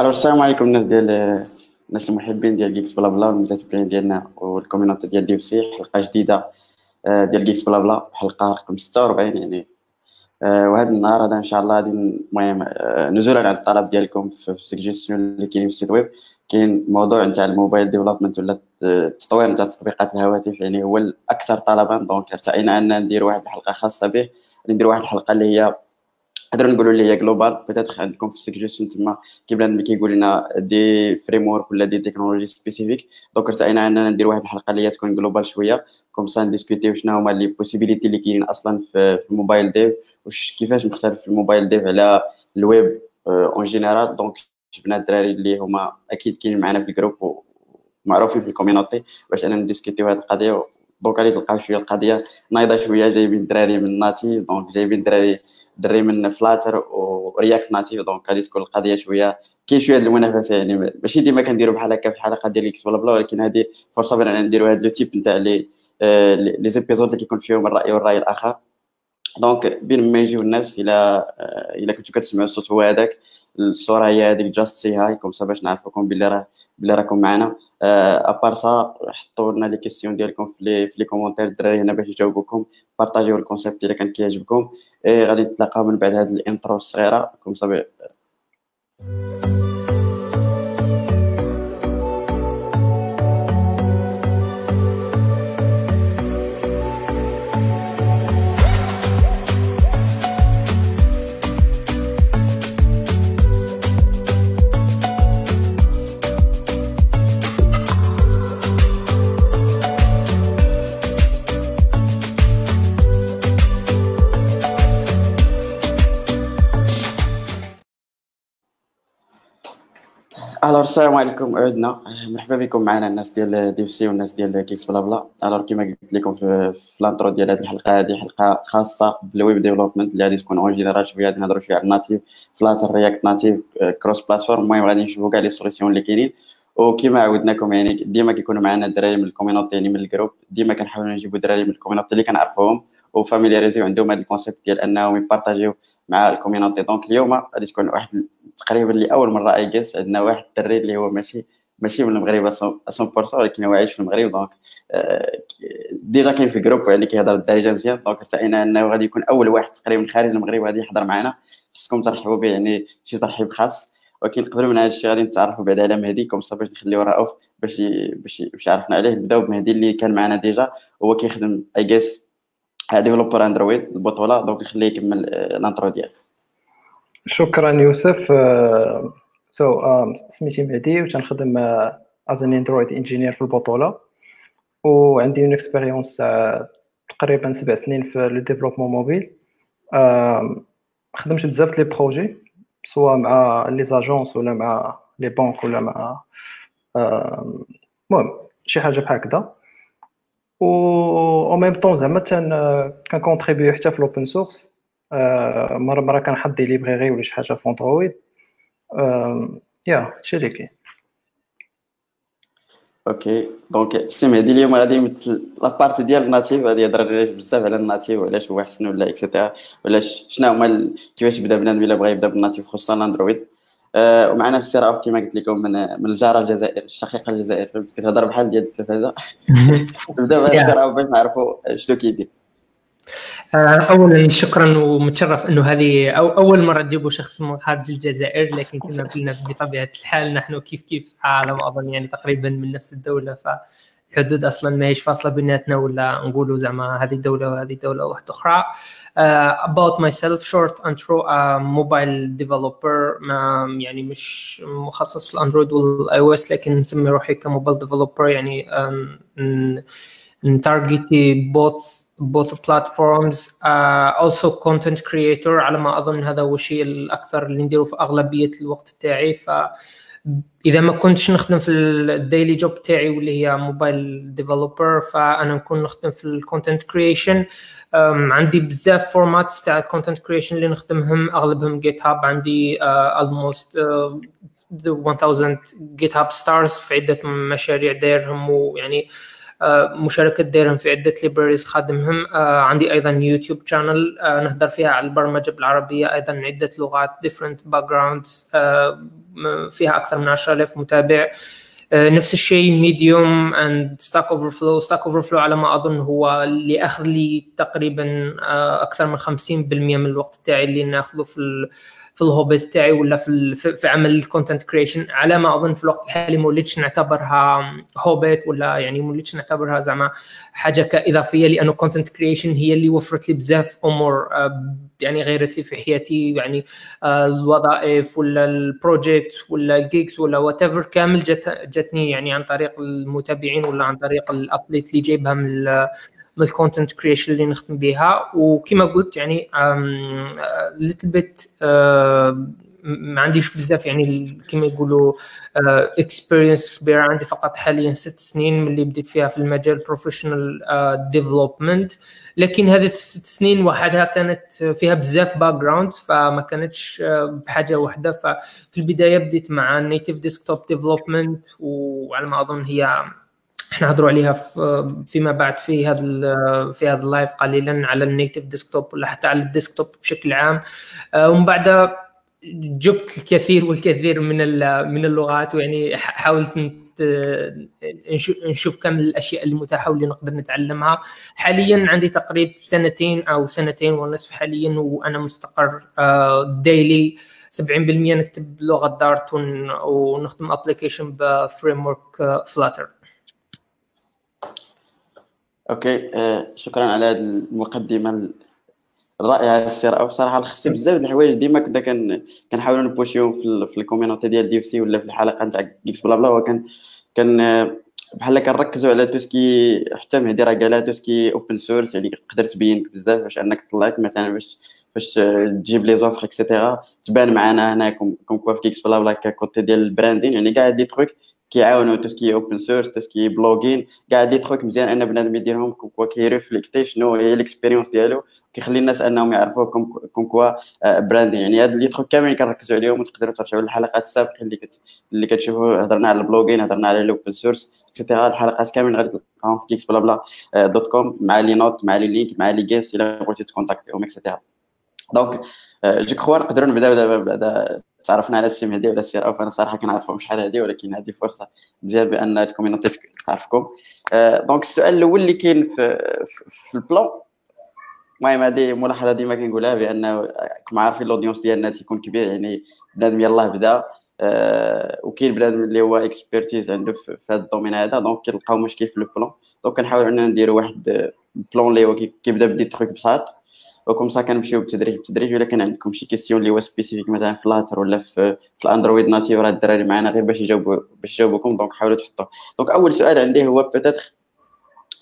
ألو السلام عليكم الناس ديال الناس المحبين ديال Geeks Blabla والمتابعين ديالنا وال community ديال DC حلقه جديده ديال Geeks Blabla حلقه رقم 46 يعني وهذا النهار هذا ان شاء الله غادي المهم نزولا على الطلب ديالكم في السجيستيون اللي كاين في ال site web كاين موضوع نتاع ال mobile development ولا التطوير نتاع تطبيقات الهواتف يعني هو الاكثر طلبا donc ارتئينا ان ندير واحد الحلقة خاصه به ندير واحد الحلقة اللي هي نقدروا نقولوا اللي هي global peut-être عندكم في السجيستيون تما كي اللي كيقول لنا des frameworks ولا des technologies spécifiques donc ارتئينا أننا ندير واحد الحلقة اللي هي تكون global شوية comme ça نديسكوتيو شنو هما les possibilités اللي كاينين أصلا في ال mobile dev وش كيفاش مختلف ال mobile dev على ال web en général donc جبنا الدراري اللي هما أكيد كاينين معنا في ال groupe ومعروفين في ال community باش أنا نديسكوتيو هذه القضية donc غادي تلقاو شوية القضية نايضة شوية جايبين الدراري من ناتي دونك جايبين الدراري دري من فلاتر ورياكت ناتيف دونك غادي تكون القضية شوية كاين شوية المنافسة يعني ماشي ديما كنديروا بحال هكا في الحلقة ديال إكس بلا بلا ولكن هذه فرصه بان نديروا هذا لو تيب نتاع لي لي زيبيزود اللي كيكون فيهم الرأي والرأي الآخر. دونك بين ما يجيو الناس إلى إلى كنتو كتسمعوا الصوت هو هذاك الصورة هي هذيك جاست سي هاي كوم باش نعرفوكم بلي راه بلي راكم معنا. à part ça حطوا لنا les questions ديالكم في les commentaires الدراري هنا باش يجاوبوكم بارطاجيو ال concept إلا كان كيعجبكم غادي نتلاقاو من بعد هذه ال intro الصغيرة comme ça alors السلام عليكم عدنا مرحبا بكم معنا الناس ديال DC والناس ديال Geeks Blabla alors كيما قلت لكم في, في ديال هذه الحلقة هذه حلقة خاصة بال web development اللي غادي تكون en général شوية غادي نهضروا شوية على ال native Flutter React Native cross platform المهم غادي نشوفوا كاع les solutions اللي كاينين. وكما عودناكم يعني ديما كيكونوا معنا الدراري من ال community يعني من ال groupe ديما كنحاولوا نجيبوا دراري من ال community اللي كنعرفوهم و familiarisés عندهم هذا ال concept ديال أنهم يبارطاجيو مع ال community donc اليوم غادي تكون واحد تقريبا لاول مرة I guess عندنا واحد الدري اللي هو ماشي ماشي من المغرب 100% ولكن هو عايش في المغرب. donc déjà كاين في groupe يعني كيهضر الدارجة مزيان. donc ارتئينا أنه غادي يكون أول واحد تقريبا خارج المغرب غادي يحضر معنا خصكم ترحبوا به يعني شي ترحيب خاص. ولكن قبل من هذا الشيء غادي نتعرفوا بعد على مهدي. comme باش نخليو رؤوف باش باش باش عرفنا عليه نبداو بمهدي اللي كان معنا déjà. هو كيخدم I guess developer Android البطوله donc نخليه يكمل ال intro ديالو شكرا يوسف so سميتي مهدي وتنخدم as an Android engineer في البطوله وعندي une expérience تقريبا سبع سنين في le développement mobile خدمت بزاف les projets سواء مع les agences ولا مع les banques ولا مع المهم شي حاجة بحال هكذا و au même temps زعما كن contribuer حتى في ال open source مرة مرة كنحط des librairies ولا شي حاجة في Android يا هادشي اللي كاين OK donc السي مهدي اليوم غادي يمثل la partie ديال ال native غادي يهضر بزاف على ال native وعلاش هو احسن ولا et cetera وعلاش شنو هما كيفاش بدا بنادم إلا بغى يبدا بال native خصوصا ال Android أه ومعنا السي رؤوف كما قلت لكم من من الجارة الجزائر الشقيقة الجزائر. كتهضر بحال ديال التلفازة؟ نبدا بهذا السي رؤوف باش نعرفوا شنو كيدير. اولا شكرا ومتشرف إنه هذه أو أول مرة تجيبوا شخص من خارج الجزائر لكن كما قلنا بطبيعة الحال نحن كيف كيف على ما اظن يعني تقريبا من نفس الدولة فالحدود أصلا ما هيش فاصلة بيناتنا ولا نقولوا زعما هذه الدولة وهذه الدولة واحدة أخرى. Uh, about myself short intro uh, mobile developer. ما يعني مش مخصص في ال Android وال iOS لكن نسمي روحي ك mobile developer يعني ن target ي both both platforms. Uh, also content creator. على ما أظن هذا هو الشيء الأكثر اللي نديره في أغلبية الوقت تاعي ف إذا ما كنتش نخدم في ال daily job تاعي واللي هي mobile developer فأنا نكون نخدم في ال content creation عندي بزاف formats تاع ال content creation اللي نخدمهم. أغلبهم GitHub عندي almost uh, 1000 GitHub stars في عدة مشاريع دايرهم ويعني مشاركة دايرهم في عدة libraries خادمهم. عندي أيضا YouTube channel نهضر فيها على البرمجة بالعربية. أيضا عدة لغات different backgrounds فيها أكثر من 10000 متابع. نفس الشيء Medium and Stack Overflow Stack Overflow على ما أظن هو اللي اخذ لي تقريبا أكثر من 50% من الوقت تاعي اللي ناخذه في في ال hobbies تاعي ولا في في عمل ال content creation على ما أظن في الوقت الحالي ما وليتش نعتبرها hobby ولا يعني ما وليتش نعتبرها زعما حاجة كإضافية لأنه content creation هي اللي وفرت لي بزاف أمور آه، يعني غيرت لي في حياتي يعني آه، الوظائف ولا ال project ولا ال gigs ولا whatever كامل جت جتني يعني عن طريق المتابعين ولا عن طريق ال update اللي جايبها من من ال content creation اللي نخدم بها وكما قلت يعني little bit ما عنديش بزاف يعني كما يقولوا experience كبيرة عندي فقط حاليا ست سنين من اللي بديت فيها في المجال professional development لكن هذه الست سنين وحدها كانت فيها بزاف background فما كانتش بحاجة واحدة ففي البداية بديت مع ال native desktop development وعلى ما أظن هي إحنا هضروا عليها فيما بعد في هذا في هذا ال live قليلا على ال native desktop ولا حتى على ال desktop بشكل عام. آه، ومن بعد جبت الكثير والكثير من من اللغات ويعني حاولت نشوف كم الأشياء المتاحه واللي نقدر نتعلمها. حاليا عندي تقريبا سنتين أو سنتين ونصف حاليا وأنا مستقر daily آه، 70% نكتب لغة Dart ونخدم application ب framework Flutter OK آه شكرا على هذه المقدمة. الرائعة السي رؤوف بصراحه لخصتي بزاف د الحوايج. ديما كنا كن كنحاولوا ن push يهم في, في ال community ديال دي سي ولا في الحلقة نتاع GeeksBlabla. وكان كان آه، بحال كنركزوا على tout ce qui حتى مهدي راه قالها tout ce qui open source يعني تقدر تبين بزاف باش أنك تطلعك مثلا باش باش تجيب les offres et cetera تبان معنا هنا comme quoi في GeeksBlabla côté ديال ال branding. يعني كاع des trucs كيعاونوا tout ce qui open source tout ce qui blogging كاع des trucs مزيان أن بنادم يديرهم comme quoi كي reflect ي شنو هي ال expérience ديالو كيخلي الناس أنهم يعرفوه comme quoi branding يعني هاد les trucs كاملين كنركزوا عليهم وتقدروا ترجعوا للحلقات السابقة اللي كت اللي كتشوفوا هضرنا على ال blogging هضرنا على ال open source et cetera الحلقات كاملين غادي تلقاهم في GeeksBlabla dot com مع les notes مع les links مع les guests إلا بغيتي ت contact يهم et cetera donc je crois نقدروا نبداو دابا بعدا تعرفنا على السي مهدي ولا السي رؤوف أنا صراحة كنعرفهم شحال هذه ولكن هذه فرصة مزيان بأن ال community تعرفكم donc السؤال الأول اللي كاين في, في ال plan المهم هذه ملاحظة ديما كنقولها بأن كما عارفين ال audience ديالنا تيكون كبير يعني بنادم يلاه بدا. أه وكاين بنادم اللي هو expertise عنده في هذا ال domaine هذا donc كيلقاو مشكل في ال plan donc كنحاول أننا نديروا واحد ال plan اللي هو كيبدا ب des trucs بساط. و comme ça كنمشيو بالتدريج بالتدريج ولا كان عندكم شي questions اللي هو spécifique مثلا Flutter ولا في, ال Android native راه الدراري معنا غير باش يجاوبوا باش يجاوبوكم donc حاولوا تحطوا donc أول سؤال عندي هو peut-être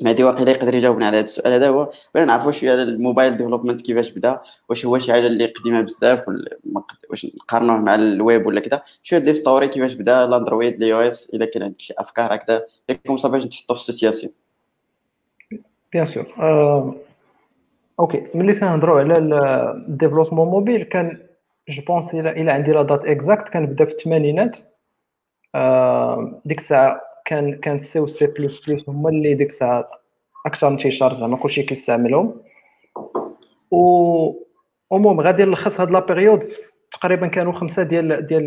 مهدي واقيلا يقدر يجاوبنا على هذا السؤال هذا هو بغينا نعرفوا شوية على ال mobile development كيفاش بدأ واش هو شي حاجة اللي قديمة بزاف واش نقارنوه مع الويب ولا كذا شوية d'histoire كيفاش بدأ ال Android ال iOS الا كان عندك شي أفكار هكذا. لكم صافي باش نتحطوا في ال situation bien sûr OK ملي كنهضروا على ال développement mobile كان je pense إلى إلى عندي la date exacte كنبدا في الثمانينات. آه ديك الساعة كان كان سي و سي بلس بلس هما اللي ديك الساعة أكثر انتشار زعما كلشي كيستعملهم. و المهم غادي نلخص هاد la période تقريبا كانوا خمسة ديال ديال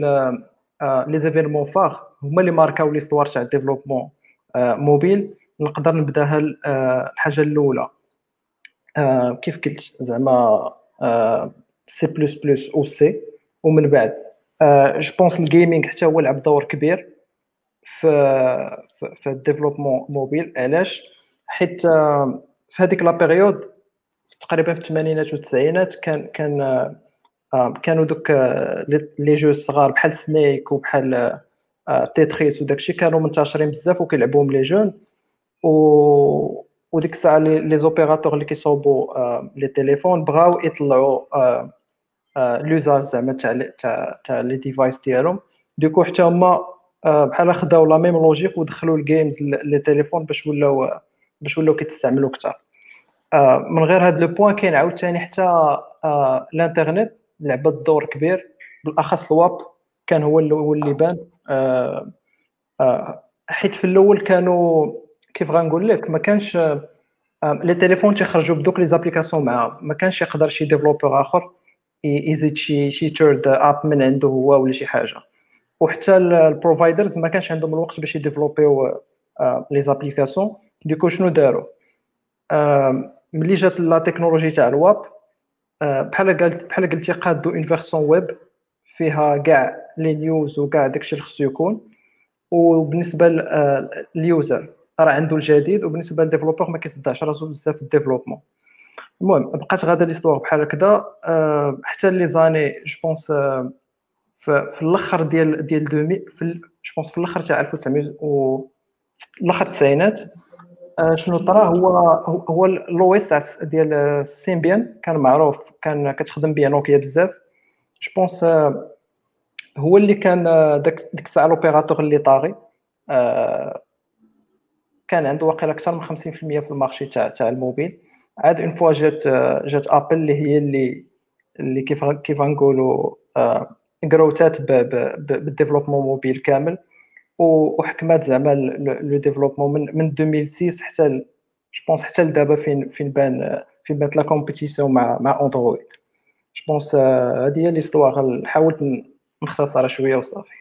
les événements phares هما اللي ماركاو l'histoire تاع ال développement آه موبيل نقدر نبداها آه الحاجة الأولى. آه كيف قلت زعما سي بلس بلس أو سي ومن بعد je pense ال gaming حتى هو لعب دور كبير في في ال développement mobile. علاش؟ حيت آه في هذيك la période تقريبا في الثمانينات والتسعينات كان كان آه كانوا دوك les jeux الصغار بحال Snake وبحال Tetris وداكشي كانوا منتشرين بزاف وكيلعبوهم les jeunes. و وديك الساعة les opérateurs اللي كيصوبوا les téléphones بغاو يطلعوا l'usage زعما تاع تاع تاع les devices ديالهم. donc حتى هما بحال خداو la même logique ودخلوا ال games les téléphones باش ولاو باش ولاو كيتستعملوا أكثر. من غير هذا le point كاين عاوتاني حتى الانترنت لعبت دور كبير. بالأخص الواب كان هو اللي بان. حيت في الأول كانوا كيف غنقول لك؟ ما كانش les téléphones تيخرجوا بدوك les applications مع ما كانش يقدر شي developer آخر يزيد شي شي third app من عنده هو ولا شي حاجة. وحتى ال providers ما كانش عندهم الوقت باش يديفلوبيو les applications. donc شنو داروا؟ ملي جات la technologie تاع الواب بحال قالت بحال قلتي قادوا une version web فيها كاع les news وكاع داكشي اللي خصو يكون. وبالنسبة لل user راه عنده الجديد وبالنسبة لل développeur ما كيصدعش راسو بزاف في ال développement. المهم بقات غادا l'histoire بحال هكذا. حتى les années je pense في الأخر ديال ديال 2000 في je pense في الأخر تاع 1900 و الأخر التسعينات. شنو طرا؟ هو هو ال OS ديال ال Symbian كان معروف كان كتخدم به نوكيا بزاف. je pense هو اللي كان داك ديك الساعة l'opérateur اللي طاغي. كان عنده واقيلا أكثر من 50% في ال marché تاع تاع الموبيل. عاد une fois جات جات Apple اللي هي اللي اللي كيف كيف نقولوا كروتات بال développement mobile كامل. وحكمات زعما le développement من من 2006 حتى je pense حتى لدابا فين فين بان فين بانت la compétition مع مع Android je pense هذه هي l'histoire حاولت نختصرها شوية وصافي.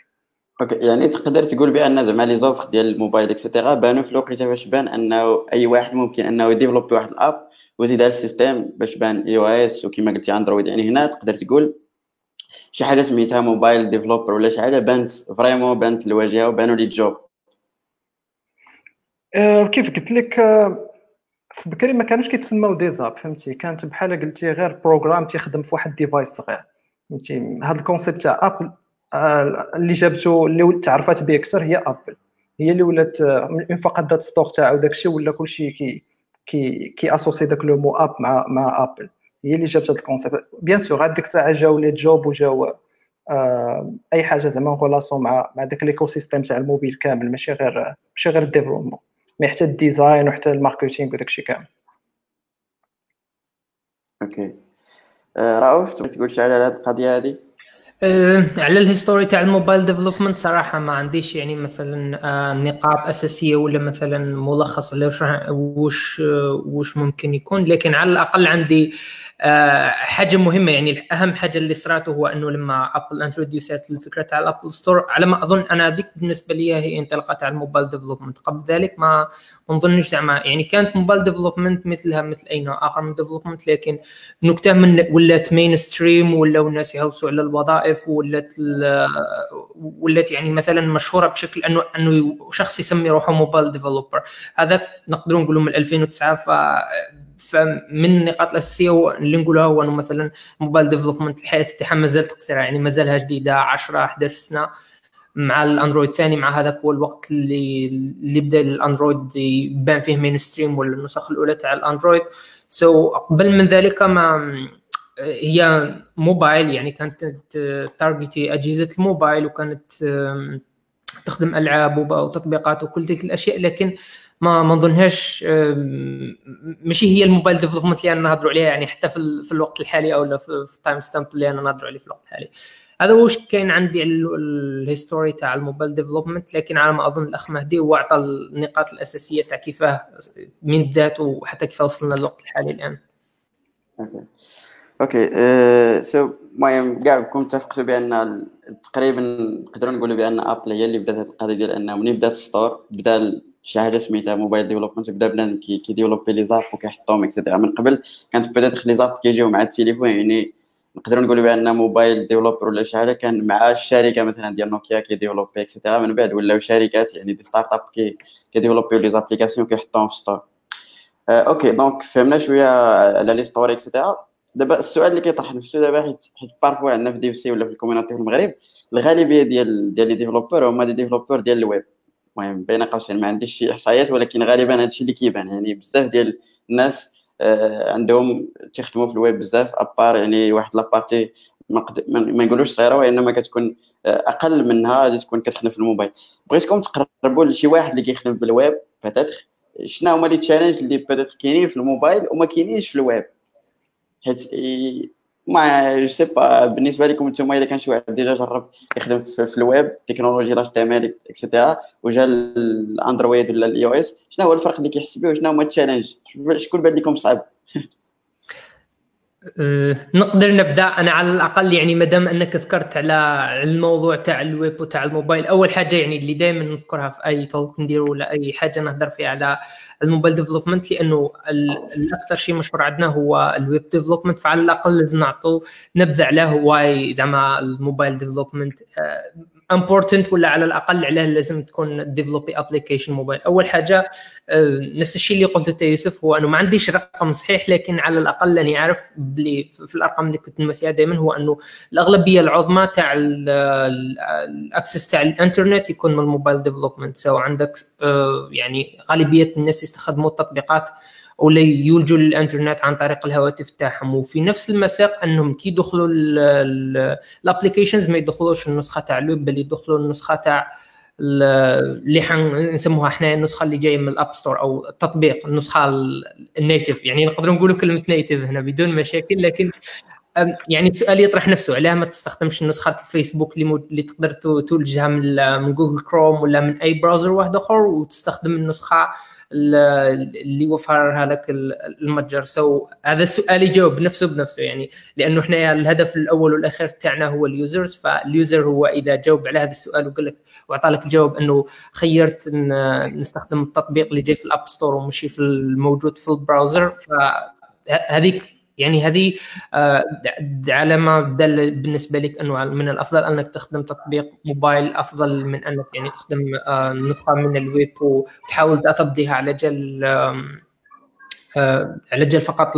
OK يعني تقدر تقول بأن زعما les offres ديال ال mobile et cetera بانوا في الوقت باش بان أنه أي واحد ممكن أنه يديفلوبي واحد ال app ويزيد على ال system باش بان iOS وكما قلتي Android. يعني هنا تقدر تقول شي حاجة سميتها mobile developer ولا شي حاجة بانت vraiment بانت الواجهة وبانوا les jobs أه كيف قلت لك أه في بكري ما كانوش كيتسماو des apps فهمتي؟ كانت بحال قلتي غير programme تيخدم في واحد device صغير فهمتي؟ هذا ال concept تاع Apple اللي جابته اللي تعرفات به أكثر هي Apple. هي اللي ولات من فقط دات store تاعو داكشي ولا كلشي كي كي كي associer داك le mot app مع مع Apple. هي اللي جابت هذا ال concept bien sûr هاد ديك الساعة جاو les jobs وجاو آه أي حاجة زعما relation مع مع داك l'écosystème تاع الموبيل كامل ماشي غير ماشي غير ال développement mais حتى ال design وحتى ال marketing وداك الشيء كامل. OK. آه رؤوف تبغي تقول شي على هذه القضية هذه على ال history تاع ال mobile development صراحة ما عنديش يعني مثلا أه نقاط أساسية ولا مثلا ملخص على وش وش ممكن يكون لكن على الأقل عندي آه، حاجة مهمة يعني أهم حاجة اللي صارت هو إنه لما Apple introduce ات الفكرة تاع ال Apple Store على ما أظن أنا هذيك بالنسبة لي هي انطلاقه تاع ال mobile development قبل ذلك ما نظنش زعما يعني كانت mobile development مثلها مثل أي نوع آخر من development لكن نكتة من ولات mainstream ولاو الناس يحوسوا على الوظائف ولات ولات يعني مثلا مشهورة بشكل أنه أنه شخص يسمي روحه mobile developer هذا نقدروا نقولوا من 2009 ف فمن النقاط الأساسية اللي نقولها هو إنه مثلا mobile development الحياة تاعها مازالت قصيرة يعني مازالها جديدة 10 11 سنة مع ال Android الثاني مع هذاك هو الوقت اللي اللي بدأ ال Android يبان فيه mainstream ولا النسخ الأولى تاع ال Android. so, قبل من ذلك ما هي موبايل يعني كانت تارجتي أجهزة الموبايل وكانت تخدم ألعاب وتطبيقات وكل تلك الأشياء لكن ما ما نظنهاش ماشي هي ال mobile development اللي أنا نهضروا عليها يعني حتى في, في الوقت الحالي أو في ال timestamp اللي أنا نهضروا عليه في الوقت الحالي. هذا واش كاين عندي ال history تاع ال mobile development لكن على ما أظن الأخ مهدي هو أعطى النقاط الأساسية تاع كيفاه من بدات وحتى كيف وصلنا للوقت الحالي الآن. OK. OK so المهم كاع كنت اتفقتوا بأن تقريبا نقدروا نقولوا بأن Apple هي اللي بدأت القضية ديال أنه منين بدأت ال store بدأ شي حاجة سميتها mobile development بدا بنادم كي développer les apps وكيحطهم et cetera من قبل كانت peut-être les apps كيجيو مع التليفون يعني نقدروا نقولوا بأن mobile developer ولا شي حاجة كان مع الشركة مثلا ديال نوكيا كي développer et cetera من بعد ولاو شركات يعني des start-up كي كيديفلوبيو les applications كيحطوهم في store آه ok donc فهمنا شوية على les stores et cetera دابا السؤال اللي كيطرح نفسه دابا حيت parfois عندنا في دي سي ولا في ال community في المغرب الغالبية ديال ديال les développeurs هما des développeurs ديال الويب. المهم بين قوسين ما عنديش شي إحصائيات ولكن غالبا هادشي اللي كيبان. يعني بزاف ديال الناس آه عندهم تيخدموا في الويب بزاف à part يعني واحد la partie ما نقولوش صغيرة وإنما كتكون أقل منها اللي تكون كتخدم في الموبايل. بغيتكم تقربوا لشي واحد اللي كيخدم بالويب peut-être شنو هما les challenges اللي peut-être كاينين في الموبايل وما كاينينش في الويب؟ حيت mais je sais pas بالنسبة لكم نتوما إذا كان شي واحد déjà جرب يخدم في, ال web technologies l'HTML et cetera وجا ال Android ولا ال iOS شنو هو الفرق اللي كيحس به وشنو هما ال challenges؟ شكون بان لكم صعب نقدر نبدأ. أنا على الأقل يعني ما دام أنك ذكرت على الموضوع تاع الويب وتاع الموبايل أول حاجة يعني اللي دائما نذكرها في أي talk ندير ولا أي حاجة نهضر فيها على ال mobile development لأنه الاكثر شيء مشهور عندنا هو ال web development فعلى الأقل لازم نعطوا نبذه عليه why زعما ال mobile development important ولا على الأقل عليه لازم تكون développer application mobile أول حاجة آه، نفس الشيء اللي قلته يوسف هو أنه ما عنديش رقم صحيح لكن على الأقل أني أعرف بلي في الأرقام اللي كنت نمسيها دائما هو أنه الأغلبية العظمى تاع ال access تاع الإنترنت يكون من ال mobile development so عندك آه، يعني غالبية الناس يستخدموا التطبيقات ولا يولجوا للانترنت عن طريق الهواتف تاعهم. وفي نفس المساق انهم كي يدخلوا ال applications ما يدخلوش النسخة تاع الويب بل يدخلوا النسخة تاع اللي نسموها إحنا النسخة اللي جاية من ال App Store أو التطبيق النسخة ال native يعني نقدر نقول كلمة native هنا بدون مشاكل لكن يعني السؤال يطرح نفسه. علاه ما تستخدمش نسخه الفيسبوك اللي, اللي تقدر تولجها من Google Chrome ولا من أي browser واحد آخر وتستخدم النسخة اللي وفرها لك المتجر. so هذا السؤال يجاوب نفسه بنفسه يعني لأنه إحنا الهدف الأول والأخير تاعنا هو ال users. فال user هو إذا جاوب على هذا السؤال وقال لك واعطى لك الجواب إنه خيرت نستخدم التطبيق اللي جاي في ال App Store ومشي في الموجود في ال browser فهذيك يعني هذه آه، علامة تدل بالنسبة لك أنه من الأفضل أنك تخدم تطبيق موبايل أفضل من أنك يعني تخدم آه، نسخة من الويب وتحاول تبديها على جل آه، على جل فقط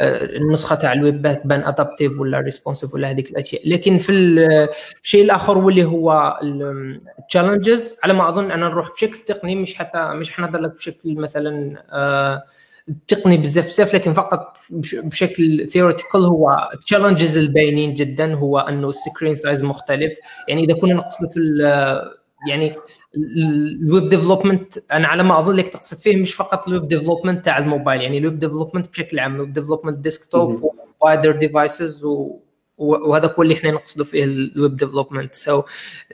النسخة تاع الويب تبان adaptive ولا responsive ولا هذيك الأشياء. لكن في الشيء الآخر واللي هو ال challenges على ما أظن أنا نروح بشكل تقني مش حتى مش حنهضر لك بشكل مثلا تقني بزاف بزاف لكن فقط بشكل theoretical هو ال challenges الباينين جدا هو أنه ال screen size مختلف. يعني إذا كنا نقصد في يعني ال web development أنا على ما أظن لك تقصد فيه مش فقط ال web development تاع الموبايل يعني ال web development بشكل عام ال web development desktop wider devices وهذا هو اللي إحنا نقصده في ال web development so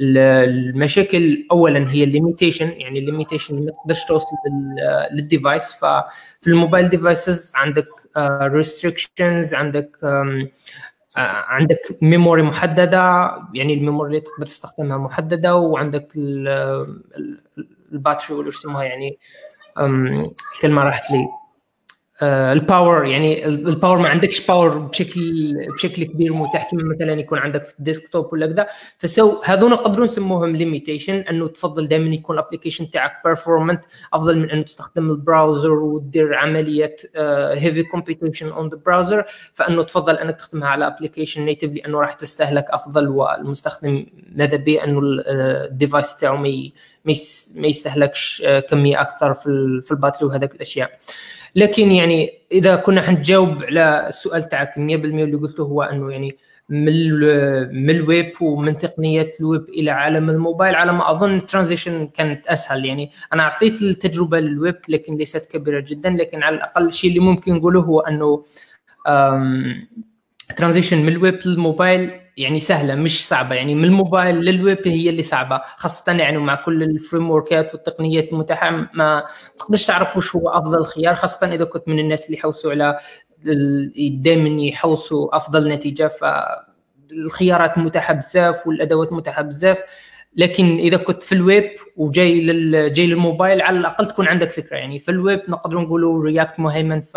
المشاكل اولا هي ال limitation يعني ال limitation ما تقدرش توصل لل device ففي الموبايل devices عندك restrictions عندك عندك memory محددة يعني ال memory اللي تقدر تستخدمها محددة وعندك ال battery ولا يسموها يعني الكلمة راحت لي. آه، ال power يعني ال power ما عندكش باور بشكل بشكل كبير متاح كما مثلا يكون عندك في ال desktop ولا كذا. ف so هذول نقدروا نسموهم limitation أنه تفضل دائما يكون ال application تاعك performant أفضل من انه تستخدم ال browser وتدير عملية heavy computation on the browser فأنه تفضل أنك تخدمها على application native لأنه راح تستهلك أفضل والمستخدم ماذا به أنه ال device تاعه ما يستهلكش آه، كمية أكثر في ال battery وهذاك الأشياء. لكن يعني إذا كنا حنجاوب على السؤال تاعك 100% اللي قلته هو إنه يعني من من الويب ومن تقنيات الويب إلى عالم الموبايل على ما أظن ال transition كانت أسهل. يعني أنا أعطيت التجربة للويب لكن ليست كبيرة جدا لكن على الأقل الشيء اللي ممكن نقوله هو إنه transition من الويب للموبايل يعني سهلة مش صعبة. يعني من الموبايل للويب هي اللي صعبة خاصة يعني مع كل ال framework ات والتقنيات المتاحه ما تقدرش تعرف وش هو أفضل خيار خاصة إذا كنت من الناس اللي يحوسوا على دائما يحوسوا أفضل نتيجة. فالخيارات متاحه بزاف والأدوات متاحه بزاف. لكن إذا كنت في الويب وجاي لل... جاي للموبايل على الأقل تكون عندك فكرة. يعني في الويب نقدر نقولوا React مهيمن ف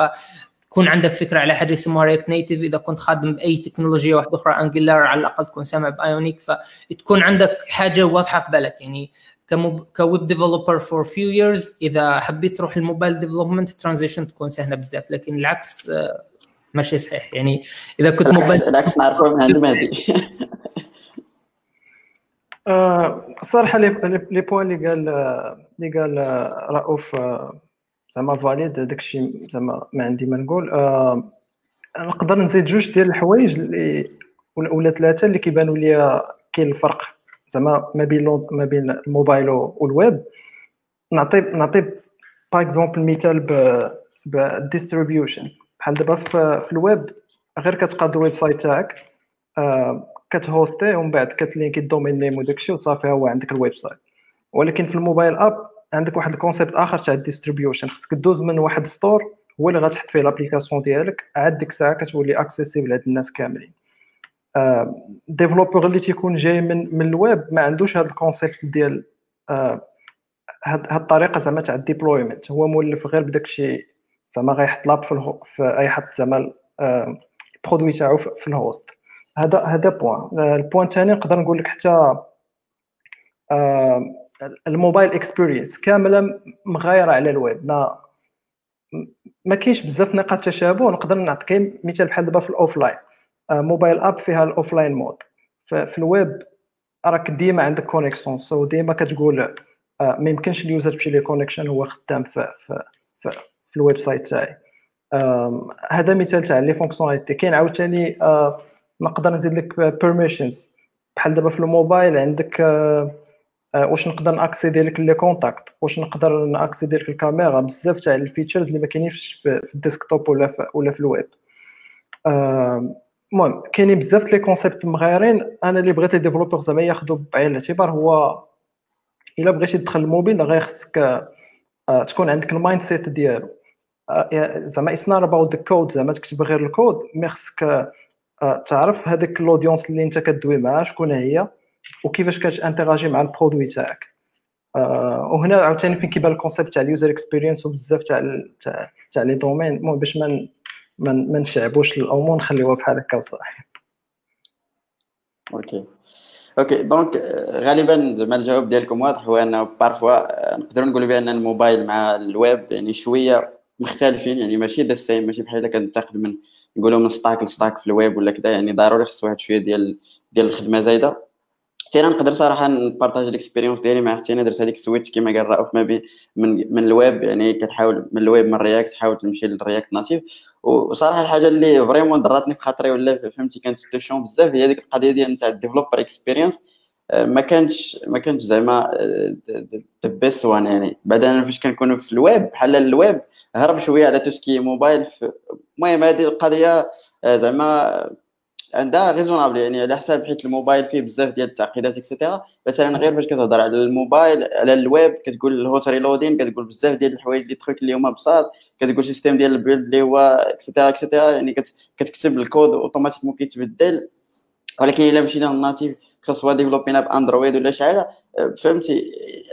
تكون عندك فكرة على حاجة اسمها React Native إذا كنت خادم بأي تكنولوجيا واحدة أخرى Angular على الأقل تكون سامع ب Ionic فتكون عندك حاجة واضحة في بالك. يعني ك web developer for few years إذا حبيت تروح ال mobile development transition تكون سهلة بزاف. لكن العكس آه، ماشي صحيح. يعني إذا كنت موبايل العكس نعرفه من عند مهدي الصراحه les points اللي قال اللي قال رؤوف آه، زعما فاليد داكشي زعما ما عندي ما نقول. آه نقدر نزيد جوج ديال الحوايج اللي ولا ثلاثة اللي كيبانوا لي كاين الفرق. زعما ما بين ما بين الموبايل والويب. نعطي نعطي par exemple مثال بال distribution بحال دابا في الويب غير كتقاد ال website تاعك آه كت host يه ومن بعد كت link ي ال domain name وداكشي وصافي هو عندك ال website ولكن في ال mobile app عندك واحد ال concept آخر تاع ال distribution. خصك دوز من واحد store هو اللي غتحط فيه l'application ديالك. عاد ديك الساعة كتولي accessible لهاد الناس كاملين. developer اللي تيكون جاي من من الويب ما عندوش هاد ال concept ديال هاد هاد الطريقة زعما تاع ال deployment هو مولف غير بداك الشيء زعما غيحط l'app في, في اي حد زعما ال produit تاعو في ال host هذا هذا point ال point الثاني نقدر نقول لك حتى ال mobile experience كاملة مغايرة على الويب. ما ما كاينش بزاف نقاط تشابه نقدر نعطيك مثال بحال دابا في ال offline. mobile app فيها ال offline mode. في الويب راك ديما عندك connexion so ديما كتقول ما يمكنش ال user تمشي ليه connection هو خدام في في في, في ال website تاعي هذا مثال تاع les fonctionnalités. كاين عاوتاني نقدر نزيد لك permissions بحال دابا في الموبايل عندك واش نقدر n'accéder لك les contacts؟ واش نقدر n'accéder لك الكاميرا؟ بزاف تاع ال features اللي ما كاينينش في ال desktop ولا في ولا في الويب. المهم كاينين بزاف les concepts مغايرين أنا اللي بغيت les developers زعما ياخذوا بعين الاعتبار هو إلا بغيتي تدخل الموبيل غير خصك تكون عندك ال mindset ديالو. زعما it's not about the code زعما تكتب غير ال code mais خصك تعرف هذاك ال audience اللي انت كدوي معاه شكون هي. وكيفاش كت interagir مع ال produit تاعك. وهنا عاوتاني فين كيبان ال concept تاع ال user experience وبزاف تاع تاع تاع les domaines المهم باش ما ما نشعبوش الأمور نخليوها بحال هكا وصافي. أوكي أوكي دونك غالبا زعما الجواب ديالكم واضح هو إنه parfois نقدروا نقولوا بأن الموبايل مع الويب يعني شوية مختلفين يعني ماشي the same ماشي بحال إلا كنتاخذ من نقولوا من stack ل stack في الويب ولا كذا يعني ضروري خص واحد شوية ديال ديال الخدمة زايدة. حتى أنا نقدر صراحة ن partager ال expérience ديالي مع أختي. أنا درت هذيك ال switch كما قال رؤوف ما بين من من الويب يعني كتحاول من الويب من React تحاول تمشي لل React Native وصراحة الحاجة اللي vraiment ضراتني في خاطري ولا فهمتي كانت ستيشن بزاف هي ديك القضية ديال تاع ال developer experience ما كانش ما كانش زعما the best one يعني. بعدا فاش كنكونوا في الويب بحال الويب هرب شوية على توسكي موبايل المهم هذه القضية زعما عندها ريزونابل يعني على حساب حيت الموبايل فيه بزاف ديال التعقيدات اكسيتيرا مثلا غير فاش كتهضر على الموبايل على الويب كتقول الهوت ريلودين كتقول بزاف ديال الحوايج لي تخوك اللي هما بساط. كتقول سيستيم ديال البيلد اللي هو اكسيتيرا اكسيتيرا يعني كتكتب الكود اوتوماتيكمون كيتبدل. ولكن إلا مشينا للناتيف كسوا ديفلوبينا بأندرويد ولا شحال فهمتي؟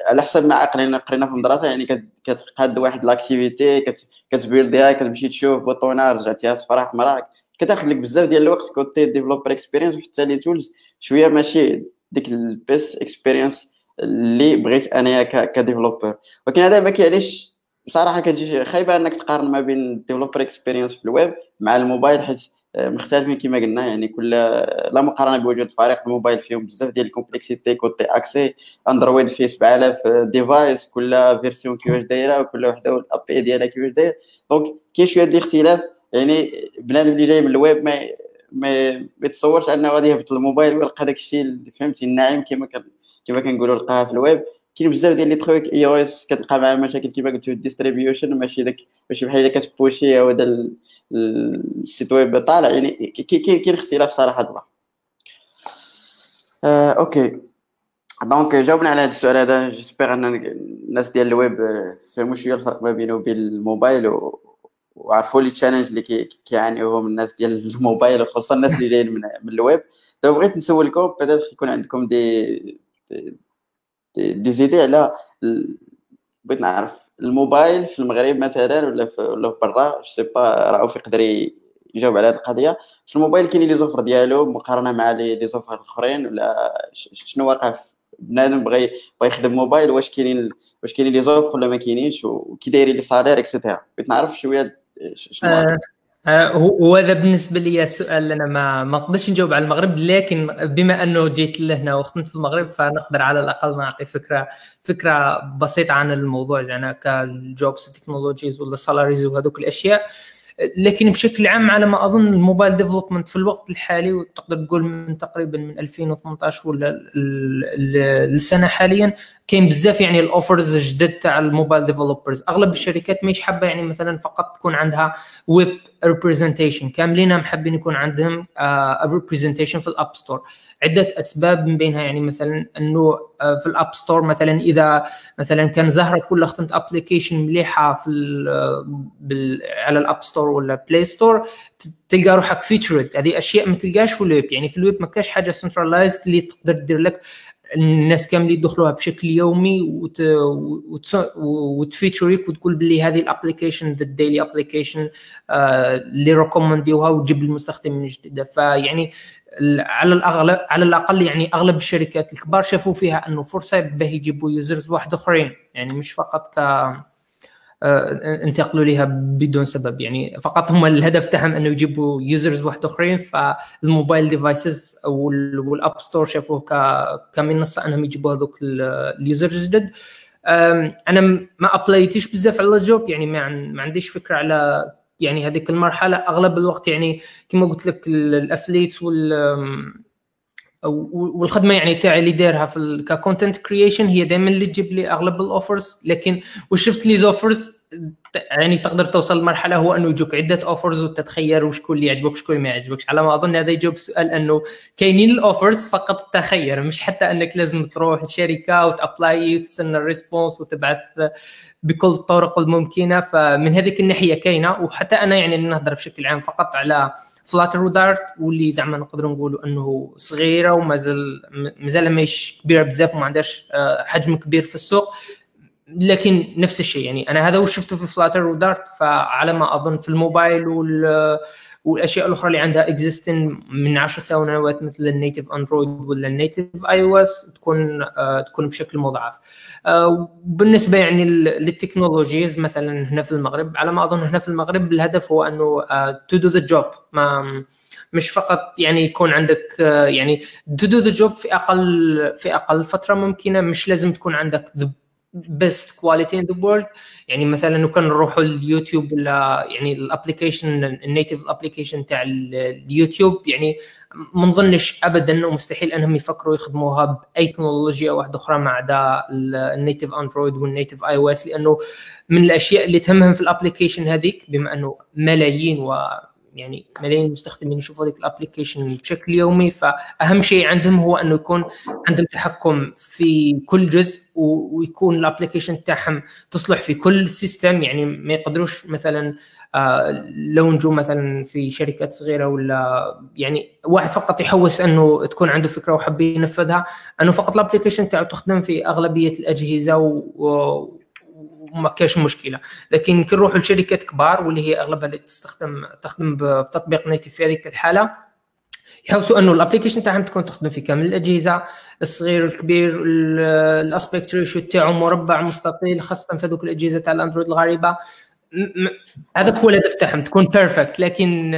على حسب ما عقلنا قرينا في المدرسة يعني كتقاد واحد لاكتيفيتي كتبيلديها كتمشي تشوف بوطونه رجعتيها صفراء حمراء. كتاخذ لك بزاف ديال الوقت كوتي ديفلوبر اكسبيرينس وحتى لي تولز شوية ماشي ديك البيست اكسبيرينس اللي بغيت أنايا كديفلوبر ولكن هذا ما كيعليش بصراحه كتجي خايبة أنك تقارن ما بين الديفلوبر اكسبيرينس في الويب مع الموبايل حيت مختلفين كما قلنا يعني كل لا مقارنة بوجود فريق الموبايل فيهم بزاف ديال الكومبلكسيتي كوتي اكسي اندرويد فيه 7000 device كل version كيفاش دايرة وكل وحدة وال API ديالها كيفاش داير donc كاين شوية ديال الاختلاف يعني بنادم اللي جاي من الويب ما ما يتصورش انه غادي يهبط الموبايل ويلقى داك الشيء اللي فهمتي الناعم كما كما كنقولوا لقاها في الويب. كاين بزاف ديال les trucs iOS كتلقى معاه مشاكل كما قلت ال distribution ماشي داك ماشي بحال إلا كت push ي هذا ال site web طالع. يعني كاين كاين اختلاف صراحة دابا. آه، okay. donc جاوبنا على هذا السؤال هذا. j'espère أن الناس ديال الويب فهموا شوية الفرق ما بينه وبين الموبايل و... وعرفوا les challenges اللي كيعانيوهم الناس ديال الموبايل وخصوصا الناس اللي جايين من, من الويب. دابا بغيت نسولكم بدات يكون عندكم des des, des idées على بغيت نعرف الموبايل في المغرب مثلا ولا في ولا برا؟ c'est pas رؤوف يقدر يجاوب على هذه القضية. الموبايل كاين les offres ديالو مقارنة مع les offres الأخرين ولا شنو واقع بنادم بغى بغى يخدم موبايل؟ واش كاينين واش كاينين les offres ولا ما كاينينش؟ وكي دايرين les salaires et cetera بغيت نعرف شوية شنو آه آه هو هذا بالنسبة لي السؤال اللي أنا ما ما نقدرش نجاوب على المغرب لكن بما أنه جيت لهنا وخدمت في المغرب فنقدر على الأقل نعطي فكره فكرة بسيطة عن الموضوع يعني كال jobs technologies ولا salaries وهذوك الأشياء. لكن بشكل عام على ما أظن ال mobile development في الوقت الحالي وتقدر تقول من تقريبا من 2018 ولا السنة حاليا كاين بزاف يعني ال offers جدد تاع ال mobile developers. أغلب الشركات ماهيش حابة يعني مثلا فقط تكون عندها web representation كاملين حابين يكون عندهم representation في ال App Store عدة أسباب من بينها يعني مثلا إنه في ال App Store مثلا إذا مثلا كان زهرة كلها خدمت application مليحة في بال على ال App Store ولا Play Store تلقى روحك فيتشرد هذه أشياء ما تلقاش في الويب. يعني في الويب ما كاش حاجة centralized اللي تقدر دير لك الناس كاملين يدخلوها بشكل يومي وت... وت... وت feature يك وتقول باللي هذه ال application the daily application اللي recommend يوها وتجيب المستخدمين جديده فيعني على الاغلب على الأقل يعني أغلب الشركات الكبار شافوا فيها أنه فرصه باه يجيبوا users واحد أخرين. يعني مش فقط ك انتقلوا لها بدون سبب. يعني فقط هم الهدف تاعهم أنه يجيبوا users واحد آخرين فال mobile devices وال App Store شافوه كمنصة أنهم يجيبوا هذوك ال users جدد. أنا ما apply تش بزاف على ال job يعني ما, عنديش فكرة على يعني هذيك المرحلة. أغلب الوقت يعني كما قلت لك ال affiliates وال والخدمة يعني تاعي اللي دايرها في ك content creation هي دائما اللي تجيب لي أغلب ال offers لكن وشفت لي offers يعني تقدر توصل لمرحلة هو أنه يجوك عدة offers وتتخير وشكون اللي يعجبك وشكون ما يعجبكش. على ما أظن هذا يجاوب سؤال أنه كاينين ال offers فقط تخير مش حتى أنك لازم تروح الشركة وت apply وتستنى ال response وتبعث بكل الطرق الممكنة. فمن هذيك الناحية كاينة. وحتى أنا يعني نهضر بشكل عام فقط على Flutter و Dart واللي زعما نقدروا نقولوا أنه صغيرة ومازال مازال ماهيش كبيرة بزاف وما عندهاش آه، حجم كبير في السوق. لكن نفس الشيء يعني أنا هذا وش شفته في Flutter و Dart فعلى ما أظن في الموبايل وال والأشياء الأخرى اللي عندها existence من 10 سنوات مثل ال native Android ولا ال native iOS تكون آه تكون بشكل مضاعف. آه بالنسبة يعني لل technologies مثلا هنا في المغرب على ما أظن هنا في المغرب الهدف هو أنه to do the job ما مش فقط يعني يكون عندك آه يعني to do the job في أقل في أقل فترة ممكنة مش لازم تكون عندك best quality in the world يعني مثلا لو كان نروحوا اليوتيوب ولا يعني الابلكيشن النيتف الابلكيشن تاع اليوتيوب. يعني ما نظنش ابدا إنه مستحيل أنهم يفكروا يخدموها بأي تكنولوجيا واحدة أخرى ما عدا ال native Android وال native iOS لأنه من الأشياء اللي تهمهم في ال application هذيك بما إنه ملايين و يعني ملايين المستخدمين يشوفوا هذيك ال application بشكل يومي فأهم شيء عندهم هو أنه يكون عندهم تحكم في كل جزء ويكون ال application تاعهم تصلح في كل system يعني ما يقدروش مثلا آه لو نجو مثلا في شركات صغيرة ولا يعني واحد فقط يحوس أنه تكون عنده فكرة وحب ينفذها أنه فقط ال application تاعو تخدم في أغلبية الأجهزة و وما كاش مشكلة. لكن كي نروحوا لشركات كبار واللي هي أغلبها اللي تستخدم تخدم بتطبيق native في هذيك الحالة يحوسوا انه ال application تاعهم تكون تخدم في كامل. الأجهزة الصغير الكبير ال aspect ratio تاعو مربع مستطيل خاصة في هذوك الأجهزة تاع ال Android الغريبة. هذا هو الهدف تاعهم تكون perfect لكن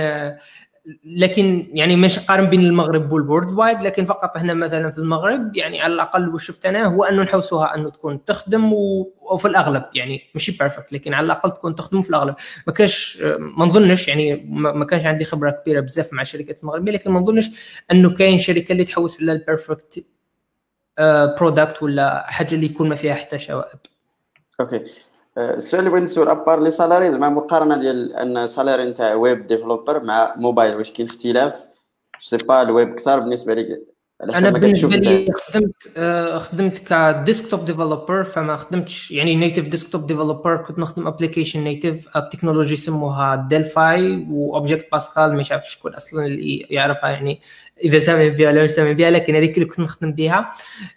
لكن يعني مش قارن بين المغرب وال worldwide لكن فقط هنا مثلا في المغرب يعني على الأقل وش شفت أنا هو أنه نحوسوها أنه تكون تخدم. وفي الأغلب يعني ماشي perfect لكن على الأقل تكون تخدم في الأغلب ما كانش ما نظنش يعني ما كانش عندي خبرة كبيرة بزاف مع الشركات المغربيه لكن ما نظنش أنه كاين شركة اللي تحوس على ال perfect product ولا حاجة اللي يكون ما فيها حتى شوائب ok السؤال اللي بغيت نسول à part les salaires زعما مقارنة ديال un salaire نتاع web developer مع موبايل واش كاين اختلاف؟ c'est pas ال web كثار بالنسبة لي أنا بالنسبة لي خدمت آه خدمت ك desktop developer فما خدمتش يعني native desktop developer كنت نخدم application native ب technology يسموها Delphi و Object Pascal مش عارف شكون أصلا اللي يعرفها يعني إذا سامع بها ولا مش سامع بها لكن هذيك اللي كنت نخدم بها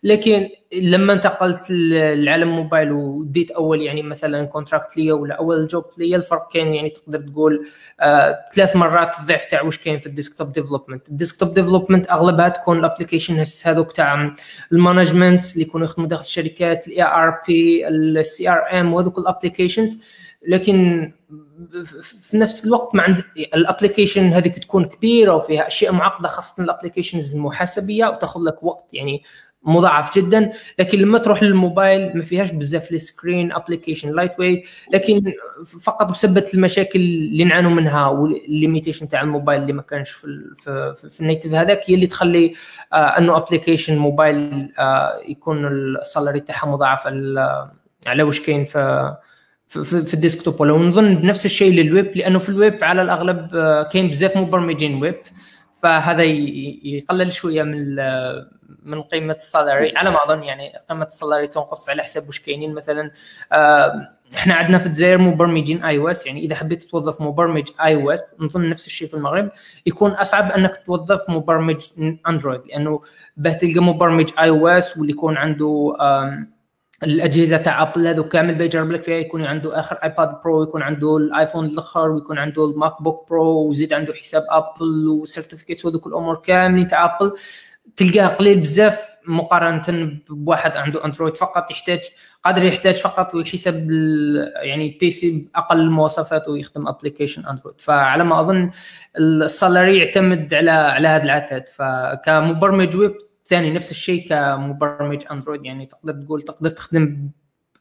لكن لما انتقلت للعالم موبايل وديت أول يعني مثلا contract ليا ولا أول job ليا الفرق كان يعني تقدر تقول آه ثلاث مرات الضعف تاع واش كاين في ال desktop development. ال desktop development أغلبها تكون ال application هذوك تاع ال management اللي يكونوا يخدموا داخل الشركات ال ERP ال CRM وهذوك ال applications. لكن في نفس الوقت ما عند ال application هذيك تكون كبيرة وفيها أشياء معقدة خاصة ال applications المحاسبية وتاخذ لك وقت يعني مضاعف جدا. لكن لما تروح للموبايل ما فيهاش بزاف ال screen application lightweight لكن فقط بسبب المشاكل اللي نعانوا منها وال limitation تاع الموبايل اللي ما كانش في في, في, في ال native هذاك هي اللي تخلي آه أنه application mobile آه يكون ال salary تاعها مضاعف على واش كاين في في, في ال desktop ولو نظن بنفس الشيء للويب لأنه في الويب على الأغلب آه، كاين بزاف مبرمجين ويب فهذا يقلل شوية من من قيمة ال salary على ما أظن يعني قيمة السالاري تنقص على حسب واش كاينين. مثلا إحنا عندنا في الجزائر مبرمجين iOS يعني إذا حبيت توظف مبرمج iOS نظن نفس الشيء في المغرب يكون أصعب أنك توظف مبرمج Android لأنه باه تلقى مبرمج iOS واللي يكون عنده الأجهزة تاع Apple هذو كامل بيجرب لك فيها يكون عنده آخر iPad Pro يكون عنده ال iPhone الأخر ويكون عنده ال MacBook Pro ويزيد عنده حساب Apple و certificate وهذوك الأمور كاملين تاع Apple تلقاه قليل بزاف مقارنة بواحد عنده Android فقط يحتاج قادر يحتاج فقط الحساب يعني PC بأقل المواصفات ويخدم application Android فعلى ما أظن ال salary يعتمد على على هذا العتاد فكمبرمج ويب ثاني نفس الشيء كمبرمج Android يعني تقدر تقول تقدر تخدم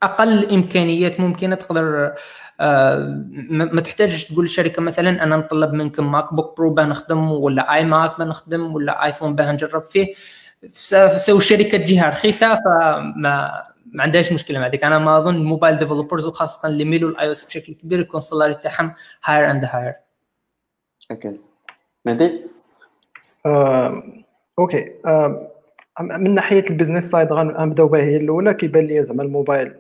أقل إمكانيات ممكنة تقدر آه ما تحتاجش تقول للشركه مثلا أنا نطلب منكم MacBook Pro باه نخدم ولا iMac باه نخدم ولا iPhone باه نجرب فيه سوي الشركة تجيها رخيصة فما ما عندهاش مشكلة مع ذلك. أنا ما أظن ال mobile developers وخاصة اللي يميلوا ال iOS بشكل كبير يكون ال salary تاعهم higher and higher okay. مهدي؟ okay. من ناحية ال business side غنبداو بها هي الأولى كيبان لي زعما الموبايل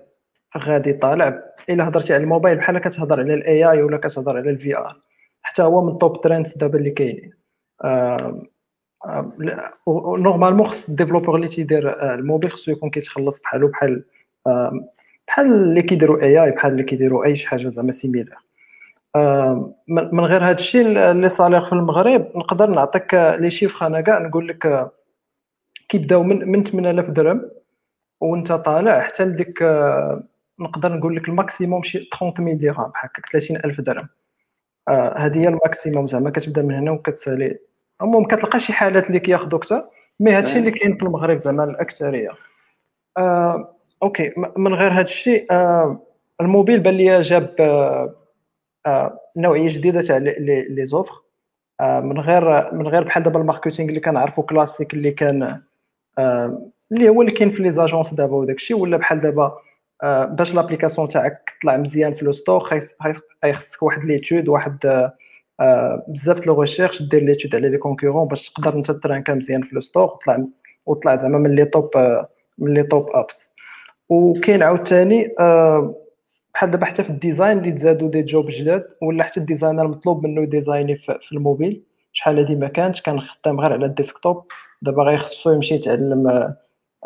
غادي طالع. إلا هضرتي على الموبايل بحال كتهضر على ال AI ولا كتهضر على ال VR حتى هو من top trends دابا اللي كاينين. normalement خص ال développeur اللي تيدير الموبيل خصو يكون كيتخلص بحالو بحال بحال اللي كيديروا AI بحال اللي كيديروا أي شي حاجة زعما similaire من غير هذا الشيء les salaires في المغرب نقدر نعطيك les chiffres أنا كاع نقول لك كيبداو من من 8000 درهم وانت طالع حتى لديك نقدر نقول لك ال maximum شي 30000 درهم هكاك 30000 درهم. هذه هي ال maximum زعما كتبدا من هنا وكتسالي. المهم كتلقى شي حالات اللي كياخذوا أكثر mais هادشي اللي كاين في المغرب زعما الأكثرية. آه، okay من غير هادشي آه، الموبيل بان لي جاب آه، آه، نوعية جديدة تاع les offres. آه، من غير من غير بحال دابا ال marketing اللي كنعرفو كلاسيك اللي كان آه، اللي هو اللي كاين في les agences دابا وداك الشيء ولا بحال دابا باش l'application تاعك تطلع مزيان في le store خاصك واحد l'étude واحد بزاف les recherches دير l'étude على les concurrents باش تقدر انت ترانكا مزيان في le store وتطلع وطلع زعما من les top من les top apps. وكاين عاوتاني بحال دابا حتى في ال design اللي تزادوا des jobs جداد ولا حتى ال designer مطلوب منه يديزايني في الموبيل شحال هادي ما كانش كان خدام غير على ال desktop. دابا غيخصو يمشي يتعلم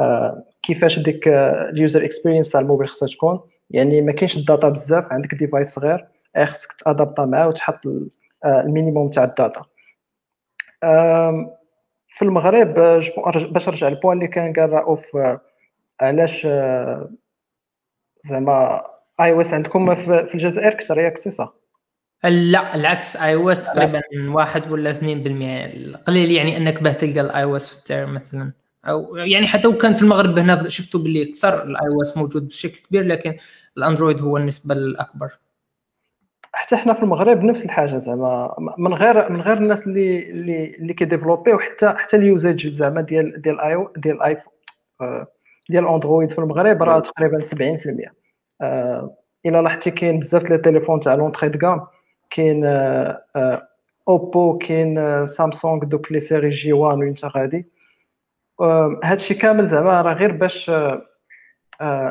آه، كيفاش ديك ال user experience تاع الموبيل خصها تكون. يعني ما كاينش ال data بزاف عندك device صغير خصك تأدابتا معاه وتحط آه، ال minimum تاع ال data. في المغرب باش نرجع لل point اللي كان قال رؤوف آه، علاش زعما iOS عندكم في الجزائر كثر ياك سي صح؟ لا العكس iOS تقريبا واحد ولا 2% قليل يعني إنك به تلقى ال iOS مثلا. أو يعني حتى وكان في المغرب هنا شفتوا باللي أكثر ال iOS موجود بشكل كبير لكن ال Android هو النسبة الأكبر. حتى إحنا في المغرب نفس الحاجة زعما من غير من غير الناس اللي اللي اللي كيديفلوبي وحتى حتى ال usage زعما ديال ديال اي ديال ال iPhone ديال Android في المغرب راه تقريبا 70% آه، إلى لاحظتي كاين بزاف les téléphones تاع l'entrée de gamme كاين Oppo كاين سامسونج دوك les séries J1 وانت غادي. هادشي كامل زعما راه غير باش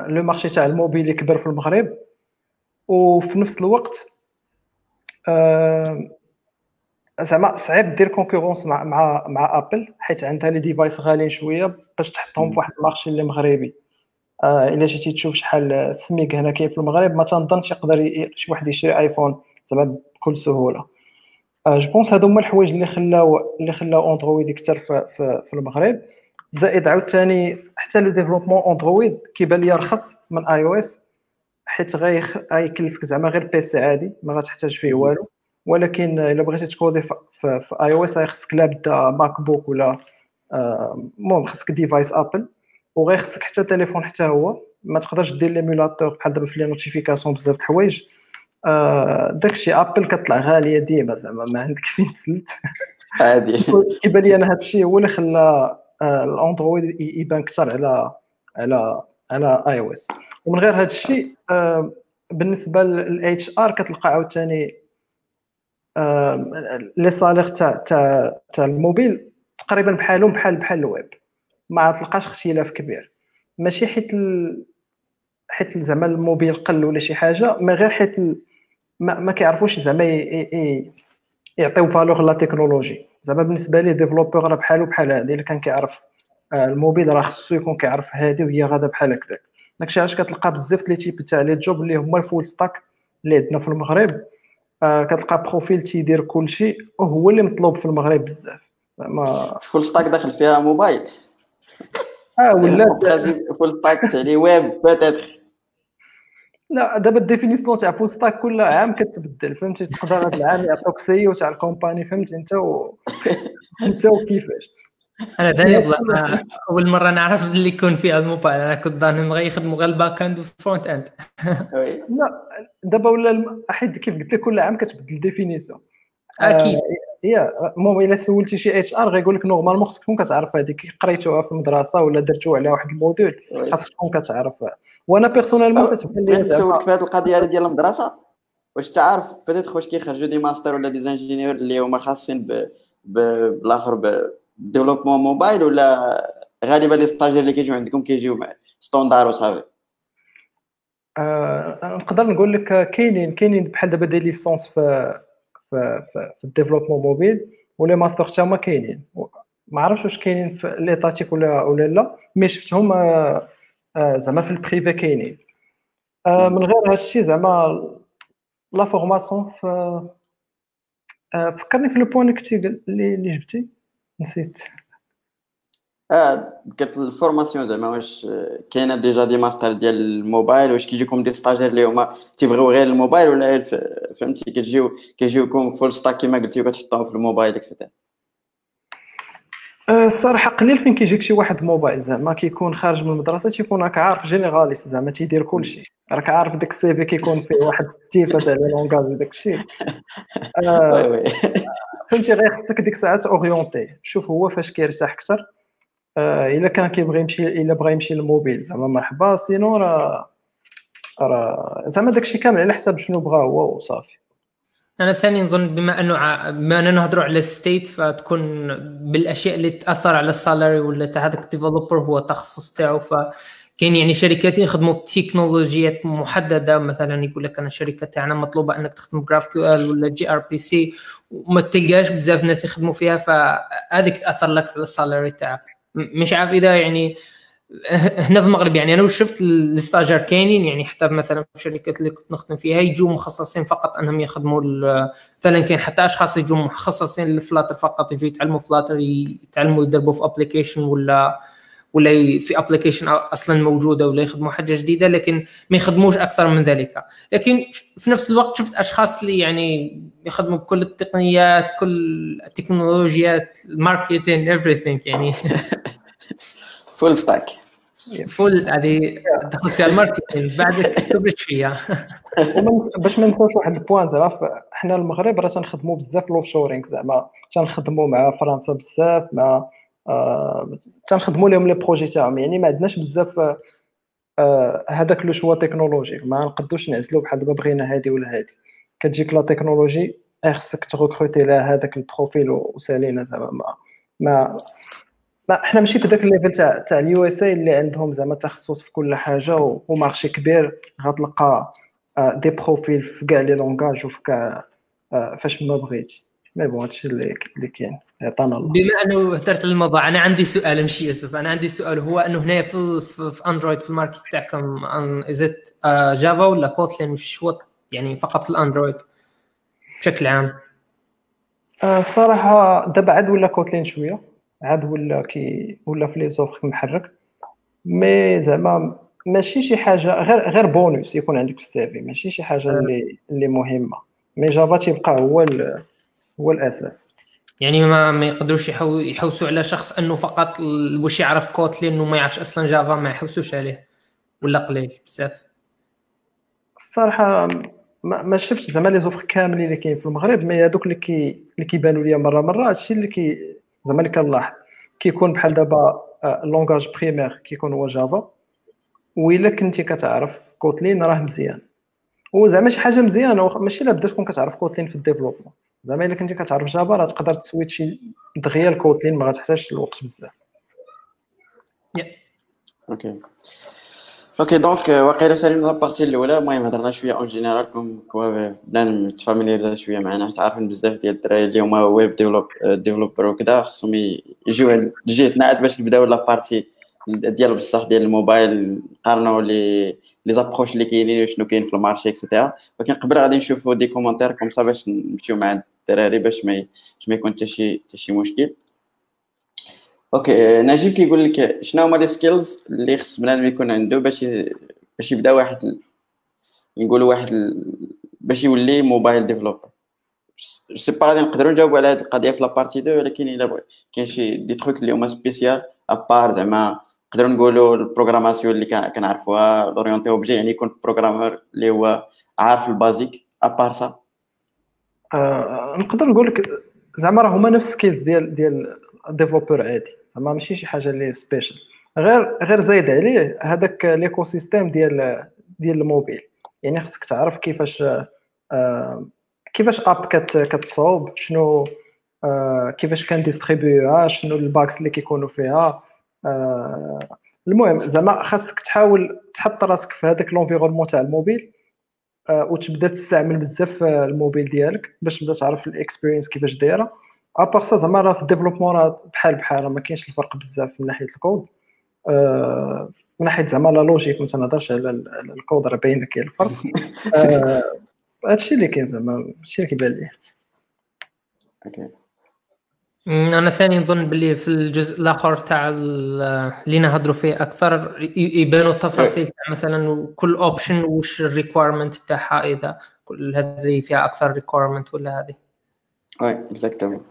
le marché تاع الموبيل يكبر في المغرب. وفي نفس الوقت زعما صعيب دير concurrence مع مع مع Apple حيت عندها les devices غاليين شوية باش تحطهم في واحد ال marché اللي مغربي. آه إلا جيتي تشوف شحال السميك هنا كاين في المغرب ما تنظنش يقدر شي واحد يشري iPhone زعما بكل سهولة. آه je pense هادو هما الحوايج اللي خلاو اللي خلاو Android يكثر في, في, في المغرب. زائد عاوتاني حتى le développement Android كيبان لي رخص من iOS حيت غيكلفك زعما غير PC عادي ما غتحتاج فيه والو. ولكن إلا بغيتي تكودي في, iOS غيخصك لابد MacBook ولا آه، المهم خصك device Apple وغيخصك حتى تليفون حتى هو. ما تقدرش دير l'émulateur بحال دابا في les notifications بزاف د الحوايج. آه داكشي Apple كطلع غالية ديما زعما ما عندك فين تسلت. عادي. كيبان لي أنا هادشي هو اللي خلى آه ال Android يبان أكثر على على على iOS ومن غير هذا الشيء آه بالنسبة لل HR كتلقى عاوتاني les salaires تاع تاع تاع الموبيل تقريبا بحالهم بحال بحال الويب. ما تلقاش اختلاف كبير. ماشي حيت ال... حيت زعما الموبيل قل ولا شي حاجة ما غير حيت ال... ما, ما كيعرفوش زعما. يعطيو valeur la technologie. زعما بالنسبة les développeurs راه بحالو بحال هادي الا كان كيعرف آه، الموبيل راه خصو يكون كيعرف هادي وهي غادا بحال هكذاك. داكشي علاش كتلقى بزاف les types تاع les jobs اللي هما ال full stack اللي عندنا في المغرب آه كتلقى profil تيدير كلشي وهو اللي مطلوب في المغرب بزاف. زعما full stack داخل فيها موبايل. آه ولا full stack تاع les web peut-être لا دابا ال définition تاع full stack كل عام كتبدل فهمتي؟ تقدر هذا العام يعطوك سي وتاع ال company فهمتي؟ انت و... انت وكيفاش؟ أنا ثاني أول مرة نعرف اللي يكون فيها الموبايل. أنا كنت ظان بغا يخدموا غير ال back end وال front end. لا دابا ولا حيت كيف قلت لك كل عام كتبدل ال définition. أكيد. هي المهم إلا سولتي شي HR غيقول لك normalement خصك تكون كتعرف هذيك قريتوها في المدرسة ولا درتو على واحد ال module خاصك تكون كتعرفها وأنا personnellement كتبان لي نسولك في هذه القضية ديال المدرسة؟ واش تعرف بديت واش كيخرجوا des masters ولا des ingénieurs اللي هما خاصين بالآخر développement mobile ولا غالبا les stagiaires اللي كيجيو عندكم كيجيو standard وصافي؟ آه نقدر نقول لك كاينين كاينين بحال دابا des licences في في في ال développement mobile و les masters حتى هما كاينين. ما عرفتش واش كاينين في l'étatique ولا ولا لا mais شفتهم آه زعما في ال privé كاينين. آه من غير هذا الشيء زعما la formation في آه فكرني في le point اللي اللي جبتي؟ نسيت. آه قلت ال formation زعما واش كاينة déjà des masters ديال الموبايل واش كيجيكم des stagiaires اللي هما تيبغيو غير الموبايل ولا فهمتي؟ كتجيو كيجيوكم full stack كيما قلتي كتحطوهم في ال mobile et cetera الصراحه قليل فين كيجيك شي واحد موبايل زعما كيكون خارج من المدرسة تيكون راك عارف généraliste زعما تيدير كلشي. راك عارف داك ال CV كيكون فيه واحد التيفه تاع les langages وداك الشيء فهمتي غير خصك ديك الساعة orienter شوف هو فاش كيرتاح أكثر. آه إلا كان كيبغي يمشي إلا بغى يمشي للموبيل. زعما مرحبا sinon راه راه زعما داكشي كامل على حساب شنو بغا هو وصافي. أنا ثاني نظن بما أنه ع... بما أننا نهضروا على ال state فتكون بالأشياء اللي تأثر على ال salary ولا تاع هذاك ال developer هو التخصص تاعو. ف كاين يعني شركات يخدموا بتكنولوجيات محددة. مثلا يقول لك أنا الشركة تاعنا مطلوبة أنك تخدم GraphQL ولا gRPC وما تلقاش بزاف ناس يخدموا فيها. فهذيك تأثر لك على ال salary تاعك. مش عارف إذا يعني هنا في المغرب يعني أنا شفت ال stagiaires كاينين يعني حتى مثلا في الشركات اللي كنت نخدم فيها يجوا مخصصين فقط أنهم يخدموا مثلا كاين حتى أشخاص يجوا مخصصين لل Flutter فقط يجوا يتعلموا Flutter يتعلموا يدربوا في application ولا ولا في application أصلا موجودة ولا يخدموا حاجة جديدة لكن ما يخدموش أكثر من ذلك. لكن في نفس الوقت شفت أشخاص اللي يعني يخدموا بكل التقنيات كل التكنولوجيات ال marketing everything يعني. full stack full هذه دخلت فيها ال marketing بعدك تبرج فيها. باش ما ننساوش واحد ال point زعما حنا المغرب راه تنخدموا بزاف l'offshoring زعما تنخدموا مع فرنسا بزاف مع آه تنخدموا لهم les projets تاعهم يعني ما عندناش بزاف آه هذاك le choix technologie ما نقدوش نعزلوا بحال دابا بغينا هادي ولا هادي. كتجيك la technologie خصك ت recruter لها هذاك ال profil وسالينا زعما ما ما لا حنا ماشي في ذاك ال level تاع تاع ال USA اللي عندهم زعما تخصص في كل حاجة و marché كبير. غتلقى des profils في كاع les langages وفي كاع فاش ما بغيتي mais bon هادشي اللي كاين. عطانا الله. بما أنه هدرت على الموضوع أنا عندي سؤال ماشي يوسف أنا عندي سؤال هو أنه هنا في, في, في Android في ال market تاعكم is it Java ولا Kotlin مش هو يعني فقط في ال Android بشكل عام. الصراحه دابا عاد ولا Kotlin شوية. عاد ولا كي ولا في les offres محرك. mais زعما ماشي شي حاجة غير غير بونوس يكون عندك في ال CV ماشي شي حاجة اللي اللي مهمة. mais Java تيبقى هو هو الأساس. يعني ما ما يقدروش يحوسوا على شخص أنه فقط واش يعرف Kotlin انه ما يعرفش أصلا Java ما يحوسوش عليه. ولا قليل بزاف. الصراحة ما, ما شفتش زعما les offres كاملين اللي كاين في المغرب mais هذوك اللي كي اللي كيبانوا ليا مرة مرة هادشي اللي كي زعما اللي كنلاحظ كيكون بحال دابا ال langage premier كيكون هو Java وإلا كنتي كتعرف Kotlin راه مزيان. وزعما شي حاجة مزيانة ماشي لا بدا تكون كتعرف Kotlin في ال développement زعما إلا كنتي كتعرف Java راه تقدر ت switcher دغيا ل Kotlin ما غتحتاجش الوقت بزاف. okay okay donc واقيلا سالينا la partie الاولى المهم هضرنا شوية en général comme quoi بلا نت familiariser شوية معنا حيت عارفين بزاف ديال الدراري اللي هما web develop developer وكذا خصهم يجيو لجهتنا عاد باش نبداو la partie ديال بصح ديال الموبايل نقارنوا les les approches اللي كاينين وشنو كاين في ال marché et cetera ولكن قبل غادي نشوفوا des commentaires comme ça باش نمشيو مع الدراري باش ما يكون حتى شي حتى شي مشكل okay نجيب كيقول لك شنو هما les skills اللي خص بنادم يكون عنده باش باش يبدأ واحد نقولوا واحد باش يولي mobile developer c'est pas غادي نقدروا نجاوبوا على هذه القضية في la partie 2 ولكن إلا كاين شي des trucs اللي هما spécial à part زعما نقدروا نقولوا ال programmation اللي كنعرفوها l'orienté objet يعني يكون programmeur اللي هو عارف ال basics à part ça آه نقدر نقول لك زعما راه هما نفس skills ديال ديال developer عادي. زعما ماشي شي حاجة اللي special غير غير زايد عليه هذاك l'écosystème ديال ديال الموبيل. يعني خصك تعرف كيفاش آه كيفاش app كت كتصوب شنو آه كيفاش كان distribuer ها شنو ال bugs اللي كيكونوا فيها. آه المهم زعما خاصك تحاول تحط راسك في هذاك l'environnement تاع الموبيل وتبدا تستعمل بزاف الموبيل ديالك باش تبدا تعرف ال expérience كيفاش دايرة. à part ça زعما راه في ال développement راه بحال بحال ما كاينش الفرق بزاف من ناحية الكود. آه من ناحية زعما la logique ما تنهضرش على الكود راه باين كاين الفرق. آه هادشي اللي كاين زعما هادشي اللي كيبان لي. أنا ثاني نظن باللي في الجزء الآخر تاع اللي نهضروا فيه أكثر يبانوا التفاصيل تاع مثلا كل option واش ال requirement تاعها إذا كل هذه فيها أكثر requirement ولا هذه. Oui exactement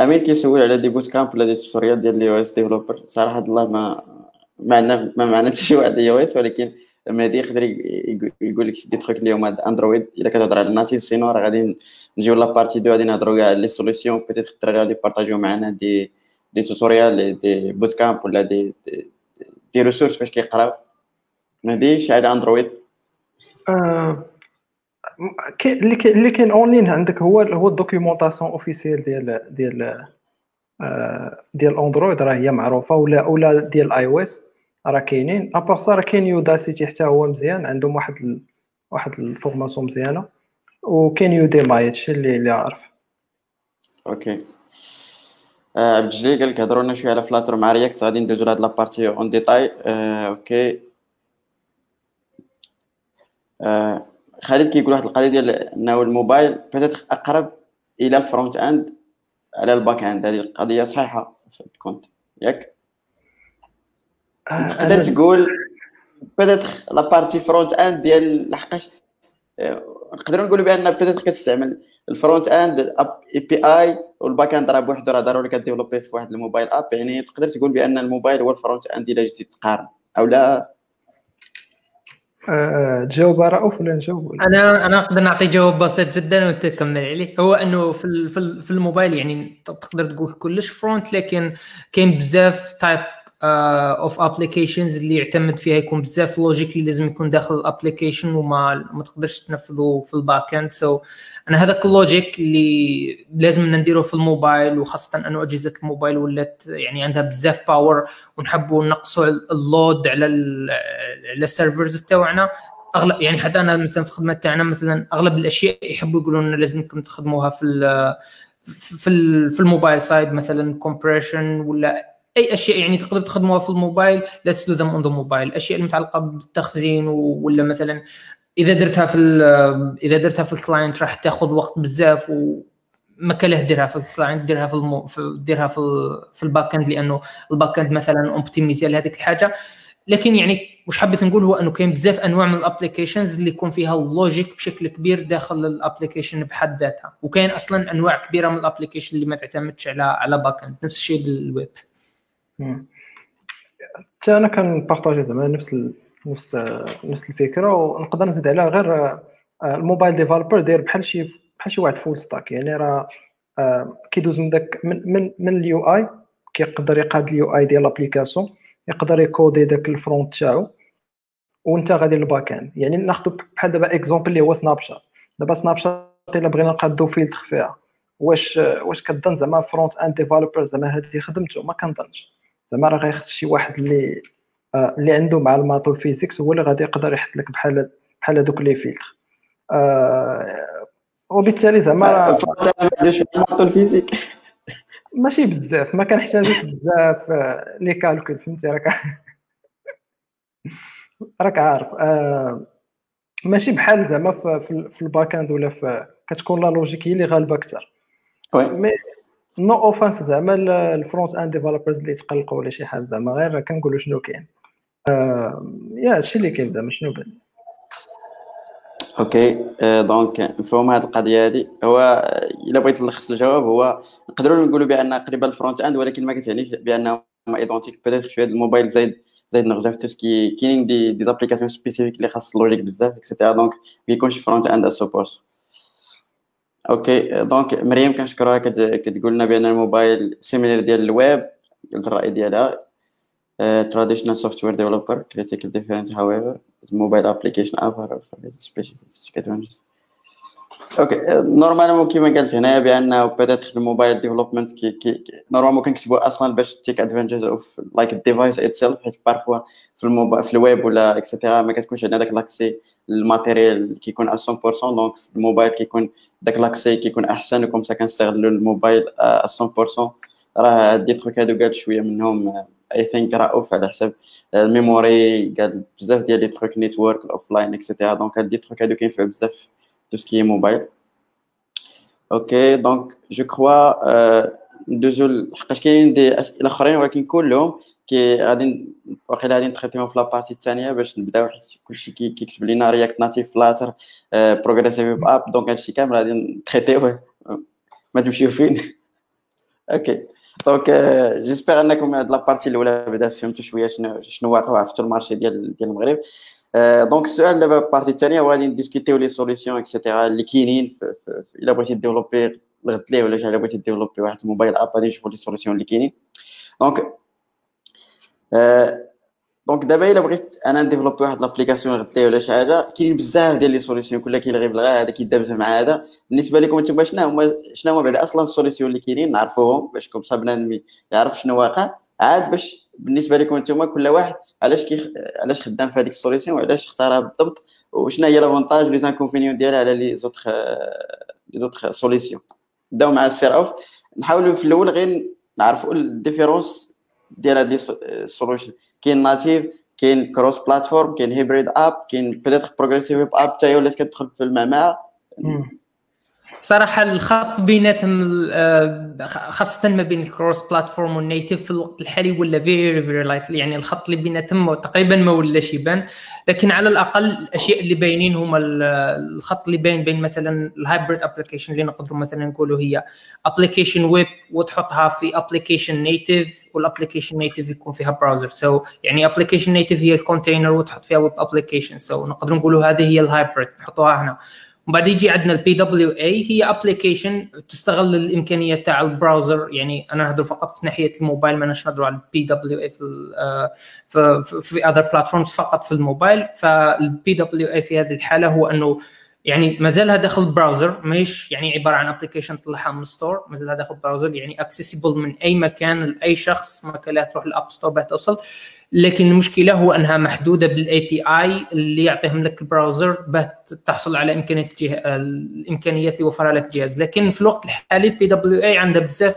امين كيسول على des bootcamps ولا des tutoriels ديال ال iOS developer صراحة الله ما عندنا ما معنا حتى شي واحد iOS ولكن مهدي يقدر يقول لك دي تخوك اللي هما Android إلا كتهضر على ال natif sinon راه غادي نجيو la partie deux غادي نهضروا كاع les solutions peut-être الدراري غادي يبارطاجيو معنا des des tutoriels des bootcamps ولا des des, des ressources باش كيقراو. مهدي على Android آه اللي كاين أونلاين عندك هو هو ال documentation officielle ديال ديال ديال Android راه هي معروفة ولا ولا ديال iOS راه كاينين. à part ça راه كاين Udacity حتى هو مزيان عندهم واحد ال... واحد ال formation مزيانة. وكاين Udemy هادشي اللي اللي عارف. Ok آه عبد الجليل قال لك هضروا لنا شوية على Flutter مع React غادي ندوزو لهاد la partie en détail آه ok آه خالد كيقول واحد القضية ديال إنه ال mobile peut-être أقرب إلى ال front-end على ال back-end هذه القضية صحيحة في الكونت. ياك؟ تقدر تقول peut-être la partie front-end ديال لحقاش نقدروا نقولوا بأن peut-être كتستعمل ال front-end API وال back-end راه بوحدو راه ضروري كديفلوبي في واحد ال mobile app يعني تقدر تقول بأن الموبايل هو ال front-end إلا جيتي تقارن أو لا؟ تجاوب رؤوف ولا نجاوب أنا أنا نقدر نعطي جواب بسيط جدا وانت تكمل عليه. هو أنه في في الموبايل يعني تقدر تقول كلش front لكن كاين بزاف type of applications اللي يعتمد فيها يكون بزاف logic اللي لازم يكون داخل ال application وما ما تقدرش تنفذه في ال back-end so so أنا هذاك ال logic اللي لازم نديره في الموبايل وخاصة انه أجهزة الموبايل ولات يعني عندها بزاف power ونحبوا نقصوا ال load على على ال servers تاعنا أغلب يعني حتى أنا مثلا في الخدمه تاعنا مثلا أغلب الأشياء يحبوا يقولوا لنا لازمكم تخدموها في في في ال mobile side مثلا compression ولا أي أشياء يعني تقدر تخدموها في ال mobile let's do them on the mobile الاشياء المتعلقة بالتخزين ولا مثلا إذا درتها في إذا درتها في ال client راح تأخذ وقت بزاف وما كله ديرها في ال client ديرها في المو... ديرها في ال... في ال back-end لأنه ال back-end مثلا optimisé لهذيك الحاجة. لكن يعني واش حبيت نقول هو أنه كاين بزاف أنواع من ال applications اللي يكون فيها ال logic بشكل كبير داخل ال application بحد ذاتها. وكاين أصلا أنواع كبيرة من ال application اللي ما تعتمدش على على back-end نفس الشيء بالويب حتى أنا كنبارطاجي زعما نفس ال... نفس نفس الفكرة ونقدر نزيد عليها غير ال mobile developer داير بحال شي بحال شي واحد full stack. يعني راه كيدوز من داك من من, من ال UI كيقدر يقاد ال UI ديال l'application يقدر يكودي داك ال front تاعو وانت غادي لل back-end يعني ناخذ بحال دابا exemple اللي هو Snapchat دابا Snapchat إلا بغينا نقادو فيلتر فيها واش واش كظن زعما front-end developer زعما هذه خدمته؟ ما كنظنش. زعما راه غيخص شي واحد اللي آه، اللي عنده معلومات ال physics هو اللي غادي يقدر يحط لك بحال بحال هذوك les filtres. آه وبالتالي زعما ال physique. ماشي بزاف ما كنحتاجوش بزاف آه، les calculs فهمتي؟ راك راك عارف. آه ماشي بحال زعما في, في ال back-end ولا في كتكون la logique هي اللي غالبة أكثر. mais no offense زعما ال front-end developers اللي تقلقوا ولا شي حاجة زعما غير كنقولوا شنو كاين. آه يا هادشي اللي كاين زعما شنو بان Ok donc نفهم هذه القضية هذه هو إلا بغيت نلخص الجواب هو نقدروا نقولوا بأن قريبة ال front-end ولكن ما كتعنيش بأنهم identiques peut-être شوية الموبايل زايد زايد نغزا في tout ce qui كاينين des des applications spécifiques اللي خاص ال logique بزاف et cetera donc ما يكونش فرونت اند سبورت أوكي دونك مريم كنشكرها كت... كتقول لنا بان الموبايل سيميلر ديال الويب قلت الراي ديالها تراديشنال سوفتوير ديفلوبر كريتيكال ديفيرنت هاويفر موبايل ابليكيشن افر سبيشال كتبان أوكي نورمالمون كيما قلت هنايا بانه بيتيتر الموبايل ديفلوبمنت كي كي نورمالمون كنكتبوا أصلا باش تيك ادفانتج اوف لايك الديفايس اتسيلف حيت بارفوا في الموبايل في الويب ولا اكسيتيرا ما كتكونش عندنا داك لاكسي الماتيريال كيكون 100% دونك في الموبايل كيكون داك لاكسي كيكون أحسن وكم سا كنستغلوا الموبايل 100% راه دي تروك هادو قال شوية منهم اي ثينك راه أوف على حساب الميموري قال بزاف ديال لي تروك نيتورك الاوف لاين اكسيتيرا دونك هاد دي تروك هادو كينفعوا بزاف tout ce qui est mobile. Ok, donc je crois ندوزو لحقاش كاينين دي اسئله اخرين ولكن كلهم كي غادي واقيلا غادي نتريتيهم في la partie الثانية باش نبداو حيت كلشي كيكتب لينا React Native Flutter progressive app donc هادشي كامل غادي نتريتيوه ما تمشيو فين ok donc j'espère انكم هاد la partie الاولى بدا فهمتوا شوية شنو شنو واقع عرفتوا ال marché ديال ديال المغرب donc السؤال دابا ال partie الثانية وغادي نديسكوتيو les solutions et cetera اللي كاينين الا بغيتي ديفلوبي ضغط ليه ولا الا بغيتي ديفلوبي واحد ال mobile app غادي نشوفوا les solutions اللي كاينين donc donc دابا الا بغيت أنا ن développer واحد l'application غدت ليه ولا شي حاجة كاين بزاف ديال les solutions كلها كيلغي بالغا هذا كيدابز مع هذا بالنسبة لكم أنتم شنو هما شنو هما بعدا أصلا ال solutions اللي كاينين نعرفوهم باش comme بنادم يعرف شنو واقع عاد باش بالنسبة لكم أنتم كل واحد علاش كي علاش خدام في هذيك ال solution وعلاش اختارها بالضبط؟ وشنو هي l'avantage les inconvénients ديالها على les autres les autres solutions؟ نبداو مع السير اوف نحاولوا في الأول غير نعرفوا ال différence ديال هاد les solutions كاين native كاين cross-platform كاين hybrid app كاين peut-être progressive app حتى ولات كتدخل في المعمعة. صراحة الخط بيناتهم آه، خاصة ما بين ال cross-platform وال native في الوقت الحالي ولا very very light يعني الخط اللي بيناتهم تقريبا ما ولاش يبان لكن على الأقل الأشياء اللي باينين هما الخط اللي باين بين مثلا ال hybrid application اللي نقدروا مثلا نقولوا هي application web وتحطها في application native وال application native يكون فيها browser so يعني application native هي ال container وتحط فيها web application so نقدر نقولوا هذه هي ال hybrid نحطوها هنا. وبعد يجي عندنا ال PWA هي application تستغل الإمكانية تاع ال browser. يعني أنا نهضر فقط في ناحية الموبايل ما نهضر على ال PWA في في في other platforms فقط في الموبايل. فال PWA في هذه الحالة هو أنه يعني مازالها داخل ال browser ماهيش يعني عبارة عن application طلعها من store مازالها داخل ال browser. يعني accessible من أي مكان لأي شخص ما كان تروح ال App Store باه توصل. لكن المشكلة هو أنها محدودة بال API اللي يعطيهم لك ال browser باه تحصل على إمكانية الإمكانيات اللي يوفرها لك الجهاز لكن في الوقت الحالي ال PWA عندها بزاف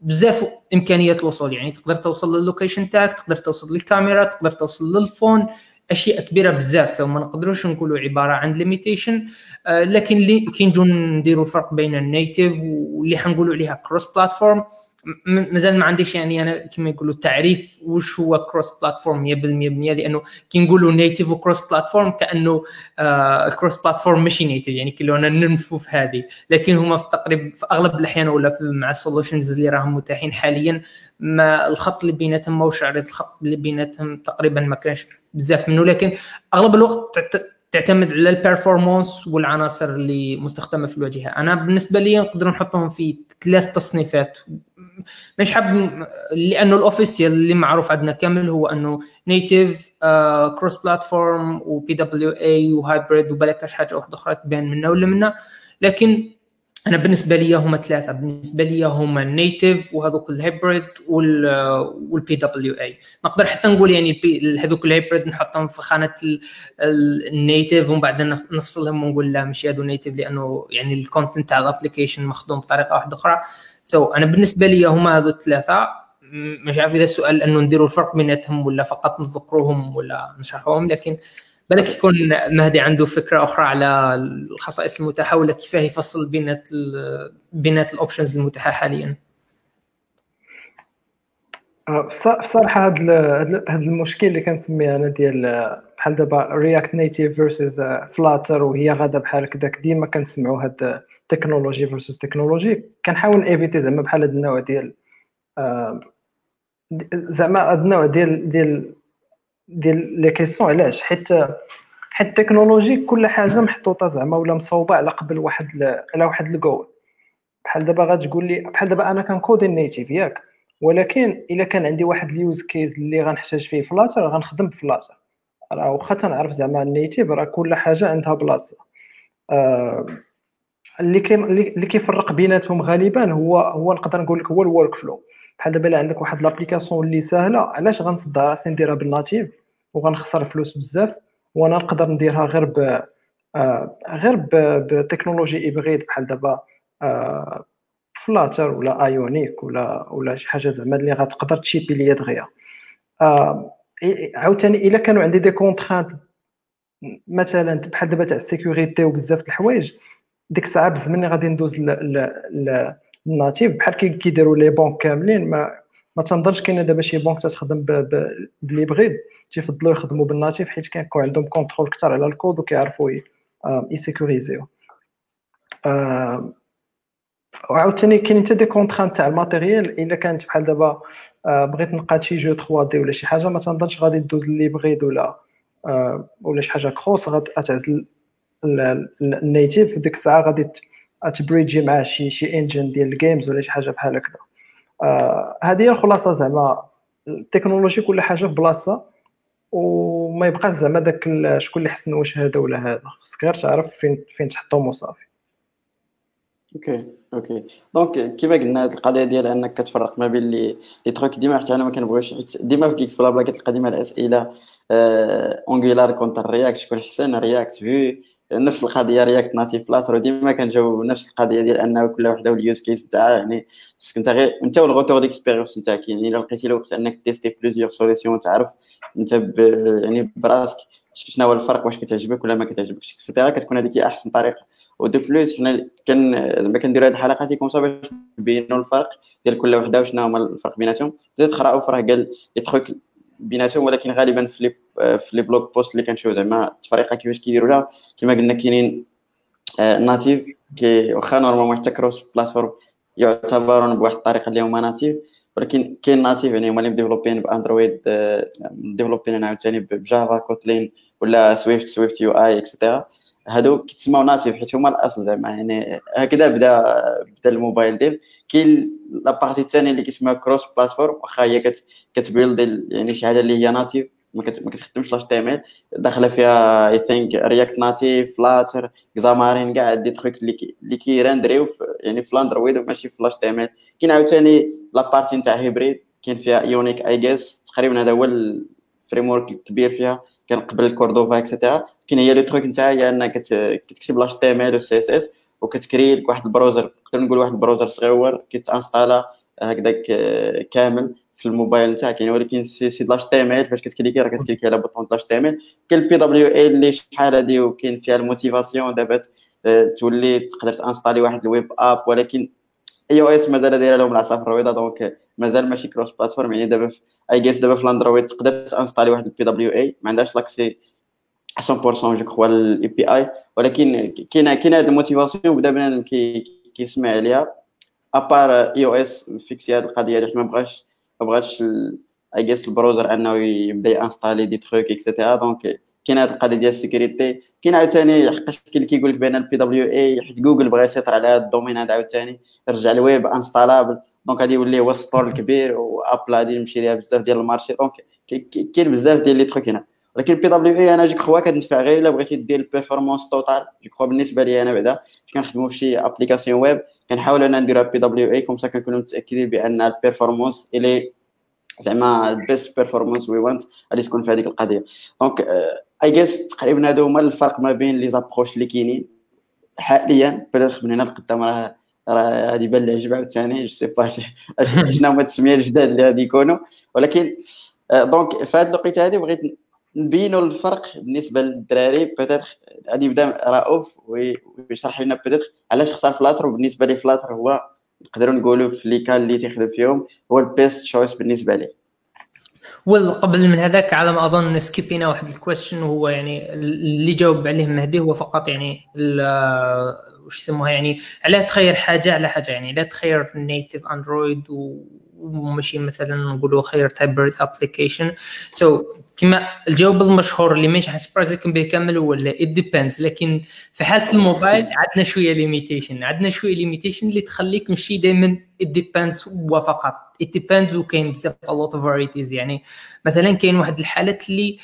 بزاف إمكانيات الوصول. يعني تقدر توصل للوكيشن تاعك تقدر توصل للكاميرا تقدر توصل لل phone. أشياء كبيرة بزاف so ما نقدروش نقولوا عبارة عن limitation آه لكن اللي كي نديروا الفرق بين ال native واللي حنقولوا عليها cross-platform مازال ما عنديش يعني أنا كما يقولوا تعريف وش هو cross-platform 100% لأنه كي نقولوا native و cross-platform كأنه cross-platform ماشي native يعني كلنا ننفوا في هذه. لكن هما في تقريبا في أغلب الأحيان ولا في مع ال solutions اللي راهم متاحين حاليا ما الخط اللي بيناتهم ما عريض الخط اللي بيناتهم تقريبا ما كانش بزاف منه. لكن أغلب الوقت تعتمد على ال performance والعناصر اللي مستخدمة في الواجهة. أنا بالنسبة لي نقدر نحطهم في ثلاث تصنيفات. مش حاب لأنه ال official اللي معروف عندنا كامل هو أنه native cross-platform و PWA و hybrid وبلا كاش حاجة واحدة أخرى تبان منا ولا منا لكن أنا بالنسبة لي هما ثلاثة. بالنسبة لي هما ال native وهذوك ال hybrid وال PWA نقدر حتى نقول يعني هذوك ال hybrid نحطهم في خانة ال native ومن بعد نفصلهم ونقول لا مش هذو native لأنه يعني ال content تاع ال application مخدوم بطريقة واحدة أخرى. so أنا بالنسبة لي هما هذو الثلاثة. مش عارف إذا السؤال أنه نديروا الفرق بيناتهم ولا فقط نذكروهم ولا نشرحوهم لكن بالك يكون مهدي عنده فكرة أخرى على الخصائص المتاحه ولا كيفاه يفصل بينات بينات ال options المتاحة حاليا؟ بصراحة هذا المشكل اللي كنسميه أنا ديال بحال دابا React Native versus Flutter وهي غادة بحال هكذاك. ديما كنسمعوا هاد technology versus technology كنحاول éviter زعما بحال هاد النوع ديال زعما هاد النوع ديال ديال ديال les questions علاش؟ حيت حيت ال technology كل حاجة محطوطة زعما ولا مصوبة على قبل واحد ل... على واحد الجول بحال دابا غتقول لي بحال دابا أنا كن coder ال native ياك ولكن إلا كان عندي واحد ال use case اللي غنحتاج فيه Flutter غنخدم ب Flutter راه واخا تنعرف زعما ال native راه كل حاجة عندها بلاصه آه اللي كي اللي كيفرق بيناتهم غالبا هو هو نقدر نقول لك هو ال workflow بحال دابا الا عندك واحد l'application اللي ساهله علاش غنصدع راسي نديرها بال native وغنخسر فلوس بزاف؟ وأنا نقدر نديرها غير ب آه غير ب technologie hybride بحال دابا آه Flutter ولا Ionic ولا ولا شي حاجة زعما اللي غتقدر ت ship ي ليا دغيا. آه عاوتاني الا كانوا عندي des contraintes مثلا بحال دابا تاع ال sécurité وبزاف د الحوايج ديك الساعة بزز منك غادي ندوز ال native بحال كيديروا les banques كاملين ما ما تنظرش كاينة دابا شي بونك تخدم ب l'hybride تيفضلوا يخدموا بال native حيت كيكون عندهم contrôle كثر على الكود وكيعرفوا ي sécuriser و. وعاوتاني كاين حتى des contraintes تاع ال matériel إلا كانت بحال دابا بغيت نقاد شي jeu 3D ولا شي حاجة ما تنظنش غادي دوز l'hybride ولا آه، ولا شي حاجة cross غتعزل ال native ديك الساعة غادي ت bridge ي مع شي شي engine ديال ال games ولا شي حاجة بحال هكذا. آه هذه هي الخلاصة زعما. ال technology كل حاجة في بلاصة وما يبقاش زعما داك شكون اللي حسن واش هذا ولا هذا. خصك غير تعرف فين فين تحطهم وصافي. أوكي أوكي. دونك كيما قلنا هاد القضية ديال أنك كتفرق ما بين les les trucs ديما حتى أنا ما كنبغيش ديما في كيكس بلا بلا كتلقى ديما الأسئلة Angular contre React شكون احسن React في نفس القضية React Native Flutter ديما كنجاوب نفس القضية ديال أنه كل وحدة وال use case تاعها يعني خصك انت غير أنت وال retour d'expérience نتاعك يعني إلا لقيتي الوقت أنك tester plusieurs solutions تعرف أنت يعني براسك شنو هو الفرق واش كتعجبك ولا ما كتعجبكش et cetera كتكون هذيك أحسن طريقة. و de plus حنا كان زعما كنديروا هاد الحلقات يكون صافي باش نبينوا الفرق ديال كل وحدة وشنو هما الفرق بيناتهم. زيد خرا فرق قال les trucs بيناتهم ولكن غالبا في les في les blog posts اللي كنشوف زعما التفريقة كيفاش كيديروا لها كما قلنا كاينين native كي واخا normalement حتى cross platform يعتبرون بواحد الطريقة اللي هما native ولكن كاين native يعني هما اللي مديفلوبين بأندرويد مديفلوبين عاوتاني ب Java Kotlin ولا Swift SwiftUI et cetera هادو كيتسموا native حيت هما الأصل زعما يعني هكذا بدا بدا ال mobile dev. كاين la partie الثانية اللي كيسموها cross platform واخا هي كت build يعني شي حاجة اللي هي native ما كتخدمش l'HTML داخلة فيها I think React Native Flutter Xamarin كاع دي تخيك اللي كيرندريو يعني في الاندرويد وماشي في l'HTML كاين عاوتاني la partie نتاع hybride كاين فيها Ionic I guess تقريبا هذا هو ال framework الكبير فيها كان قبل Cordova et cetera كاين هي le truc نتاعها هي انك كتكتب لاش تي ام ال والسي اس اس وكت créer لك واحد ال browser نقدر نقول واحد ال browser صغير كيت installer هكذاك كامل في الموبايل نتاعك. يعني ولكن c'est HTML فاش كت cliquer راه كت cliquer على bouton l'HTML كاين ال PWA اللي شحال هادي وكاين فيها ال motivation دابا تولي تقدر ت installer واحد ال web app ولكن iOS مازال دايرة لهم العصافر البيضاء donc مازال ماشي cross platform يعني دابا I guess دابا في الأندرويد تقدر ت installer واحد ال PWA ما عندهاش l'accès 100% je crois ال API ولكن كاين كاين هاد ال motivation بدا بنادم كيسمع عليها à part iOS فيكسي هاد القضية اللي ما بغاش ما بغاش I guess ال browser انه يبدا ي installer des trucs et cetera donc كاين هاد القضية ديال ال sécurité كاين عاوتاني حقاش كاين اللي كيقول لك بان ال PWA حيت جوجل بغا يسيطر على هاد ال domaine هذا عاوتاني يرجع ال web installable donc غادي يولي هو ال store الكبير و Apple غادي يمشي ليها بزاف ديال ال marché donc كاين بزاف ديال les trucs هنا ولكن PWA أنا je crois كتنفع غير إلا بغيتي دير ال performance totale je crois بالنسبة لي أنا بعدا كنخدموا في شي application web كنحاول أنا نديرها PWA comme ça كنكونوا متأكدين بأن ال performance الي زعما ال best performance oui وانت غادي تكون في هذيك القضية. donc I guess تقريبا هادو هما الفرق ما بين les approches اللي كاينين. حاليا بلغ من هنا لقدام راه راه غادي يبان العجب عاوتاني je sais pas شنو هما التسمية الجداد اللي غادي يكونوا. ولكن donc في هذه الوقيتة هذه بغيت نبينوا الفرق بالنسبة للدراري. peut-être غادي يبدا رؤوف ويشرح لنا peut-être علاش خسر Flutter وبالنسبه لي Flutter هو نقدروا نقولوا في les cas اللي تيخدم فيهم هو ال best choice بالنسبة لي. وقبل من هذاك على ما اظن skip ينا واحد ال question وهو يعني اللي جاوب عليه مهدي هو فقط يعني وش يسموها يعني علاه تخير حاجة على حاجة يعني لا تخير native أندرويد وماشي مثلا نقولوا خير hybrid application so كما الجواب المشهور اللي ماشي حن surprise يكم به كامل هو it depends لكن في حالة الموبايل عندنا شوية limitation عندنا شوية limitation اللي تخليك ماشي دائما it depends وفقط. it depends وكاين بزاف a lot varieties يعني مثلا كاين واحد الحالات اللي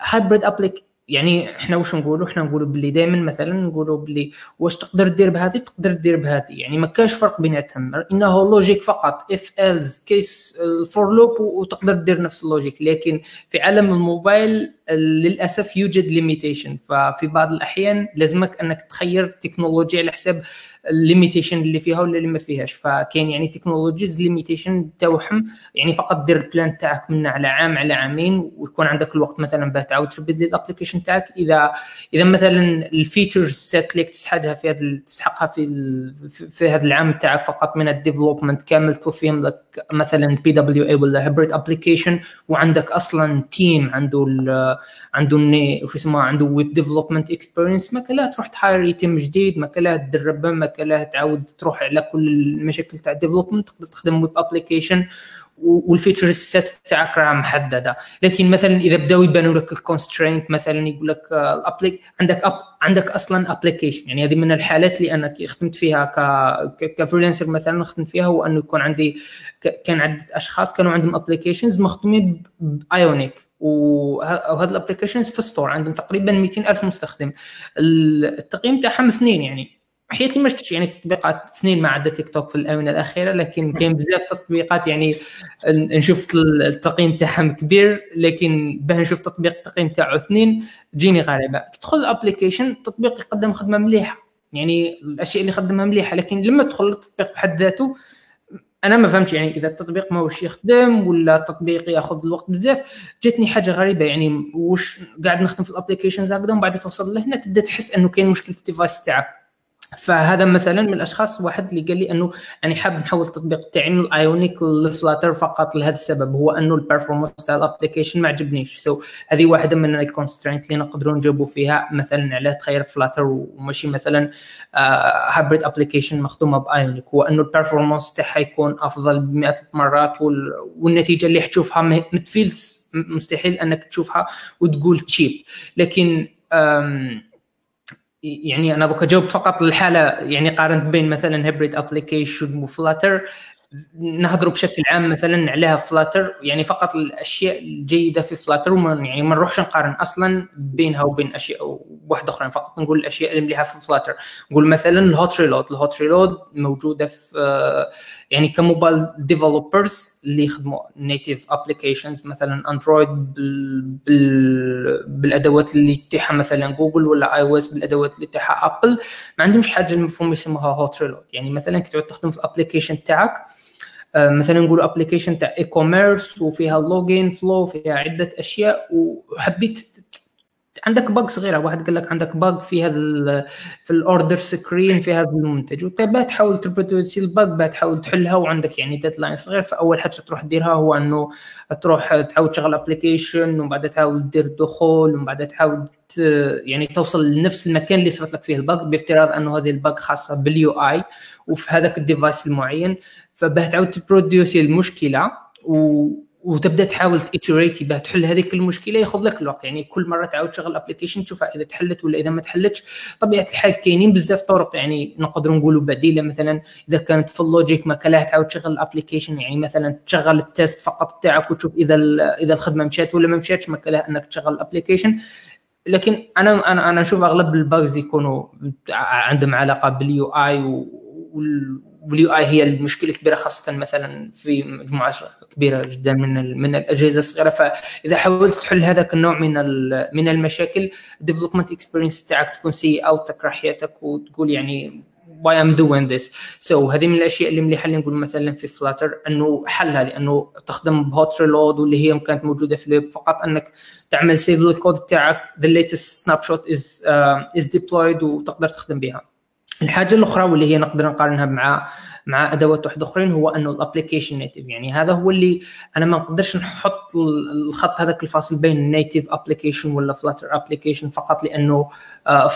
hybrid applic يعني إحنا واش نقولوا إحنا نقولوا باللي دائما مثلا نقولوا باللي واش تقدر دير بهذه تقدر دير بهذه. يعني ما كاش فرق بيناتهم انه logic فقط. if else case for loop وتقدر دير نفس ال logic لكن في عالم الموبايل للأسف يوجد limitation ففي بعض الأحيان لازمك أنك تخير التكنولوجيا على حساب ال limitation اللي فيها ولا اللي ما فيهاش. فكاين يعني technologies limitation تاعهم يعني فقط دير ال plan تاعك من على عام على عامين ويكون عندك الوقت مثلا باه تعاود ت rebuild لي ال application تاعك. إذا إذا مثلا ال features set اللي تسحقها في هذا تسحقها في في هذا العام تاعك فقط من ال development كامل توفيهم لك مثلا PWA ولا hybrid application وعندك أصلا team عنده عنده وش اسمه عنده web development experience ما كان تروح تحاير team جديد ما كان تدربه ما كان تعاود تروح على كل المشاكل تاع ال development تقدر تخدم web application وال feature set تاعك راه محددة. لكن مثلا إذا بداو يبانوا لك ال constraint مثلا يقول لك ال applic عندك app عندك أصلا application يعني هذه من الحالات اللي أنا خدمت فيها ك ك freelancer مثلا خدمت فيها هو انه يكون عندي كان عدة أشخاص كانوا عندهم applications مخدومين ب Ionic وهذا ال applications في store عندهم تقريبا 200 ألف مستخدم. التقييم تاعهم اثنين يعني. حياتي ما شفتش يعني تطبيقات اثنين ما عدا تيك توك في الآونة الأخيرة لكن كاين بزاف تطبيقات يعني نشوف التقييم تاعهم كبير لكن باه نشوف تطبيق التقييم تاعو اثنين تجيني غريبة. تدخل ال application التطبيق يقدم خدمة مليحة. يعني الأشياء اللي خدمها مليحة لكن لما تدخل التطبيق بحد ذاته أنا ما فهمتش يعني إذا التطبيق ما وش يخدم ولا التطبيق يأخذ الوقت بزاف. جاتني حاجة غريبة يعني وش قاعد نخدم في ال applications هكذا ومن بعد توصل لهنا تبدأ تحس إنه كاين مشكل في ال device تاعك. فهذا مثلا من الأشخاص واحد اللي قال لي أنه يعني حاب نحول التطبيق تاعي من ال Ionic ل Flutter فقط لهذا السبب هو أنه ال performance تاع ال application ما عجبنيش. so هذه واحدة من ال constraint اللي نقدروا نجاوبوا فيها مثلا على تخير Flutter وماشي مثلا hybrid uh, application مخدومة ب Ionic هو أنه ال performance تاعها يكون أفضل ب مرات والنتيجة اللي حتشوفها متفيلز مستحيل أنك تشوفها وتقول cheap لكن um, يعني أنا دوكا جاوبت فقط الحاله يعني قارنت بين مثلا hybrid application و Flutter نهضروا بشكل عام مثلا عليها Flutter يعني فقط الأشياء الجيدة في Flutter وما يعني ما نروحش نقارن أصلا بينها وبين أشياء واحدة أخرى فقط نقول الأشياء اللي مليحه في Flutter نقول مثلا ال hot reload ال hot reload موجودة في يعني ك mobile developers اللي يخدموا native applications مثلا اندرويد بالأدوات اللي تتيحها مثلا جوجل ولا iOS بالأدوات اللي تتيحها ابل ما عندهمش حاجة المفهوم يسموها hot reload يعني مثلا كي تعود تخدم في ال application تاعك مثلا نقول application تاع e-commerce وفيها login flow فيها عدة أشياء وحبيت عندك bug صغيره واحد قال لك عندك bug في هذا في ال order screen في هذا المنتج. وانت تحاول تربرودوسي ال bug تحاول تحلها وعندك يعني deadline صغير فأول حاجة تروح ديرها هو إنه تروح تعاود تشغل application ومن بعد تحاول دير دخول ومن بعد تحاول يعني توصل لنفس المكان اللي صارت لك فيه ال bug بافتراض إنه هذه ال bug خاصة بال UI وفي هذاك ال device المعين. فباه تعاود تبروديوسي المشكلة و وتبدأ تحاول تيتريتي بها تحل هذيك المشكلة ياخذ لك الوقت. يعني كل مرة تعاود تشغل application تشوفها إذا تحلت ولا إذا ما تحلتش. طبيعة الحال كاينين بزاف طرق يعني نقدروا نقولوا بديلة مثلا إذا كانت في ال logic ما كلها تعاود تشغل ال application يعني مثلا تشغل ال test فقط تاعك وتشوف إذا إذا الخدمة مشات ولا ما مشاتش ما كلها إنك تشغل ال application لكن أنا أنا أنا أشوف أغلب ال bugs يكونوا عندهم علاقة بال UI وال UI هي المشكلة الكبيرة خاصة مثلا في مجموعة كبيرة جدا من من الأجهزة الصغيرة. فإذا حاولت تحل هذاك النوع من من المشاكل ال development experience تاعك تكون سيئة أو تكره حياتك وتقول يعني why I'm doing this. So هذه من الأشياء اللي مليحة اللي نقول مثلا في Flutter أنه حلها لأنه تخدم ب hot reload واللي هي كانت موجودة في الويب. فقط أنك تعمل save لل code تاعك the latest snapshot is uh, is deployed وتقدر تخدم بها. الحاجة الأخرى واللي هي نقدر نقارنها مع مع أدوات واحدة أخرين هو أنه ال application native يعني هذا هو اللي أنا ما نقدرش نحط الخط هذاك الفاصل بين ال native application ولا Flutter application فقط لأنه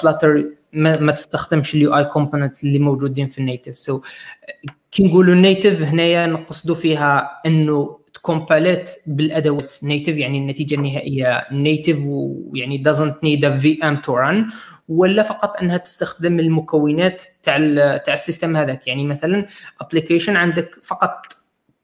Flutter ما, ما تستخدمش ال UI component اللي موجودين في ال native so, كي نقولوا native هنايا نقصدوا فيها إنه تكومباليت بالأدوات native يعني النتيجة النهائية native ويعني doesn't need a VM to run ولا فقط أنها تستخدم المكونات تاع تاع ال system هذاك. يعني مثلا application عندك فقط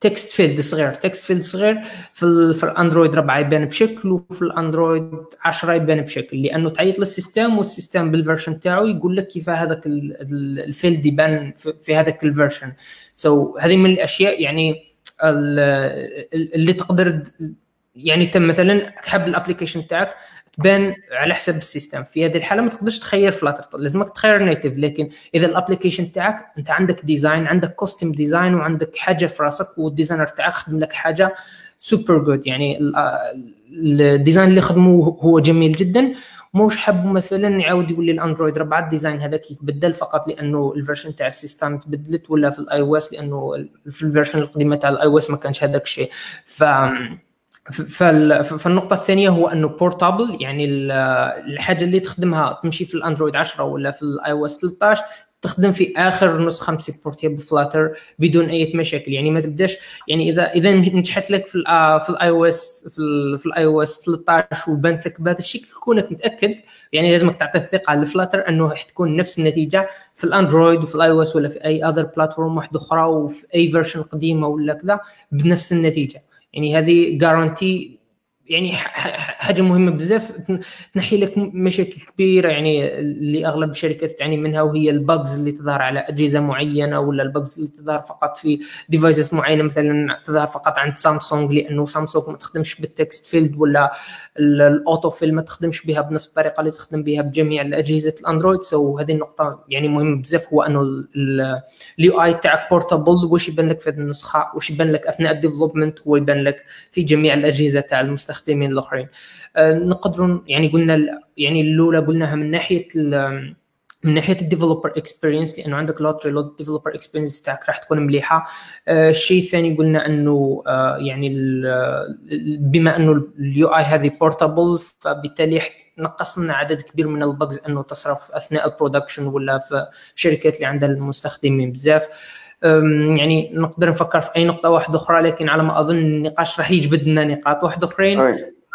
text field صغير. text field صغير في, في الأندرويد 4 يبان بشكل وفي الأندرويد 10 يبان بشكل لأنه تعيط لل system وال system بال version تاعو يقول لك كيف هذاك ال field يبان في هذاك ال version so هذه من الأشياء يعني اللي تقدر يعني تم مثلا حب ال application تاعك تبان على حسب ال system. في هذه الحالة ما تقدرش تخير Flutter لازمك تخير native لكن إذا ال application تاعك أنت عندك design عندك custom design وعندك حاجة في راسك وال designer تاعك خدم لك حاجة super good يعني ال design اللي خدموه هو جميل جدا. موش حب مثلا يعاود يقول لي الاندرويد ربعة ال design هذاك يتبدل فقط لأنه ال version تاع ال system تبدلت ولا في ال iOS؟ لأنه في ال version القديمة تاع ال iOS ما كانش هذاك الشيء. ف فالنقطة الثانية هو أنه portable يعني الحاجة اللي تخدمها تمشي في الأندرويد 10 ولا في ال iOS 13 تخدم في آخر نسخة مسبورتيها ب Flutter بدون أي مشاكل. يعني ما تبداش يعني إذا إذا نجحت لك في في ال iOS في ال iOS 13 وبانت لك بهذا الشكل كونك متأكد يعني لازمك تعطي الثقة ل Flutter أنه حتكون نفس النتيجة في الاندرويد وفي ال iOS ولا في أي other platform واحدة أخرى وفي أي version قديمة ولا كذا بنفس النتيجة. يعني هذه guarantee يعني حاجة مهمة بزاف. تنحي لك مشاكل كبيرة يعني اللي أغلب الشركات تعاني منها وهي ال bugs اللي تظهر على أجهزة معينة ولا ال bugs اللي تظهر فقط في devices معينة. مثلا تظهر فقط عند سامسونج لأنه سامسونج ما تخدمش بال text field ولا ال autofill ما تخدمش بها بنفس الطريقة اللي تخدم بها بجميع الأجهزة الأندرويد. so هذه النقطة يعني مهمه بزاف هو أنه ال UI تاعك portable واش يبان لك في هذه النسخة؟ واش يبان لك أثناء ال development هو يبان لك في جميع الأجهزة تاع المستخدمين الأخرين. أه نقدروا يعني قلنا يعني الأولى قلناها من ناحية من ناحية ال developer experience لأنه عندك ال hot reload developer experience تاعك راح تكون مليحة. آه الشيء الثاني قلنا إنه آه يعني بما إنه ال UI هذه portable فبالتالي نقص لنا عدد كبير من ال bugs إنه تصرف أثناء ال production ولا في الشركات اللي عندها المستخدمين بزاف. يعني نقدر نفكر في أي نقطة واحدة أخرى لكن على ما أظن النقاش راح يجبد لنا نقاط واحدة أخرين.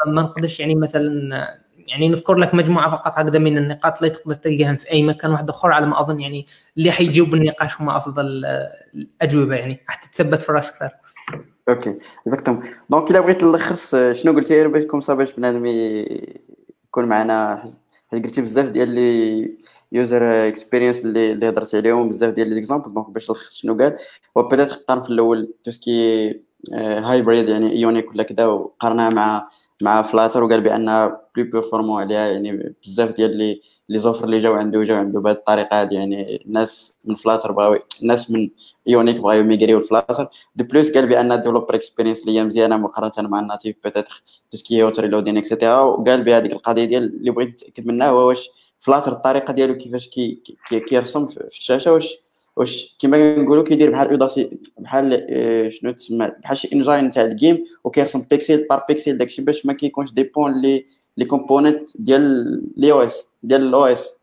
ما نقدرش يعني مثلا يعني نذكر لك مجموعة فقط هكذا من النقاط اللي تقدر تلقاهم في أي مكان واحد آخر على ما أظن يعني اللي حيجيوب النقاش هم أفضل الأجوبة يعني. حتى تثبت في الراس أكثر. okay exactement donc إلا بغيت نلخص شنو قلتي باش comme باش بنادم يكون معنا؟ حيت قلتي بزاف ديال les user experience اللي اللي هضرت عليهم بزاف ديال les exemples donc باش نلخص شنو قال. هو peut-être قارن في الأول tout ce qui hybride يعني Ionic ولا كذا وقارنها مع مع Flutter وقال بأن plus performant عليها يعني بزاف ديال les les offres اللي جاو عنده جاو عنده بهذه الطريقة هذه يعني الناس من Flutter بغاو الناس من Ionic بغاو يميغريو ل Flutter de plus قال بأن developer experience اللي هي مزيانة مقارنة مع الناتيف بيتيتر توسكي اوتر لودين اكسيتيرا وقال بهذيك القضية ديال اللي بغيت نتأكد منها هو واش Flutter الطريقة ديالو كيفاش كي كيرسم في الشاشة واش واش كيما كنقولوا كيدير بحال audacity بحال شنو تسمى بحال شي engine تاع ال game وكيرسم pixel par pixel داكشي باش ما كيكونش dépend les les components ديال les OS ديال ال OS.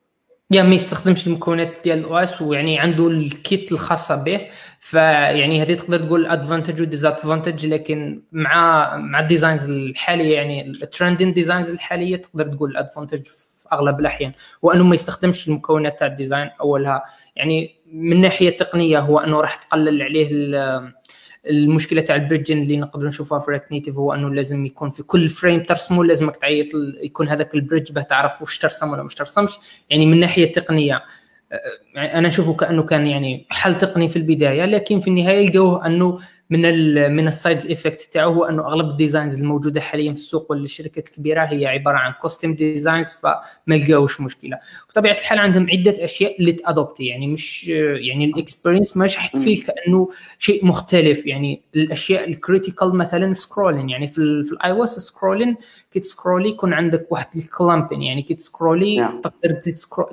يا ما يستخدمش المكونات ديال ال OS ويعني عنده ال kit الخاصة به. فيعني هذه تقدر تقول advantage و disadvantage لكن مع مع ال designs الحالية يعني ال trending designs الحالية تقدر تقول ال advantage في أغلب الأحيان. هو انه ما يستخدمش المكونات تاع ال design أولها. يعني من ناحية تقنية هو أنه راح تقلل عليه المشكلة تاع ال bridging اللي نقدر نشوفها في React Native هو أنه لازم يكون في كل frame ترسمه لازمك تعيط يكون هذاك ال bridge باه تعرف واش ترسم ولا مش ترسمش يعني من ناحية تقنية. أنا أشوفه كأنه كان يعني حل تقني في البداية لكن في النهاية لقوه أنه من من ال side effects تاعو هو أنه أغلب ال designs الموجودة حاليا في السوق والشركات الكبيرة هي عبارة عن custom designs فما لقاوش مشكلة. بطبيعة الحال عندهم عدة أشياء اللي تأدابتي. يعني مش يعني ال experience ما راح فيه كأنه شيء مختلف. يعني الأشياء ال critical مثلا scrolling يعني في, ال iOS scrolling كي تسكرولي يكون عندك واحد ال clamping يعني كي تسكرولي. تقدر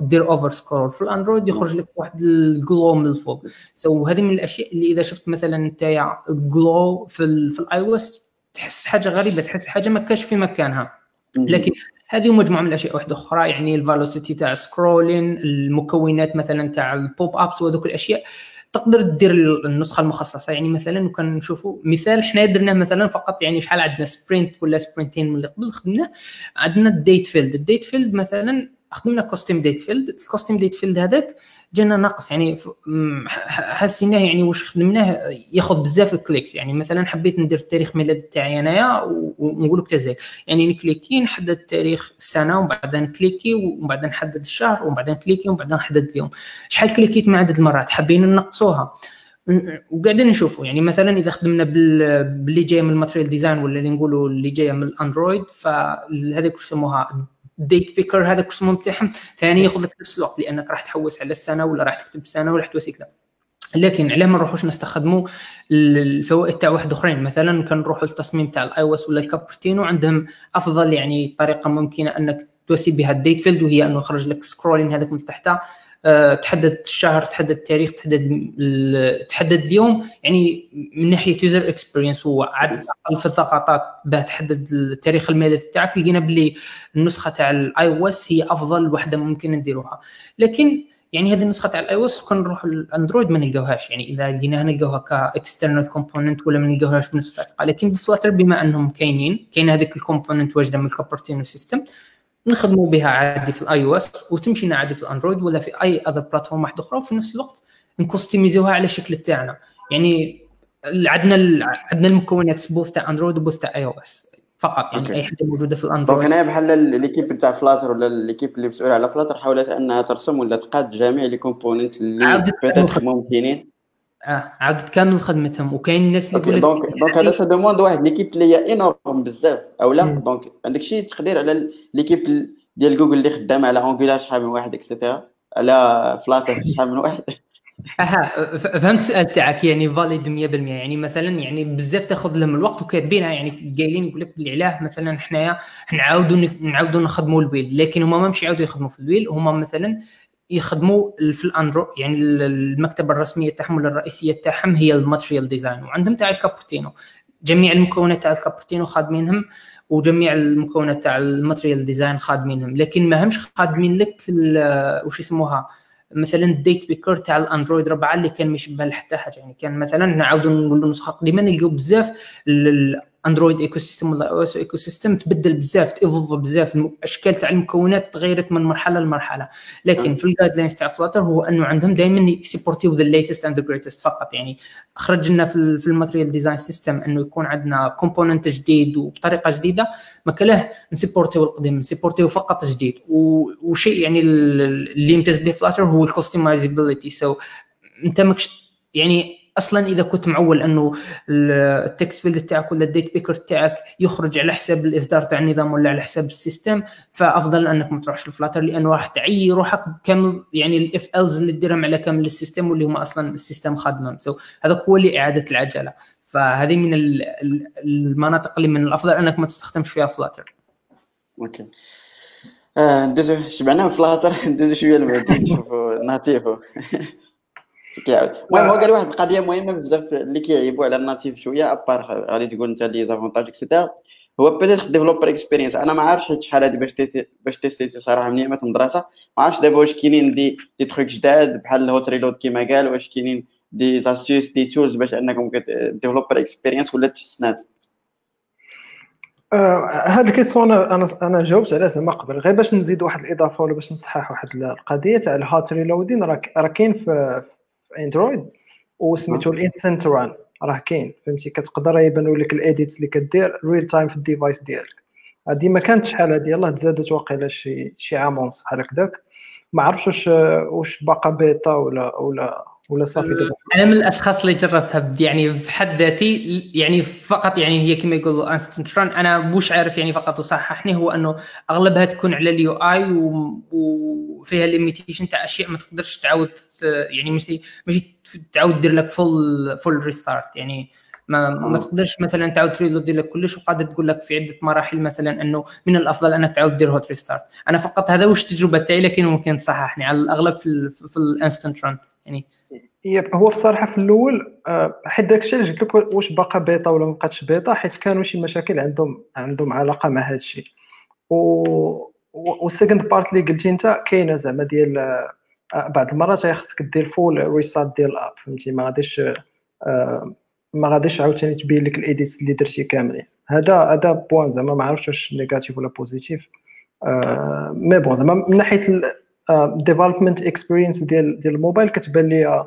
دير over scroll في ال Android يخرج لك واحد ال glow من الفوق so هذه من الأشياء اللي إذا شفت مثلا أنت glow في في ال iOS تحس حاجة غريبة. تحس حاجة ما كاش في مكانها. لكن هذه مجموعة من الأشياء واحدة أخرى يعني ال velocity تاع scrolling المكونات مثلا تاع ال pop-ups وهذوك الأشياء. تقدر دير النسخة المخصصة. يعني مثلا كان نشوفوا مثال حنا درناه مثلا فقط يعني شحال عندنا sprint ولا سبرينتين من اللي قبل خدمناه عندنا ال date field ال date field مثلا خدمنا custom date field ال custom date field هذاك جانا ناقص يعني حسيناه يعني واش خدمناه ياخذ بزاف ال clicks. يعني مثلا حبيت ندير تاريخ ميلاد تاعي أنايا ونقول لك تزايد يعني نكليكي نحدد تاريخ السنة ومن بعد نكليكي ومن بعد نحدد الشهر ومن بعد نكليكي ومن بعد نحدد اليوم. شحال clickات مع عدد المرات؟ حابين ننقصوها. وقاعدين نشوفوا. يعني مثلا إذا خدمنا باللي جاية من ال Material Design ولا اللي نقولوا اللي جاية من ال Android فهذيك يسموها date picker هذا اسمه تاعهم ثاني ياخذ لك نفس الوقت لأنك راح تحوس على السنة ولا راح تكتب سنة ولا توسي كذا لكن علاه ما نروحوش نستخدموا الفوائد تاع واحد أخرين. مثلا كان نروحوا للتصميم تاع ال iOS ولا ال Cupertino عندهم أفضل يعني طريقة ممكنة أنك توسي بها ال date field وهي إنه يخرج لك scrolling هذاك من تحت آه، تحدد الشهر تحدد التاريخ تحدد تحدد اليوم. يعني من ناحية user experience هو عاد في الضغطات باه تحدد التاريخ الميلادي تاعك. لقينا باللي النسخة تاع ال iOS هي أفضل وحدة ممكن نديروها. لكن يعني هذه النسخة تاع ال iOS كون نروح ال Android ما نلقاوهاش. يعني إذا لقيناها نلقاوها ك external component ولا ما نلقاوهاش بنفس الطريقة لكن ب Flutter بما أنهم كاينين كاين هذيك ال component واجدة من ال Cupertino system نخدموا بها عادي في ال iOS وتمشينا عادي في ال Android ولا في أي other platform واحدة أخرى وفي نفس الوقت نكوستميزوها على الشكل تاعنا. يعني عندنا عندنا المكونات both تاع Android و both تاع iOS فقط يعني okay. أي حاجة موجودة في ال Android donc هنا بحال l'équipe تاع Flutter ولا l'équipe اللي مسؤوله على Flutter حاولت أنها ترسم ولا تقاد جميع les components اللي ممكنين. آه عاودت كامل خدمتهم وكاين الناس اللي يقول donc donc هذا ça demande واحد l'équipe اللي هي énorme بزاف أو لا donc عندك شي تقدير على l'équipe ديال جوجل اللي خدام على Angular شحال من واحد et cetera على Flutter شحال من واحد؟ أها فهمت السؤال تاعك يعني valide 100% يعني مثلا يعني بزاف تاخذ لهم الوقت وكاتبينها يعني قايلين يقول لك باللي علاه مثلا حنايا نعاودوا نعاودوا نخدموا ال wheel. لكن هما ما مش يعاودوا يخدموا في ال wheel هما مثلا يخدموا في الاندرو يعني المكتبة الرسمية تاعهم ولا الرئيسية تاعهم هي ال Material Design وعندهم تاع ال Cupertino جميع المكونات تاع ال Cupertino خادمينهم وجميع المكونات تاع ال Material Design خادمينهم. لكن ما همش خادمين لك وش يسموها مثلا ال date picker تاع ال Android 4 اللي كان ما يشبه حتى حاجة. يعني كان مثلا نعاودوا نقولوا نسخة قديمة نلقاو بزاف Android ecosystem ولا OS ecosystem تبدل بزاف t'évolue بزاف الاشكال تاع المكونات تغيرت من مرحلة لمرحلة. لكن في ال guidelines تاع Flutter هو أنه عندهم دائما يسبورتيو the latest and the greatest فقط. يعني خرج لنا في, في ال Material Design system أنه يكون عندنا component جديد وبطريقة جديدة ما كلاه نسبورتيو القديم نسبورتيو فقط جديد. وشيء يعني اللي يمتاز به Flutter هو ال customizability so أنت مكش يعني أصلا إذا كنت معول أنه ال text field تاعك ولا ال date picker تاعك يخرج على حساب الإصدار تاع النظام ولا على حساب ال system فأفضل أنك ما تروحش لفلاتر لأنه راح تعي روحك كامل يعني ال if else اللي ديرهم على كامل ال system واللي هما أصلا ال system خادمهم. so هذاك هو اللي إعادة العجلة. فهذه من المناطق اللي من الأفضل أنك ما تستخدمش فيها فلاتر. OK. آه ندوزو شبعنا فلاتر ندوزو شوية لبعدين نشوفوا native و كيعاود. المهم هو قال واحد القضية مهمة بزاف اللي كيعيبوا على ال native شوية à part غادي تقول أنت les avantages et cetera هو peut-être developer experience أنا ما عارفش حيت شحال هادي باش تيتي باش testé تي صراحة من ايامات المدرسة ما عرفتش دابا واش كاينين دي دي تخيك جداد بحال ال hot reload كيما قال واش كاينين des astuces des tools باش أنكم developer experience ولا تحسنات. هاد ال question أنا أنا جاوبت على زعما قبل. غير باش نزيد واحد الإضافة ولا باش نصحح واحد القضية تاع ال hot reloading راه كاين في Android وسميتو ال instant run راه كاين فهمتي؟ كتقدر يبانوا لك ال edit اللي كدير real time في ال device ديالك. هادي ما كانتش شحال هادي يلاه تزادت واقيلا شي شي عام ونص بحال هكذاك ما عرفتش واش واش باقا بيتا ولا ولا ولا صافي دابا أنا من الأشخاص اللي جربتها يعني بحد ذاتي يعني فقط يعني هي كما يقولوا instant run أنا بوش عارف يعني فقط وصححني هو أنه أغلبها تكون على ال UI وفيها limitation تاع أشياء ما تقدرش تعاود يعني ماشي ماشي تعاود دير لك full full restart يعني ما ما تقدرش مثلا تعاود ت reload دير لك كلش وقادر تقول لك في عدة مراحل مثلا أنه من الأفضل أنك تعاود دير hot restart أنا فقط هذا واش التجربه تاعي لكن ممكن تصححني على الأغلب في في ال instant run يعني yep هو بصراحه في الأول آه، حيت داك الشيء اللي قلت لك واش باقا بيتا ولا ما بقاتش بيتا حيت كانوا شي مشاكل عندهم عندهم علاقة مع هذا الشيء و وال second part اللي قلتي انت كاينة زعما ديال آه، بعض المرات خصك دير full reset ديال ال app فهمتي؟ ما غاديش آه، ما غاديش عاوتاني تبين لك ال edits اللي درتي كاملين. هذا هذا point زعما ما عرفتش واش negative ولا positive mais bon زعما من ناحية development experience ديال ديال الموبايل كتبان لي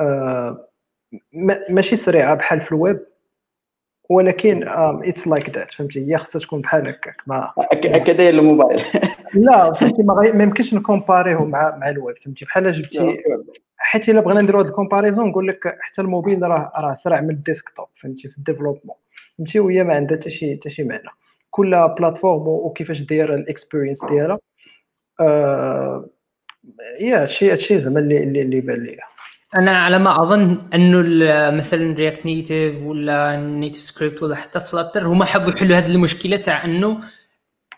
آه، ماشي سريعة بحال في الويب ولكن it's like that فهمتي؟ هي خصها تكون بحال هكاك ما هكا داير الموبايل لا فهمتي؟ ما, يمكنش ن comparer مع مع الويب فهمتي؟ بحال جبتي حيت الا بغينا نديرو هاد ال comparaison نقول لك حتى الموبيل راه راه سرع من ال desktop فهمتي؟ في ال développement. فهمتي؟ وهي ما عندها حتى شي حتى شي معنى. كل platform وكيفاش دايرة ال experience ديالها. آه يا هادشي هادشي زعما اللي اللي بان ليا أنا على ما أظن أنه مثلا React Native ولا NativeScript ولا حتى فلاتر هما حبوا يحلوا هذه المشكلة تاع أنه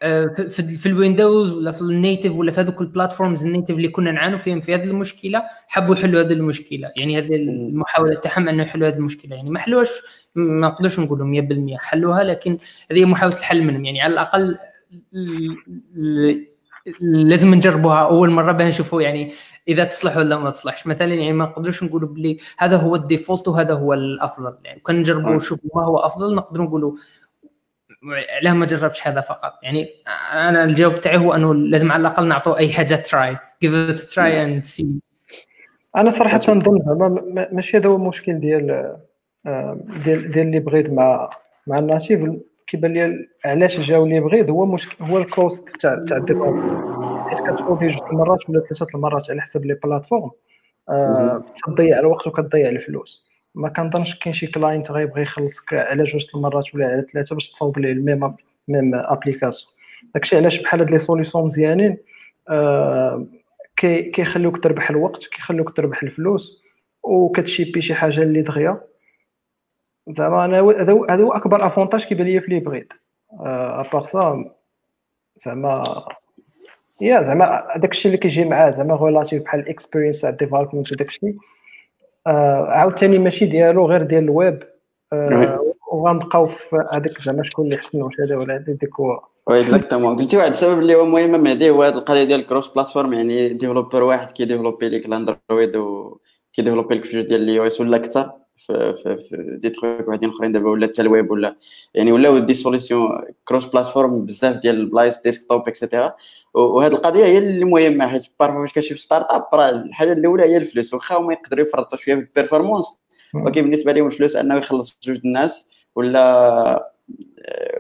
آه، في, في ال Windows ولا في ال native ولا في هذوك ال platforms ال native اللي كنا نعانوا فيهم في هذه المشكلة حبوا يحلوا هذه المشكلة. يعني هذه المحاولة تاعهم أنه يحلوا هذه المشكلة. يعني ما حلوش ما نقدرش نقولوا 100% حلوها لكن هذه محاولة الحل منهم. يعني على الأقل لازم نجربوها أول مرة باش نشوفوا يعني إذا تصلح ولا ما تصلحش. مثلا يعني ما نقدروش نقولوا بلي هذا هو ال default وهذا هو الأفضل. يعني كان نجربوا ونشوفوا ما هو أفضل نقدروا نقولوا علاه ما جربش هذا فقط. يعني أنا الجواب تاعي هو أنه لازم على الأقل نعطوا أي حاجة try give it try and see أنا صراحة نظن ماشي هذا هو المشكل ديال آه، ديال ديال ال hybride مع مع ال native كيبان لي علاش جاو ال hybride. هو مشكل هو ال cost تاع تاع حيت كتوفي جوج المرات ولا ثلاثة المرات على حسب les plateformes آه كتضيع الوقت وكتضيع الفلوس. ما كنظنش كاين شي client غيبغي يخلصك على جوج المرات ولا على ثلاثة باش تصاوب ليه ال même même application داكشي علاش بحال هاد les solutions مزيانين آه كيخليوك تربح الوقت كيخليوك تربح الفلوس وكت shippi شي حاجة اللي دغيا زعما أنا هذا هو أكبر avantage كيبان ليا في l'hybride. à part ça زعما يا زعما داك الشيء اللي كيجي معاه زعما relatif بحال ال experience تاع ال development وداك الشيء. آه عاوتاني ماشي ديالو غير ديال الويب. آه وغنبقاو في هذاك زعما شكون اللي حسن واش هذا ولا هذا ديك هو oui exactement قلتي واحد السبب اللي هو مهم مهدي هو هذه القضية ديال ال cross platform يعني developer واحد كي développer لك ال Android وكي développer لك في جوج ديال ال OS ولا أكثر. في, في, في دي تخوك وحدين اخرين دابا ولا حتى الويب ولا يعني ولاو des solutions cross platform بزاف ديال البلايص desktop et cetera وهذه القضية هي اللي مهمة حيت parfois فاش كتشوف startup راه الحاجة الأولى هي الفلوس واخا هما يقدروا يفرطوا شوية في ال performance ولكن بالنسبة لهم الفلوس أنه يخلص جوج الناس ولا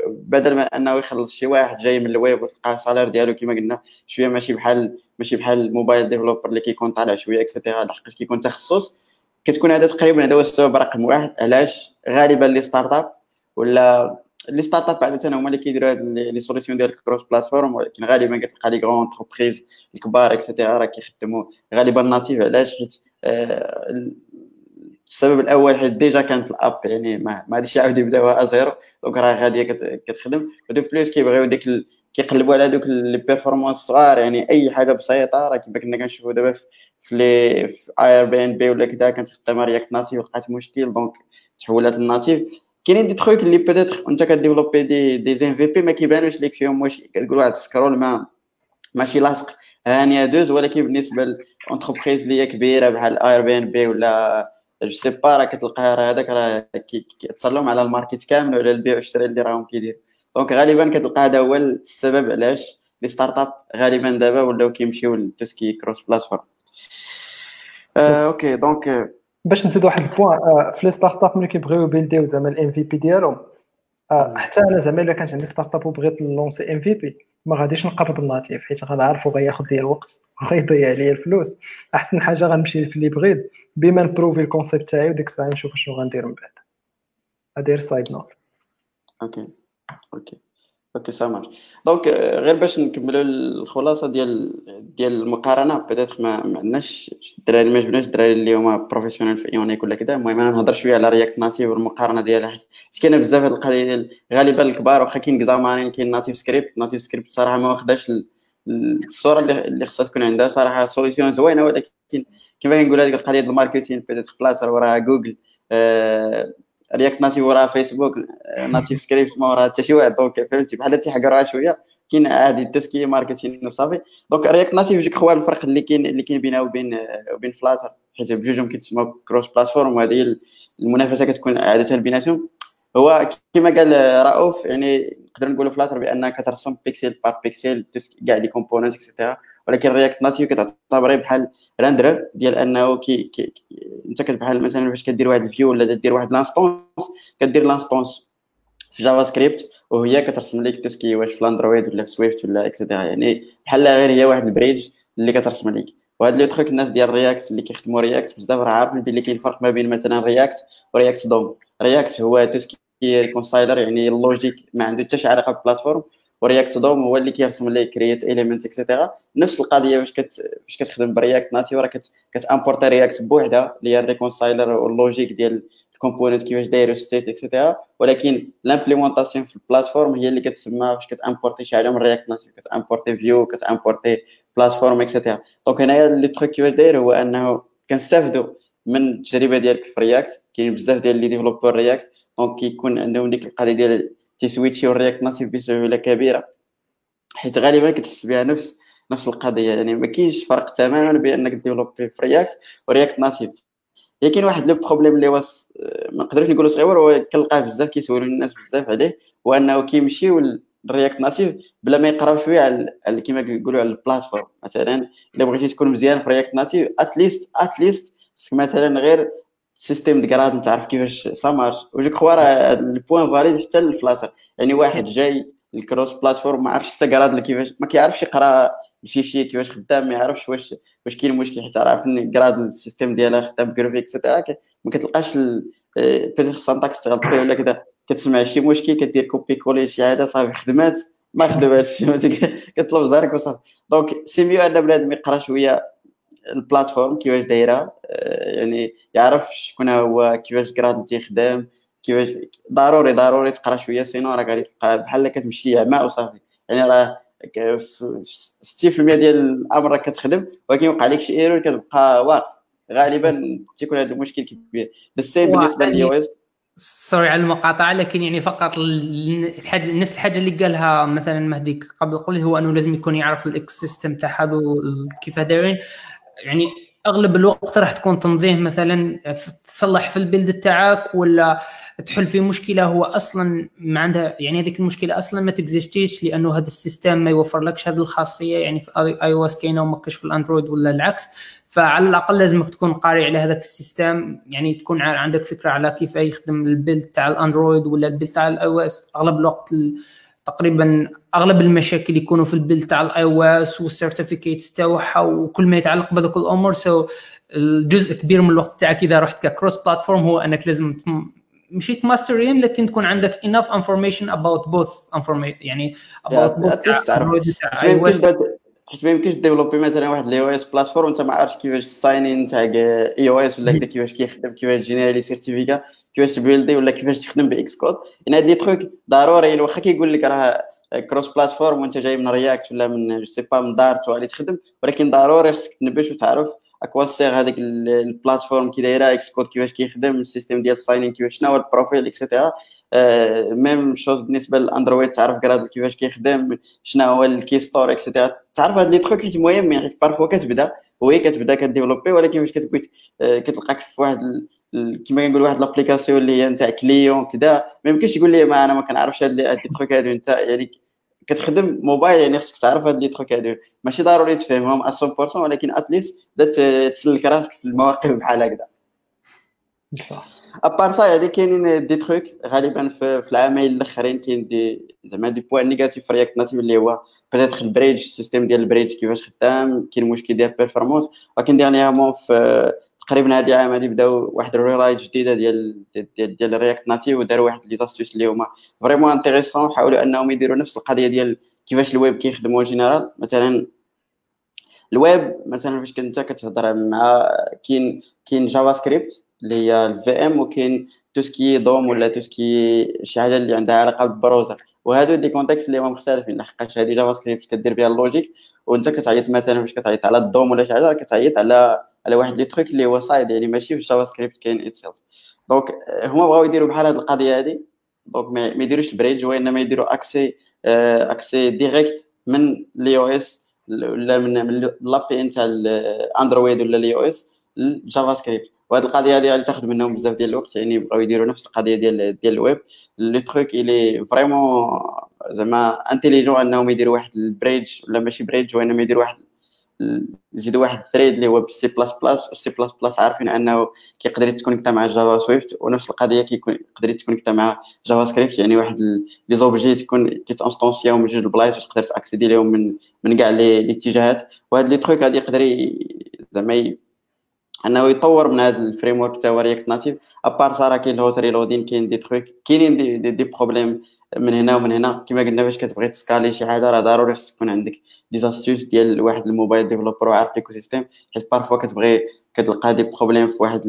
بدل ما أنه يخلص شي واحد جاي من الويب وتلقاه ال salaire ديالو كما قلنا شوية ماشي بحال ماشي بحال ال mobile developer اللي كيكون طالع شوية et cetera لحقاش كيكون تخصص. كتكون هذا تقريبا هذا هو السبب رقم واحد. علاش؟ غالبا les startups ولا les startups عادة هما اللي كيديروا هاد les solutions ديال ال cross platform ولكن غالبا كتلقى les grandes entreprises الكبار et cetera راه كيخدموا غالبا native علاش؟ حيت آه السبب الأول حيت déjà كانت ال app يعني ما غاديش يعاود يبداوها à zéro donc راه غاديه كتخدم. و de plus كيبغيو ديك كيقلبوا على دوك les performances صغار يعني أي حاجة بسيطة راه كيما كنا كنشوفوا دابا في لي في Airbnb ولا كذا كانت خدامه React Native وقعت مشكل donc تحولات لل native كاينين دي تخويك اللي peut-être انت كديفلوبي des des MVP ما كيبانوش ليك فيهم واش كتقول واحد ال scroll ما ماشي لاصق. هانيه دوز ولكن بالنسبة l'entreprise اللي هي كبيرة بحال Airbnb ولا je sais pas راه كتلقى راه هذاك راه كيتصل لهم على ال market كامل وعلى البيع والشراء اللي راهم كيدير. donc غالبا كتلقى هذا هو السبب علاش les startups غالبا دابا ولاو كيمشيو ل tout ce qui cross-platform OK donc باش نزيد واحد ال point آه، في les startups ملي كيبغيو يبيلديو زعما ال MVP ديالهم آه، حتى أنا زعما إلا كانت عندي startup وبغيت نلونسي MVP ما غاديش نقرب ال native حيت غنعرفو غياخذ ليا الوقت وغيضيع ليا الفلوس. أحسن حاجة غنمشي في اللي بغيت بما نبروفي ال concept تاعي وديك الساعة نشوف شنو غندير من بعد. هادي side note OK OK OK ça marche donc غير باش نكملوا الخلاصة ديال ديال المقارنة peut-être ما عندناش الدراري ما جبناش الدراري اللي هما professionnels في Ionic ولا كذا المهم أنا نهضر شوية على React Native والمقارنة ديالها حيت كاينة بزاف هاد القضية ديال غالبا الكبار واخا كاين Xamarin كاين NativeScript NativeScript صراحة ما واخداش الصورة اللي اللي خصها تكون عندها. صراحة solution زوينة ولكن كيما كنقول هذيك القضية ديال ال marketing peut-être Flutter وراها جوجل آه React Native وراها Facebook NativeScript ما وراها حتى شي واحد donc فهمتي؟ بحال تيحقروها شوية كاين هذه التسكيه ماركتين وصافي donc React Native je crois الفرق اللي كاين اللي كاين بينها وبين وبين Flutter حيت بجوجهم كيتسموا cross-platform وهذه المنافسة كتكون عادة بيناتهم. هو كما قال رؤوف يعني نقدر نقولوا Flutter بانها كترسم pixel par pixel كاع les components et cetera ولكن React Native كتعتبر بحال renderer ديال أنه كي, كي أنت بحال مثلا فاش كدير واحد الفيو ولا دير واحد l'instance كدير l'instance في JavaScript وهي كترسم لك tout ce qui واش في الأندرويد ولا في Swift ولا et cetera يعني بحال غير هي واحد ال bridge اللي كترسم لك وهاد les trucs الناس ديال React اللي كيخدموا React بزاف راه عارفين بلي كاين فرق ما بين مثلا React و React DOM React هو tout ce qui reconciler يعني ال logique ما عنده حتى شي علاقة بال platform و React DOM هو اللي كيرسم les createElement et cetera نفس القضية فاش كت فاش كتخدم ب React Native راه كت كتامبورتي React بوحدها اللي هي ال reconciler وال logique ديال ال component كيفاش داير state et cetera ولكن l'implémentation في ال platform هي اللي كتسمى فاش كتامبورتي شي حاجة من React Native كتامبورتي view كتامبورتي platform et cetera donc هنايا les trucs كيفاش داير هو أنه كنستافدوا من التجربة ديالك في React كاين بزاف ديال les développeurs React donc كيكون عندهم ديك القضية ديال تيسويتشيو React Native بسهوله كبيرة حيت غالبا كتحس بها نفس نفس القضية. يعني ما كاينش فرق تماما بأنك ديفلوبي في React و React Native هي كاين واحد le problème اللي هو ما نقدرش نقولوا صغير هو كنلقاه بزاف كيسولوا الناس بزاف عليه هو أنه كيمشيو ال React Native بلا ما يقراو شوية على كيما كيقولوا على ال platform مثلا إلا بغيتي تكون مزيان في React Native at least at least خصك مثلا غير système د Gradle تعرف كيفاش ça marche و je crois راه ال point valide حتى ال Flutter يعني واحد جاي ال cross-platform ما عرفش حتى Gradle كيفاش ما كيعرفش يقرأ ال fichier كيفاش خدام ما يعرفش واش واش كاين مشكل. حيت عارف Gradle ال système ديالها خدام ب Groovy et cetera ما كتلقاش peut-être ال syntaxe تغلط فيه ولا كذا كتسمع شي مشكل كدير copier coller شي حاجة صافي خدمات ما خدماتش. كطلب زهرك وصافي. donc c'est mieux أن بنادم يقرأ شوية ال platform كيفاش دايرة يعني يعرف شكون هو كيفاش Gradle تيخدم كيفاش ضروري ضروري تقرا شوية sinon راه غادي تلقى بحال كتمشي عماء وصافي. يعني راه 60% ديال الأمر راك كتخدم ولكن يوقع لك شي error كتبقى واقف. غالبا تيكون هذا المشكل كبير. ال same بالنسبة لل iOS. sorry على المقاطعة لكن يعني فقط الحاجة نفس الحاجة اللي قالها مثلا مهدي قبل قليل هو أنه لازم يكون يعرف ال ecosystem تاع هذو كيف دايرين. يعني أغلب الوقت راح تكون تمضيه مثلا تصلح في ال build تاعك ولا تحل في مشكلة هو أصلا ما عندها يعني هذيك المشكلة أصلا ما تكزيستيش لأنه هذا ال system ما يوفر لكش هذه الخاصية يعني في iOS كاينة وما في الأندرويد ولا العكس. فعلى الأقل لازمك تكون قاري على هذاك ال system يعني تكون عندك فكرة على كيف يخدم ال build تاع الأندرويد ولا ال build تاع ال iOS أغلب الوقت تقريبا أغلب المشاكل يكونوا في ال build تاع ال iOS وال certificate تاعها وكل ما يتعلق بهذوك الأمور so الجزء كبير من الوقت تاعك إذا رحت ك cross-platform هو أنك لازم مشي تماسترين لكن تكون عندك enough information about both information يعني about both حيت ما يمكنش ديفلوبي مثلا واحد ال iOS platform وانت ما عارفش كيفاش ال sign تاع iOS ولا كذا كيفاش كيخدم كيفاش générer les certificats كيفاش تبيلدي ولا كيفاش تخدم ب Xcode يعني هاد les trucs ضروري واخا كيقول لك راه cross-platform وانت جاي من React ولا من je sais pas من Dart وغادي تخدم ولكن ضروري خصك تنبش وتعرف à quoi sert هذيك ال platform كي دايرة Xcode كيفاش كيخدم ال system ديال ال signing كيفاش شنو هو ال profile et cetera même chose بالنسبة للأندرويد تعرف Gradle كيفاش كيخدم شنو هو ال keystore et cetera تعرف هاد les trucs حيت مهم يعني حيت parfois كتبدا وهي كتبدا كديفلوبي ولكن فاش كتبغي كتلقاك في واحد كيما كنقول واحد l'application اللي هي نتاع client كذا ما يمكنش تقول لي ما أنا ما كنعرفش هاد les trucs هادو. أنت يعني كتخدم موبايل يعني خصك تعرف هاد les trucs هادو. ماشي ضروري تفهمهم 100% ولكن at least تسلك راسك في المواقف بحال هكذا à part ça يعني كاينين des trucs غالبا في, في العامين الآخرين كاين des زعما des points négatifs في React Native اللي هو peut-être ال bridge ال système ديال ال bridge كيفاش خدام كاين مشكل ديال performance ولكن dernièrement في تقريبا هذه عام هذه بداو واحد ال rewrite جديدة ديال ديال ديال ال React Native وداروا واحد les astuces اللي هما vraiment intéressants حاولوا أنهم يديروا نفس القضية ديال كيفاش الويب كيخدموا général مثلا الويب مثلا فاش كنت كتهضر مع كاين كاين JavaScript اللي هي ال VM وكاين tout ce qui est DOM ولا tout ce qui est شي حاجة اللي عندها علاقة بال browser. وهادو des contextes اللي هما مختلفين. لحقاش هادي JavaScript كدير بها ال logique وأنت كتعيط مثلا فاش كتعيط على ال DOM ولا شي حاجة كتعيط على على واحد les trucs اللي هو side يعني ماشي في JavaScript كاين itself donc هما بغاو يديروا بحال هاد القضية هادي. donc ما يديروش ال bridge وإنما يديروا accès accès direct من ال iOS ولا من l'API تاع ال Android ولا ال iOS لل JavaScript وهاد القضية هذه اللي تاخذ منهم بزاف ديال الوقت يعني بغاو يديروا نفس القضية ديال ديال ال web. le truc إلي vraiment زعما intelligent إنهم يديروا واحد ال bridge ولا ماشي bridge وإنما يديروا واحد يزيدوا واحد ال thread اللي هو بال C plus plus وال C plus plus عارفين أنه كيقدر يت connecta مع Java Swift ونفس القضية كيكون يقدر يت connecta مع JavaScript. يعني واحد les objets تكون كيت instancier او من جوج البلايص وتقدر ت accéder لهم من من كاع الاتجاهات وهاد les trucs هادي يقدر زعما أنه يطور من هذا ال framework تاع React Native à part ça كاين ال hot reloading كاين des trucs كاينين des, des, des problèmes من هنا ومن هنا. كما قلنا فاش كتبغي ت scaler شي حاجة راه ضروري خصك يكون عندك des astuces ديال واحد ال mobile developer وعارف l'écosystème حيت parfois كتبغي كتلقى des problèmes في واحد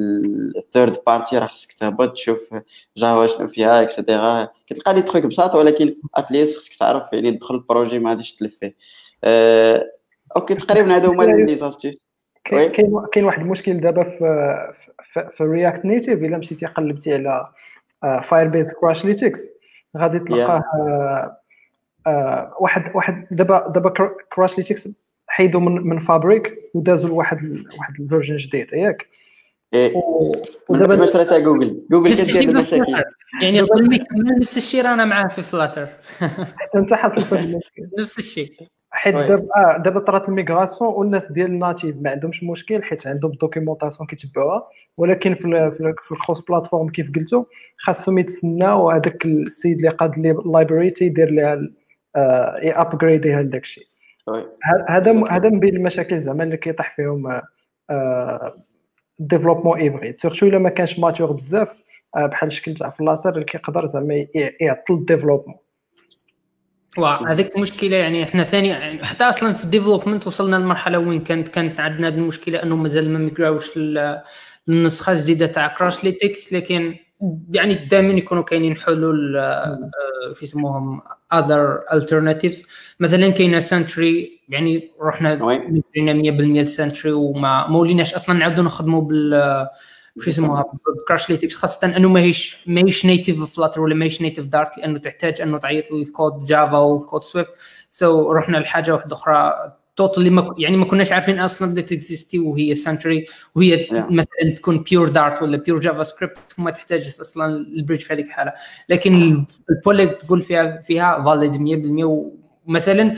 ال third party راه خصك تهبط تشوف Java شنو فيها et cetera كتلقى des trucs بساط ولكن at least خصك تعرف يعني تدخل ال projet ما غاديش تلف فيه. أه ok تقريبا هادو هما les astuces كاين كاين واحد المشكل دابا في في, في React Native إلا مشيتي قلبتي على Firebase Crashlytics غادي تلقاه آه واحد واحد دابا دابا Crashlytics حيدوا من من Fabric ودازوا لواحد واحد ال version جديد ياك؟ إيه. ودابا المشروع تاع Google Google كدير المشاكل يعني الظلمي كمل نفس الشيء رانا معاه في Flutter حتى انت المشكل. نفس الشيء. حيت دابا آه دابا طرات ال migration والناس ديال ال native ما عندهمش مشكل حيت عندهم ال documentation كيتبعوها. ولكن في في ال cross platform كيف قلتوا خاصهم يتسناو هذاك السيد اللي قاد ال library تيدير لها upgrade يها لداك الشيء هذا هذا من بين المشاكل زعما اللي كيطيح فيهم ال développement hybride surtout إلا ما كانش mature بزاف بحال الشكل تاع Flutter اللي كيقدر زعما يعطل الديفلوبمون وهذيك المشكلة يعني إحنا ثاني حتى أصلا في ال development وصلنا لمرحلة وين كانت كانت عندنا هذه المشكلة انه مازال ما migra وش للنسخه الجديدة تاع Crashlytics لكن يعني دائما يكونوا كاينين حلول في اسمهم other alternatives. مثلا كاينة Sentry يعني رحنا مشينا 100% ل Sentry وما ما وليناش أصلا نعاودوا نخدموا بال شو اسمها Crashlytics خاصة أنه ماهيش ماهيش native Flutter ولا ماهيش native Dart لأنه تحتاج أنه تعيط ال code Java وال code Swift so رحنا لحاجة واحدة أخرى totally ما يعني ما كناش عارفين أصلا بدات تكزيستي وهي Sentry وهي yeah. مثلا تكون pure Dart ولا pure JavaScript وما تحتاج أصلا ال bridge في هذيك الحالة. لكن ال pull اللي تقول فيها فيها valid 100% مثلا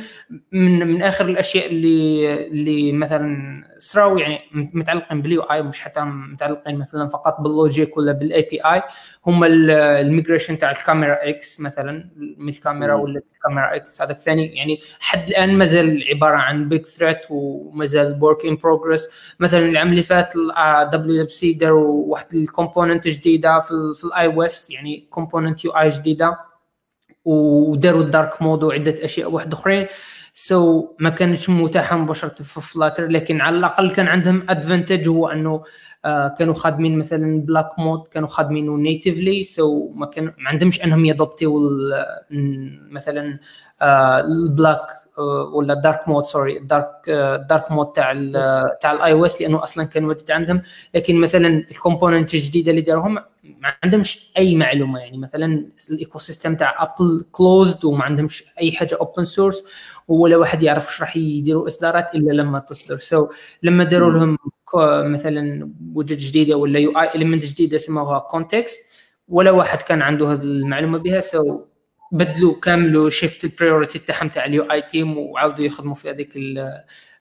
من من آخر الأشياء اللي اللي مثلا صراو يعني متعلقين بال UI مش حتى متعلقين مثلا فقط بال logic ولا بال API هم ال migration تاع ال CameraX مثلا من الكاميرا ولا ال CameraX هذا الثاني. يعني حد الآن مازال عبارة عن big thread ومازال work in progress مثلا العام اللي فات WWDC داروا واحد ال component جديدة في ال iOS يعني component UI جديدة. وداروا ال dark mode وعده أشياء واحد أخرين. so ما كانتش متاحة مباشرة في Flutter لكن على الأقل كان عندهم advantage هو أنه آه كانوا خادمين مثلا black mode كانوا خادمينه natively so ما كان ما عندهمش أنهم يضبطوا مثلا آه ال black آه ولا dark mode sorry dark dark mode تاع تاع ال iOS لأنه أصلا كان موجود عندهم. لكن مثلا ال component الجديدة اللي داروهم ما عندهمش أي معلومة. يعني مثلا ال ecosystem تاع Apple closed وما عندهمش أي حاجة open source ولا واحد يعرف إيش راح يديروا إصدارات إلا لما تصدر. so, لما داروا لهم مثلا وجد جديدة ولا UI element جديدة سموها context ولا واحد كان عنده هذه المعلومة بها so, بدلوا كاملوا shift ال priority تاعهم تاع ال UI team وعاودوا يخدموا في هذيك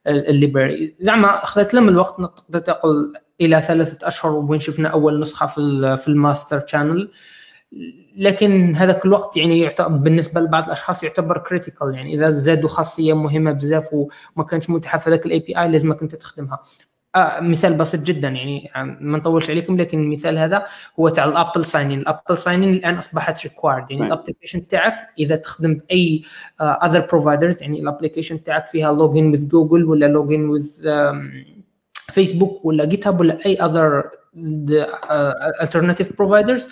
ال library. زعما أخذت لهم الوقت تقدر تقول إلى ثلاثة أشهر وين شفنا أول نسخة في في ال master channel لكن هذاك الوقت يعني يعتبر بالنسبة لبعض الأشخاص يعتبر critical يعني إذا زادوا خاصية مهمة بزاف وما كانتش متاحة في هذاك ال API لازمك انت تخدمها. آه مثال بسيط جدا يعني ما نطولش عليكم لكن المثال هذا هو تاع الابل ساينين الابل ساينين الآن أصبحت required يعني ال application تاعك إذا تخدم by other providers يعني ال application تاعك فيها login with Google ولا login with فيسبوك ولا جيت هاب ولا أي اذر alternative بروفايدرز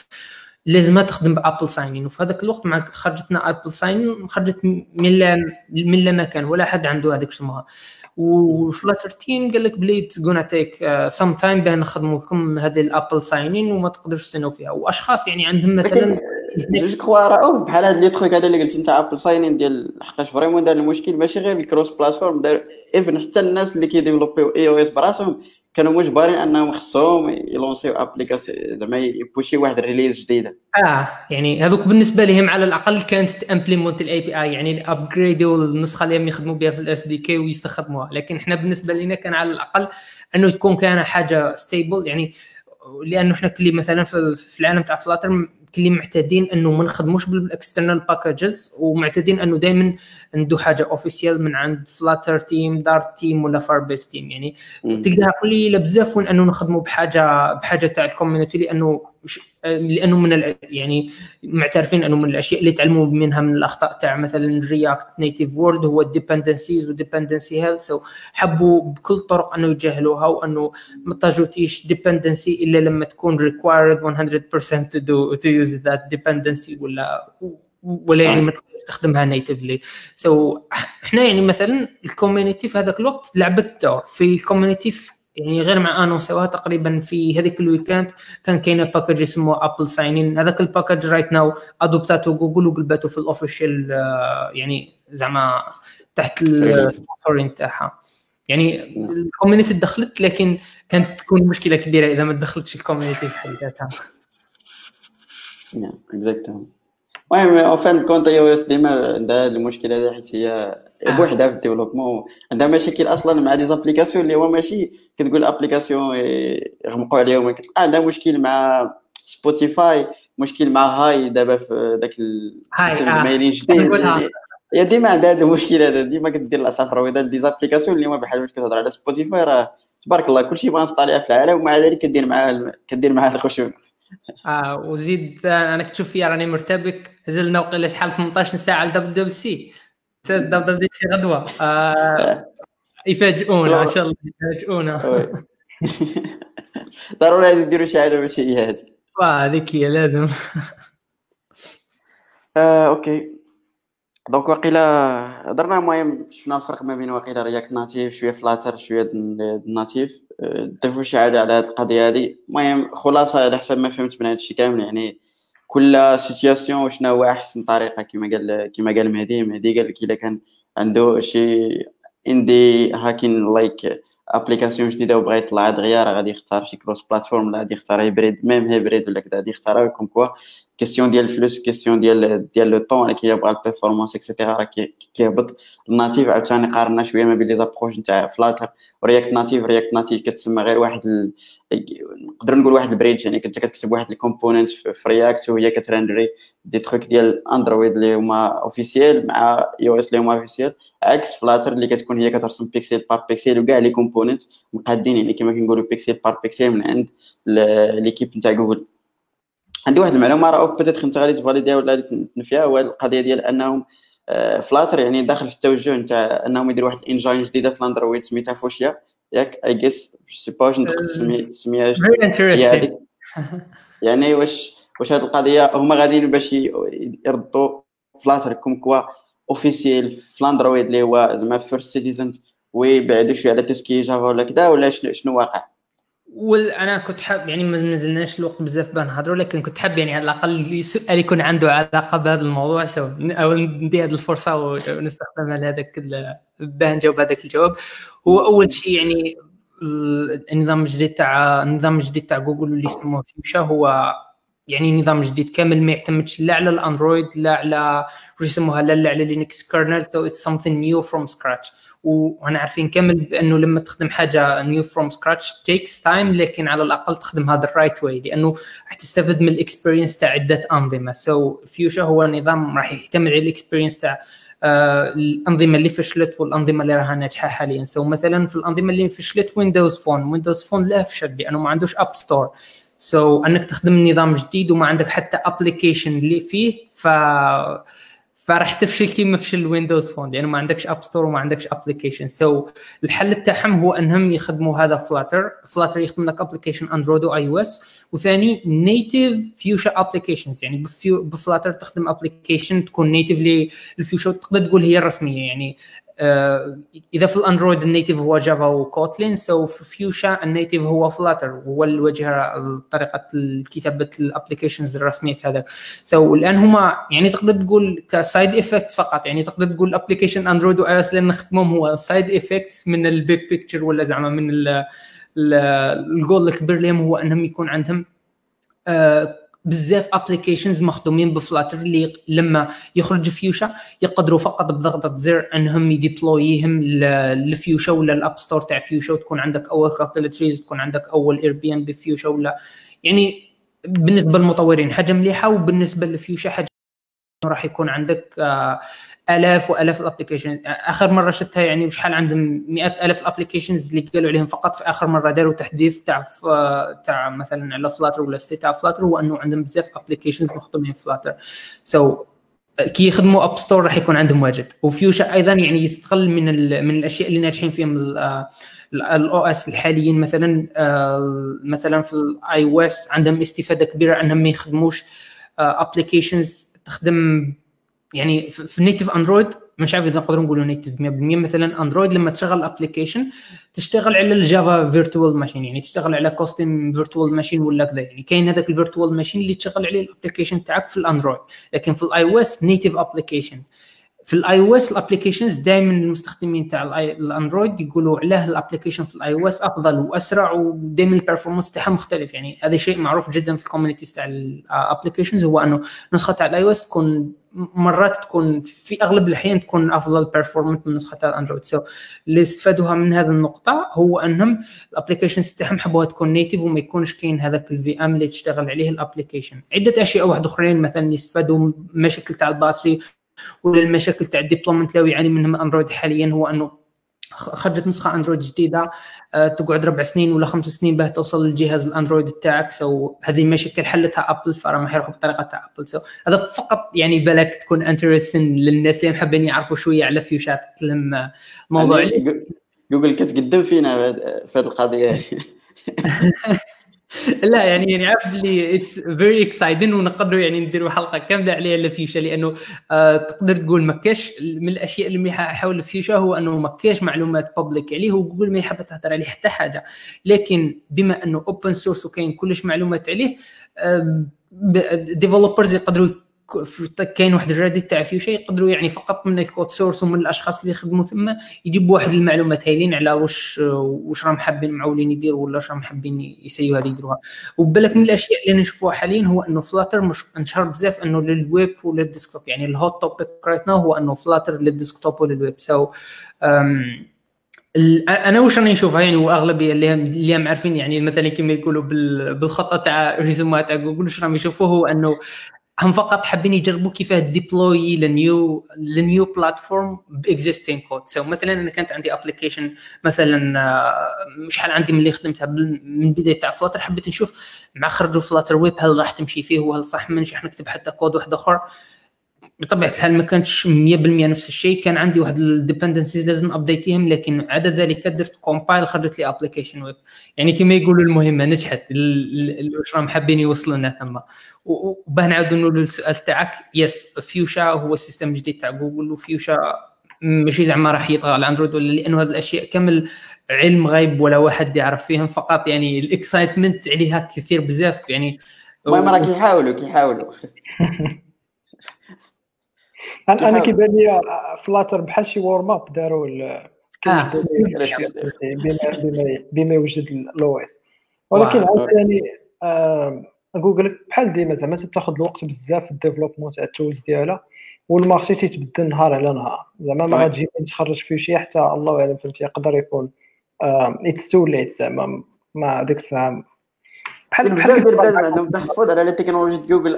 لازم تخدم بأبل ساينين وفي هذاك الوقت مع خرجتنا أبل ساين خرجت من لا من لا مكان ولا حد عنده هذيك اسمها وفلاتر تيم قال لك بلي غونا تيك سم تايم باه نخدموا لكم هذه الابل ساينين وما تقدرش تستناو فيها. وأشخاص يعني عندهم مثلا جو كخوا راه بحال هاد لي تخوك هذا اللي قلت انت ابل ساينين ديال حقاش فريمون دار المشكل ماشي غير الكروس بلاتفورم دار even حتى الناس اللي كي développiو iOS براسهم كانوا مجبرين انهم خصهم ي lanciو application زعما ي pushي واحد ال release جديده آه يعني هذوك بالنسبة لهم على الأقل كانت t'implémente ال API يعني upgradeوا النسخة اللي يخدموا بها في ال SDK ويستخدموها. لكن إحنا بالنسبة لنا كان على الأقل إنه تكون كان حاجة stable يعني لأنه إحنا كلي مثلا في العالم تاع Flutter كلي معتادين أنه ما نخدموش بال external packages ومعتادين أنه دائما عنده حاجة officielle من عند Flutter team Dart team ولا Firebase team يعني تلقاها قليله بزاف وين أنه نخدموا بحاجه بحاجة تاع ال community لأنه لأنه من يعني معترفين أنه من الأشياء اللي تعلموا منها من الأخطاء تاع مثلا React Native وورد هو ال dependencies وال dependency hell حبوا بكل الطرق أنه يجهلوها وأنه ما تجوتيش dependency إلا لما تكون required 100% to do to use that dependency ولا ولا يعني ما تقدرش تخدمها natively so so, إحنا يعني مثلا ال community في هذاك الوقت لعبت دور. في ال community يعني غير مع annonceوها تقريبا في هذيك ال weekend كان كاينة package اسمه Apple Sign In هذاك ال package right now adoptatو Google وقلبته في ال official يعني زعما تحت ال sponsoring تاعها. يعني ال community دخلت لكن كانت تكون مشكلة كبيرة إذا ما دخلتش ال community في حد ذاتها. نعم اكزاكتومون المهم أو فان كونت اي أو اس ديما عندها المشكلة هذه حيت هي بوحدها في الديفلوبمون. عندها مشاكل أصلا مع دي زابليكاسيون اللي هو ماشي كتقول أبليكاسيون يغمقوا عليهم. كتلقى عندها مشكل مع سبوتيفاي مشكل مع هاي دابا في ذاك السيستم المايلين جديد هي ديما عندها هذا المشكل هذا ديما كدير الاسعار رويضه دي زابليكاسيون اللي هما بحال واش كتهضر على سبوتيفاي راه تبارك الله كلشي بغا نسطاليها في العالم ومع ذلك كدير معاه كدير معاه الخشونه آه وزيد أنا كنت فيها راني مرتبك زلنا وقيله شحال 18 ساعة لدبليو دبليو سي. دبليو دبليو سي غدوة. آه يفاجئونا إن شاء الله يفاجئونا. ضروري لازم يديروا شي حاجة ماشي هي هذه. هذيك هي لازم. آه، OK. donc واقيلا هضرنا المهم شفنا الفرق ما بين واقيلا React Native شوية Flutter شوية ناتيف. ضيفوا شي حاجة على هذه القضية هذه المهم خلاصة على حسب ما فهمت من هذا الشيء كامل يعني كل سيتياسيون وشنا هو احسن طريقة كما قال كما قال مهدي. مهدي قال لك إذا كان عنده شي اندي هاكين لايك ابليكاسيون جديدة وبغى يطلع دغيا راه غادي يختار شي كروس بلاتفورم لا غادي يختار هيبريد ميم هيبريد ولا كذا غادي يختار كوم كوا كيستيون ديال الفلوس كيستيون ديال ديال لو طون اللي كيبغى البيرفورمانس اكسيتيرا راه كيهبط. ال native عاوتاني قارنا شوية ما بين les approches نتاع Flutter و React Native React Native كتسمى غير واحد. نقدر نقول واحد ال bridge يعني كنت كتكتب واحد ال component في React وهي كت rendري des trucs ديال Android اللي هما officiels مع iOS اللي هما officiels عكس Flutter اللي كتكون هي كترسم pixel par pixel وكاع les components مقادين يعني كما كنقولوا pixel par pixel من عند l'équipe نتاع جوجل عندي واحد المعلومة راه peut-être انت غادي ت validيها ولا تنفيها هو القضية ديال أنهم فلاتر يعني داخل في التوجه نتاع أنهم يديروا واحد الانجين جديدة في الاندرويد سميتها فوشيا ياك اي جيس سي با السميه هذيك. يعني واش واش هذه القضية؟ هما غاديين باش يردوا فلاتر كوم كوا اوفيسيال في الاندرويد اللي هو زعما فيرست سيتيزن ويبعدوا شوية على توسكي جافا ولا كذا ولا شنو واقع؟ وأنا كنت حاب يعني ما نزلناش الوقت بزاف بنهضروا لكن كنت حاب يعني على الأقل سؤال يكون عنده علاقة بهذا الموضوع سو أو ندي هذه الفرصة ونستخدمها لهذاك باه نجاوب هذاك الجواب. هو أول شيء يعني النظام الجديد تاع النظام الجديد تاع جوجل اللي يسموه فيوشا هو يعني نظام جديد كامل ما يعتمدش لا على ال Android لا على يسموها لا, على Linux kernel so it's something new from scratch وأنا عارفين كامل بأنه لما تخدم حاجة new from scratch takes time لكن على الأقل تخدمها the right way لأنه راح تستفد من ال experience تاع عدة أنظمة. so so Fuchsia هو نظام راح يعتمد على ال experience تاع الأنظمة اللي فشلت والأنظمة اللي راها ناجحة حاليا. so so مثلا في الأنظمة اللي فشلت Windows Phone Windows Phone لا فشل لأنه ما عندوش app store so so أنك تخدم نظام جديد وما عندك حتى application اللي فيه ف فراح تفشل كيما فشل Windows Phone لأنه ما عندكش app store وما عندكش application so so, الحل تاعهم هو أنهم يخدموا هذا Flutter Flutter يخدم لك application Android و iOS وثاني native Fuchsia applications يعني ب Flutter تخدم application تكون native للفيوشا تقدر تقول هي الرسمية. يعني آه، إذا في ال Android ال native هو Java و Kotlin so في Fuchsia ال native هو Flutter. هو الواجهه طريقة كتابه ال applications الرسمية في هذا. so الآن هما يعني تقدر تقول ك side effect فقط. يعني تقدر تقول ال application Android و iOS اللي نخدمهم هو side effects من ال big picture ولا زعما من الجول الكبير لهم هو أنهم يكون عندهم آه، بزاف applications مخدومين ب Flutter اللي لما يخرج فيوشا يقدروا فقط بضغطة زر أنهم ي deploy يهم لفيوشا ولا ال app store تاع فيوشا وتكون عندك أول calculator تكون عندك أول ERPM بفيوشا ولا يعني بالنسبة للمطورين حاجة مليحة وبالنسبة لفيوشا حاجة راح يكون عندك آه آلاف وآلاف ال application آخر مرة شفتها يعني وشحال عندهم مئات آلاف ال applications اللي قالوا عليهم فقط في آخر مرة داروا تحديث تاع تاع مثلا على Flutter ولا state تاع Flutter هو إنه عندهم بزاف applications مخدومين Flutter so so, كي يخدموا app store راح يكون عندهم واجد. وفيوشا أيضا يعني يستغل من من الأشياء اللي ناجحين فيهم ال OS الحاليين مثلا مثلا في ال iOS عندهم استفادة كبيرة إنهم ما يخدموش applications تخدم يعني في ال native Android مش عارف إذا نقدر نقولوا native 100% مثلا Android لما تشغل application تشتغل على ال Java virtual machine يعني تشتغل على custom virtual machine ولا كذا. يعني كاين هذاك ال virtual machine اللي تشغل عليه ال application تاعك في الأندرويد. لكن في ال iOS native application في ال iOS ال applications دائما المستخدمين تاع الاندرويد يقولوا علاه ال application في ال iOS أفضل وأسرع ودائما ال performance تاعها مختلف. يعني هذا شيء معروف جدا في ال communities تاع ال applications هو أنه نسخه تاع ال iOS تكون مرات تكون في أغلب الأحيان تكون أفضل performant من نسخة الاندرويد so so, اللي استفادوها من هذه النقطة هو أنهم ال applications تاعهم حبوها تكون native وما يكونش كاين هذاك ال VM اللي تشتغل عليه ال application عدة أشياء واحد أخرين مثلا يستفادوا مشاكل تاع ال battery ولا المشاكل تاع ال deployment اللي يعاني منهم اندرويد حاليا هو أنه خرجت نسخة اندرويد جديدة أه تقعد ربع سنين ولا خمس سنين باه توصل للجهاز الأندرويد تاعك. so هذه المشاكل حلتها ابل فراه ما حيروحوا بالطريقة تاع ابل so هذا فقط يعني بالك تكون interesting للناس اللي محبين يعرفوا شوية على فيوشات لهم موضوع. جوجل كتقدم فينا في هذه القضية. لا يعني يعني عارف اللي it's very exciting ونقدروا يعني نديروا حلقة كاملة عليها لفيوشا لأنه آه تقدر تقول ما كاش من الأشياء اللي حول فيوشا هو إنه ما كاش معلومات public عليه وجوجل ما يحب تهضر عليه حتى حاجة. لكن بما إنه open source وكاين كلش معلومات عليه آه developers يقدروا كاين واحد ال Reddit تاع فيوشا يقدروا يعني فقط من ال code source ومن الأشخاص اللي يخدموا ثم يجيبوا واحد المعلومات هايلين على واش واش راهم حابين معولين يديروا ولا واش راهم حابين يسييو هذه يديروها. وبالك من الأشياء اللي نشوفوها حاليا هو إنه Flutter مش انشهر بزاف إنه لل web ولل desktop يعني ال hot topic right هو إنه Flutter لل desktop ولل web so أنا واش راني نشوفها يعني وأغلبية اللي اللي عارفين يعني مثلا كما يقولوا بالخطه تاع ريزومات تاع جوجل واش راهم يشوفوه هو إنه هم فقط حابين يجربوا كيفاه deploy ل new ل new platform ب existing code so مثلا أنا كانت عندي application مثلا آه، شحال عندي من اللي خدمتها من بداية تاع Flutter حبيت نشوف مع خرجوا Flutter web هل راح تمشي فيه وهل صح؟ ما راح نكتب حتى كود واحد آخر. بطبيعة الحال ما كانتش 100% نفس الشيء. كان عندي واحد ال dependencies لازم update يهم لكن عدا ذلك درت compile خرجت لي application web يعني كما يقولوا المهمة نجحت واش راهم حابين يوصلوا لنا ثم وباه نعاودوا نقولوا للسؤال تاعك. yes Fuchsia هو ال system الجديد تاع جوجل وفيوشا ماشي زعما راح يطغى على اندرويد ولا لأنه هذه الأشياء كامل علم غيب ولا واحد يعرف فيهم. فقط يعني ال excitement عليها كثير بزاف يعني المهم راه كيحاولوا كيحاولوا. أنا أنا كيبان لي Flutter بحال شي warm up داروا آه. بما بما يوجد ال OS ولكن عاوتاني جوجل بحال ديما زعما تاخذ الوقت بزاف في ال fr: développement تاع ال tools ديالها وال marché تيتبدل نهار على نهار. زعما ما غاتجي تخرج فيه شي حتى الله اعلم فهمتي؟ يقدر يكون it's too late زعما ما ديك الساعة بحال بزاف ديال البلاد عندهم تحفظ على تكنولوجيا جوجل.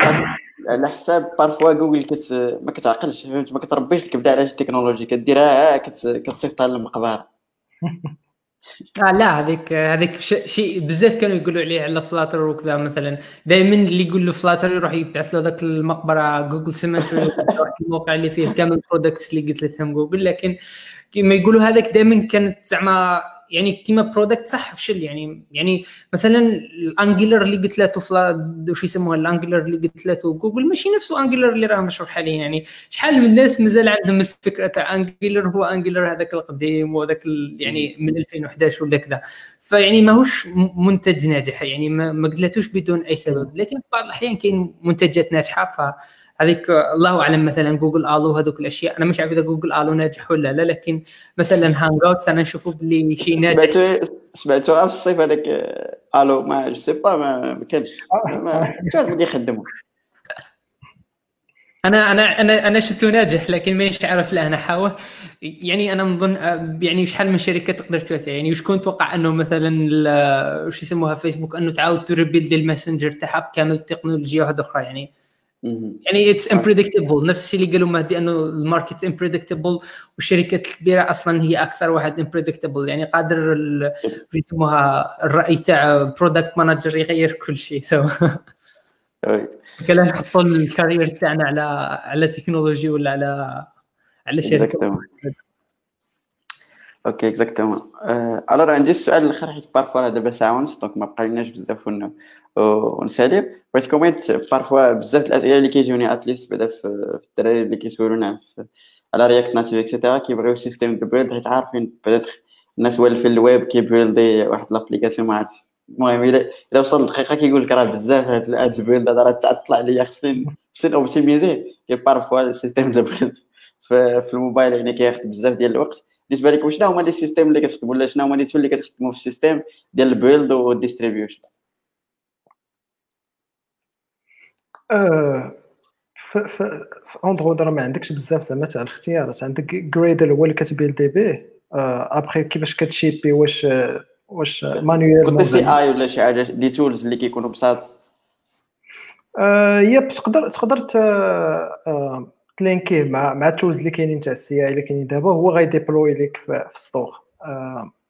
على حساب parfois جوجل كت ما كتعقلش فهمت؟ ما كتربيش الكبده على التكنولوجيا كديرها كتصيفطها للمقبره آه لا هذيك هذيك شيء بزاف كانوا يقولوا عليه على Flutter وكذا مثلا. دائما اللي يقول له Flutter يروح يبعث له ذاك المقبرة Google cemetery الموقع اللي فيه كامل ال products اللي قتلتهم جوجل لكن كما يقولوا هذاك دائما كانت زعما يعني كيما product صح فشل يعني يعني مثلا ال Angular اللي قتلته وش يسموها ال Angular اللي قتلته جوجل ماشي نفسه Angular اللي راه مشهور حاليا يعني شحال من الناس مازال عندهم الفكرة تاع Angular هو Angular هذاك القديم وهذاك يعني من 2011 ولا كذا. فيعني ماهوش منتج ناجح يعني ما قتلتوش بدون أي سبب. لكن في بعض الأحيان كاين منتجات ناجحة ف هذيك الله أعلم مثلا Google Allo هذوك الأشياء. أنا مش عارف إذا Google Allo ناجح ولا لا لكن مثلا Hangouts أنا نشوفه باللي شيء ناجح. سمعتوا سمعتوا في الصيف هذاك آلو؟ ما جو سي با ما كانش ما كان يخدموا أنا أنا أنا أنا شفته ناجح لكن مانيش عارف له نحاوه يعني أنا نظن يعني شحال من شركة تقدر توسع؟ يعني وشكون توقع أنه مثلا وش يسموها فيسبوك أنه تعاود تريبيلد الماسنجر تاعها بكامل التكنولوجيا واحدة أخرى يعني يعني اتس امبريدكتبل نفس الشيء اللي قالوا مهدي إنه الماركت امبريدكتبل والشركات الكبيرة أصلا هي أكثر واحد unpredictable يعني قادر يسموها الرأي تاع product manager يغير كل شيء. So كلا نحطوا ال career تاعنا على على تكنولوجي ولا على على شركة. OK exactement alors عندي السؤال الآخر حيت parfois دابا ساعه ونص donc ما بقيناش بزاف ونسالي بغيت comment parfois بزاف الأسئلة اللي كيجوني at least بعدا في الدراري اللي كيسولونا على React Native et cetera كيبغيو système de build حيت عارفين بدات الناس في الويب كيبيلدي واحد l'application ما عرفتش المهم الا وصل لدقيقه كيقول لك راه بزاف هاد هاد ال build هذا راه تعطل عليا خصني خصني اوبتيميزي كي parfois ال système de build في الموبايل يعني كياخذ بزاف ديال الوقت. بالنسبة لك شنو هما les systèmes اللي كتخدموا ولا شنو هما les tools اللي كتخدموا في ال système ديال ال build وال distribution في في Android راه ما عندكش بزاف زعما تاع الاختيارات. عندك Gradle هو اللي كتبيلدي به ابخي كيفاش كتشيبي واش واش مانويل قلت سي اي ولا شي حاجة؟ des tools اللي كيكونوا بساط؟ Yep تقدر تقدر تلينكيه مع مع ال tools اللي كاينين تاع ال CI اللي كاينين دابا هو غيديبلوي لك في ال store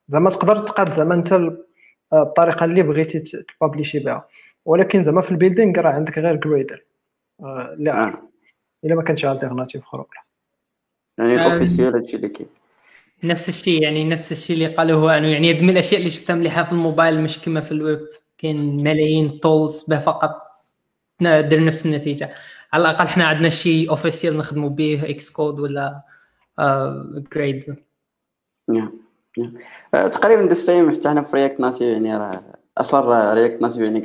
زعما تقدر تقاد زعما انت الطريقة اللي بغيتي تبابليشي بها. ولكن زعما في ال building راه عندك غير Gradle آه لا. آه. إلا ما كانش alternative أخرى يعني ال officiel هادشي اللي كاين. نفس الشيء يعني نفس الشيء اللي قالوا هو انه يعني من الأشياء اللي شفتها مليحة في الموبايل مش كما في الويب. كاين ملايين tools به فقط. دير نفس النتيجة. على الأقل إحنا عندنا شيء officiel نخدموا به Xcode ولا Gradle نعم تقريبا ذا سيم حتى حنا في رياكت ناسيف يعني راه أصلا رياكت ناسيف يعني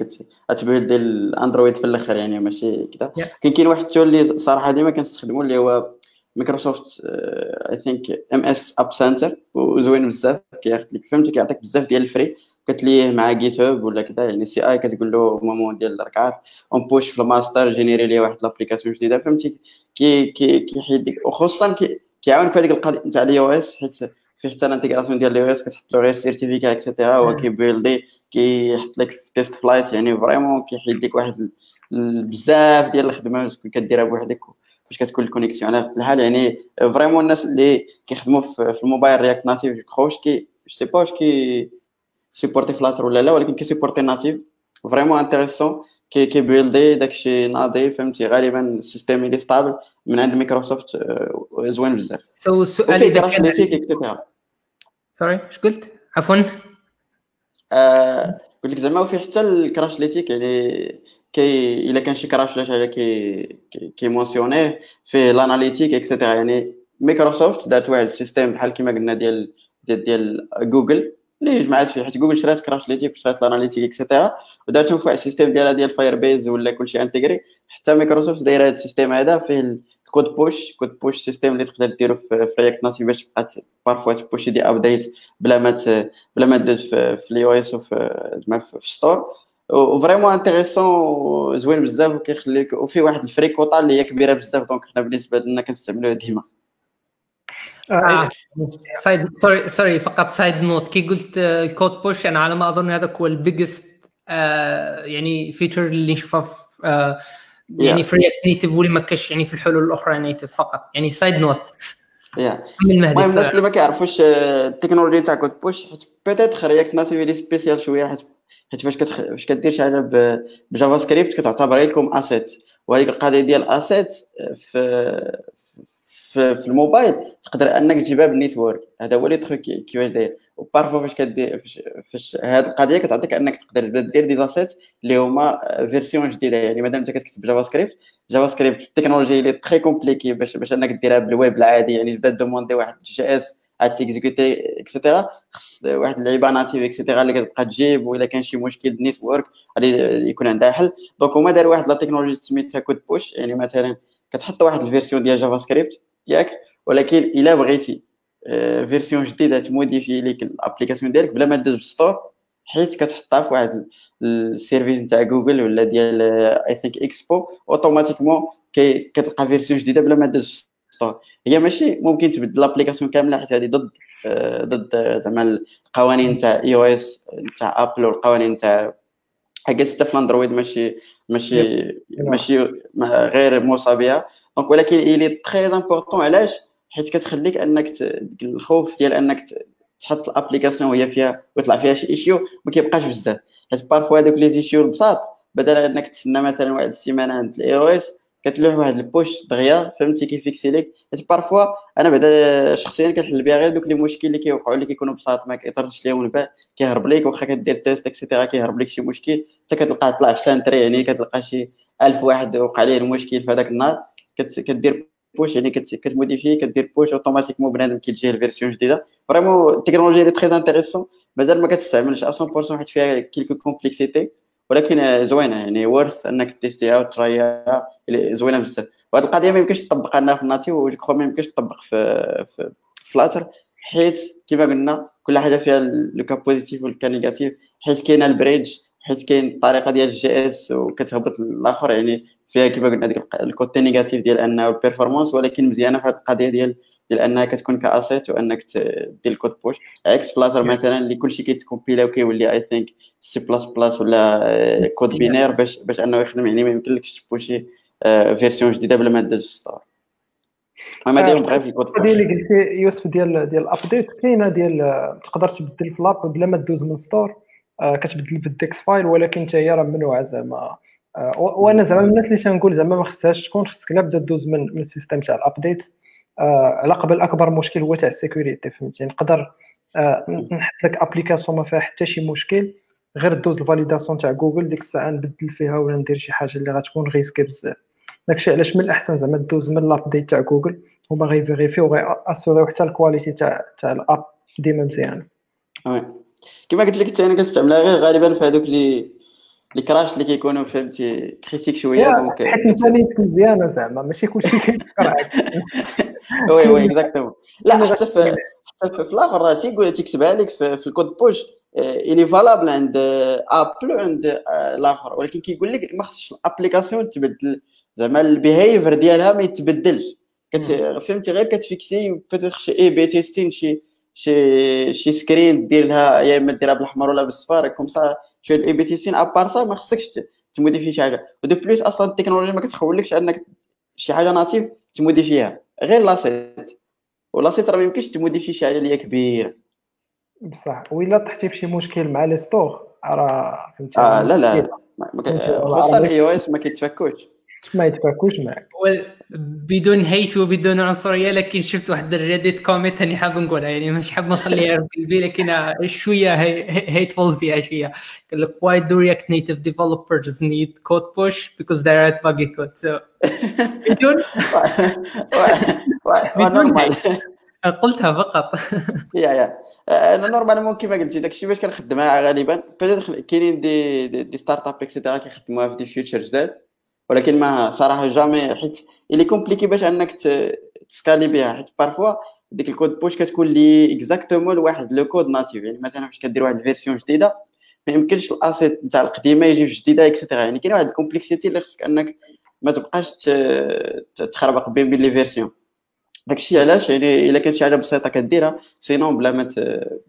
كتبيل ديال الاندرويد في الآخر يعني ماشي كذا. كاين كاين واحد التول اللي صراحة ديما كنستخدمو اللي هو مايكروسوفت اي ثينك ام اس اب سنتر وزوين بزاف لك فهمتي كيعطيك بزاف ديال الفري كتليه مع جيت هاب ولا كذا يعني سي اي كتقول له مومون ديال الركعات اون بوش في الماستر جينيري لي واحد لابليكاسيون جديدة فهمتي؟ كي كي كيحيد لك وخصوصا كيعاون في هذيك القضية نتاع الاي أو اس حيت فيه حتى الانتيغراسيون ديال الاي أو اس كتحط له غير سيرتيفيكا اكسيتيرا هو كيبيلدي كيحط لك في تيست فلايت يعني فريمون كيحيد لك واحد بزاف ديال الخدمة كديرها بوحدك باش كتكون الكونيكسيون على الحال يعني فريمون الناس اللي كيخدموا في الموبايل رياكت ناتيف كروش كي سي با واش كي سيبورتي فلاتر ولا لا ولكن كي سيبورتي ناتيف فريمون انتريسون كي كي بيلدي داكشي ناضي فهمتي غالبا السيستيم اللي ستابل من عند مايكروسوفت زوين بزاف سو السؤال ليتيك اكسيتيرا سوري اش قلت عفوا قلت لك زعما وفي حتى الكراش ليتيك يعني كي إلا كان شي كراش ولا شي حاجة كي كي مونسيونيه فيه لاناليتيك اكسيتيرا يعني مايكروسوفت دارت واحد السيستيم بحال كيما قلنا ديال ديال ديال جوجل اللي جمعات فيه حيت جوجل شرات كراش ليتيك وشرات الاناليتيك اكسيتيرا ودارتهم واحد السيستيم ديالها ديال فاير بيز ولا كلشي انتيغري. حتى مايكروسوفت دايرة هذا ال système هذا فيه ال CodePush CodePush système اللي تقدر ديرو في React Native باش تبقى parfois تبوشي des updates بلا ما بلا ما دوز في ال iOS وفي في store و vraiment intéressant زوين بزاف وكيخليك وفي واحد free quota اللي هي كبيرة بزاف donc حنا بالنسبة لنا كنستعملوه ديما. آه. side sorry sorry فقط side note كي قلت ال CodePush أنا على ما أظن هذا هو ال biggest آه يعني فيتشر اللي نشوفها في آه يعني في رياكت نيتف واللي ما كاش يعني في الحلول الأخرى نيتف فقط. يعني سايد نوت المهم الناس اللي ما كيعرفوش التكنولوجيا تاع كود بوش حيت بيتيتر رياكت ناتيف اللي سبيسيال شوية حيت حيت فاش كتخ... فاش كدير شي حاجة بجافا سكريبت كتعتبر لكم اسيت وهذيك القضية ديال اسيت في في, الموبايل تقدر أنك تجيبها بالنيتورك. هذا هو لي تخوك كيفاش داير. وبارفو فاش كدير فاش, هذه القضية كتعطيك أنك تقدر دير des assets اللي هما version جديدة. يعني مادام أنت كتكتب JavaScript JavaScript التكنولوجيا اللي très compliquée باش باش أنك ديرها بالويب العادي. يعني تبدا دوموندي واحد JS تيكزيكوتي et cetera خص واحد اللعيبة native et cetera اللي كتبقى تجيب. والا كان شي مشكل بال network غادي يكون عندها حل. donc هما داروا واحد la technologie سميتها CodePush يعني مثلا كتحط واحد ال version ديال JavaScript ياك ولكن إلا بغيتي version جديدة تموديفي ليك ال application ديالك بلا ما دوز بال store حيت كتحطها في واحد service نتاع جوجل ولا ديال I think Expo automatiquement كتلقى version جديدة بلا ما دوز store هي ماشي ممكن تبدل l'application كاملة حيت هذه ضد ضد زعما القوانين تاع iOS تاع Apple والقوانين تاع حاجة حتى في ال Android ماشي ماشي ماشي غير موصى بها. donc ولكن اللي très important علاش؟ حيت كتخليك أنك الخوف ديال أنك تحط ال application وهي فيها ويطلع فيها شي issue ما كيبقاش بزاف. حيت parfois هذوك les issues البساط بدل أنك تسنى مثلا واحد السيمانة عند ال iOS كتلوح واحد push دغيا فهمتي كيفيكسي لك حيت parfois أنا بعدا شخصيا كنحل بها غير دوك لي مشكل اللي كيوقعوا اللي كيكونوا بساط ما كيطرش ليهم البال كيهرب ليك واخا كدير test et cetera كيهرب لك شي مشكل حتى كتلقاه طلع في Sentry يعني كتلقى شي ألف واحد وقع عليه المشكل في هذاك النهار. كدير push يعني كتموديفي كدير push automatiquement بنادم كيتجيه ال version جديده vraiment التكنولوجيا اللي très intéressante مازال ما كتستعملش 100% حيت فيها quelques complexités ولكن زوينة يعني ورث إنك تيستيها وترايها زوينة بزاف. وهذه القضية ما يمكنش تطبق عندنا في ال native وجو ما يمكنش تطبق في في Flutter حيت كما قلنا كل حاجة فيها le côté positif وال côté négatif حيت كاينة ال bridge حيت كاين الطريقة ديال ال JS وكتهبط الآخر يعني فيها كما قلنا ديك ال côté négatif ديال أنه ال performance ولكن مزيانة في هذه القضية ديال ديال أنها كتكون ك asset وأنك دير ال code push عكس Flutter مثلا اللي كلشي كيتكومبيلا وكيولي I think C++ ولا code binaire باش باش أنه يخدم يعني ما يمكنلكش تبوشي version جديدة بلا ما دوز store المهم هذه بغيت في ال code push اللي قلتي يوسف ديال ديال ال update كاينة ديال تقدر تبدل في l'app بلا ما دوز من store كتبدل في ال dex file ولكن حتى هي راه ممنوعه زعما. وأنا زعما من الناس اللي تنقول زعما ما خصهاش تكون خصك لابد دوز من من ال system تاع ال update آه، على قبل أكبر مشكل هو تاع ال sécurité فهمتي؟ نقدر آه، نحط لك application ما فيها حتى شي مشكل غير دوز ال validation تاع جوجل ديك الساعة نبدل فيها ولا ندير شي حاجة اللي غتكون risqué بزاف. داكشي علاش من الأحسن زعما دوز من ال update تاع جوجل هما غيفيريفيو وغيأسيوريو حتى ال qualité تاع تاع ال app ديما مزيانه كما قلت لك أنا كنستعملها غير غالبا في هذوك اللي les crashes اللي كيكونوا فهمتي critiques شوية donc حيت أنت مزيانة زعما ماشي كلشي كيفكر oui oui exactement لا حتى في حتى في الآخر راه تيقول تيكتبها لك في, في ال code push est valable عند Apple وعند الآخر. ولكن كيقول لك ما خصش ال application تبدل. زعما ال behavior ديالها ما يتبدلش. فهمتي غير كتفيكسي peut-être شي A/B testing شي شي شي screen دير لها يا إما ديرها بالاحمر ولا بالصفار comme ça شوية ال A/B testing à part ça ما خصكش تموديفي شي حاجة. و de plus أصلا التكنولوجيا ما كتخولكش أنك شي حاجة native تموديفيها. غير l'asset. و l'asset راه ما يمكنش تموديفي شي حاجة اللي هي كبيرة. بصح. وإلا طحتي بشي مشكل مع les stores راه فهمتي. آه لا لا. خصوصا ال iOS ما كيتفكوش. ما يتفكوش معك بدون hate وبدون عنصرية لكن شفت واحد ال Reddit comment اني حاب نقولها. يعني مش حاب نخليها في قلبي لكن شوية hateful فيها شوية. قال لك why do React Native developers need code push? Because they write buggy code so بدون بدون قلتها فقط. yeah yeah. أنا normalement كيما قلتي داكشي باش كنخدمها غالبا. كاينين des des, des start-up et cetera كيخدموها في des features جداد. ولكن ما صراحة jamais حيت elle est compliquée باش أنك تسكالي بها حيت parfois ديك ال code push كتكون liée exactement لواحد le code natif. يعني مثلا فاش كدير واحد الفيرسيون جديدة ما يمكنش ال assets نتاع القديمة يجي في الجديده et cetera يعني كاين واحد ال complexité اللي خصك أنك ما تبقاش تخربق بين بين لي version. داكشي علاش؟ يعني إلا كانت شي حاجة بسيطة كديرها sinon بلا ما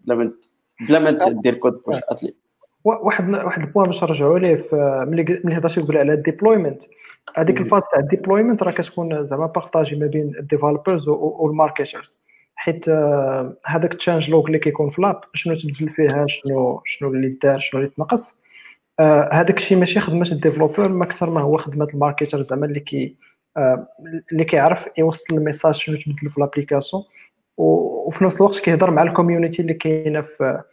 بلا ما بلا ما دير code push اتلي واحد واحد ال point باش نرجعوا ليه ملي هضرتي تقول على ال deployment هذيك ال phase تاع ال deployment راه كتكون زعما partagé ما بين ال developers وال marketers حيت آه، هذاك ال changelog اللي كيكون في l'app شنو تبدل فيها شنو شنو اللي دار شنو اللي تنقص. آه، هذاك الشيء ماشي خدمة ال developer ما أكثر ما هو خدمة ال marketer زعما اللي كي آه، اللي كيعرف يوصل ال message شنو تبدل في l'application وفي نفس الوقت كيهضر مع ال community اللي كاينة في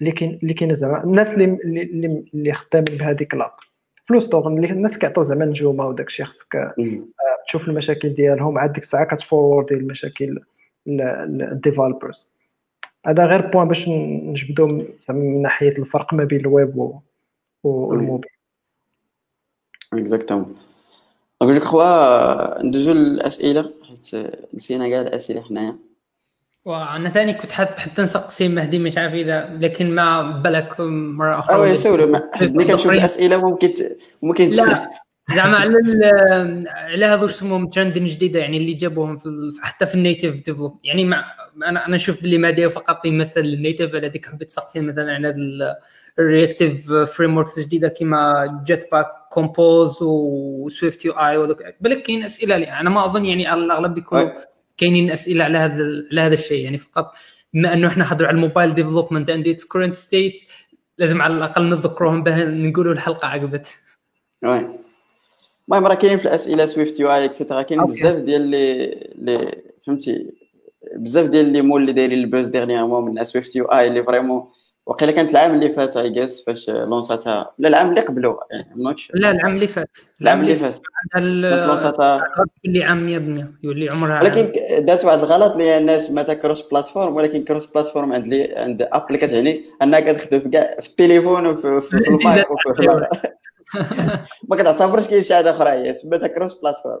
اللي كاين اللي كاينة زعما الناس اللي اللي اللي خدامين بهذيك l'app فلوس دوغ اللي الناس كيعطيو زعما نجومه وداك الشيء خصك تشوف المشاكل ديالهم عاد ديك الساعة كتفوردي المشاكل ال developers هذا غير point باش نجبدو زعما من ناحية الفرق ما بين ال web وال mobile exactement donc je crois ندوزو للأسئلة حيت نسينا كاع الأسئلة حنايا. وأنا ثاني كنت حاب حتى نسقسي مهدي مش عارف إذا لكن ما بالك مرة أخرى. آه يسولوا ملي كنشوف الاسئله ممكن ممكن لا زعما على على هذو اسمهم trending جديدة يعني اللي جابوهم في حتى في ال native develop يعني مع أنا أنا نشوف باللي مادي فقط يمثل ال native على هذيك حبيت تسقسي مثلا على ال reactive frameworks جديدة كيما Jetpack Compose و SwiftUI بالك كاين أسئلة أنا ما أظن يعني الأغلب بيكونوا كاينين أسئلة على هذا على هذا الشيء. يعني فقط بما أنه إحنا حضروا على ال mobile development and its current state لازم على الأقل نذكروهم به نقولوا الحلقة عقبت. oui المهم راه كاينين في الأسئلة SwiftUI et cetera كاين بزاف ديال لي لي فهمتي؟ بزاف ديال لي مول اللي دايرين ال buzz dernièrement من SwiftUI اللي vraiment وقيلا كانت العام اللي فات اي جيس فاش لونساتها. لا العام اللي قبله يعني لا العام اللي فات. العام اللي فات. لونساتها. اللي عام 100% يولي عمرها ولكن دات واحد الغلط اللي الناس متى cross-platform ولكن cross-platform عند لي عند Apple كتعني أنها كتخدم في كاع في التليفون وفي في ال Mac وفي ما كتعتبرش كاين شي حاجة أخرى هي سميتها cross-platform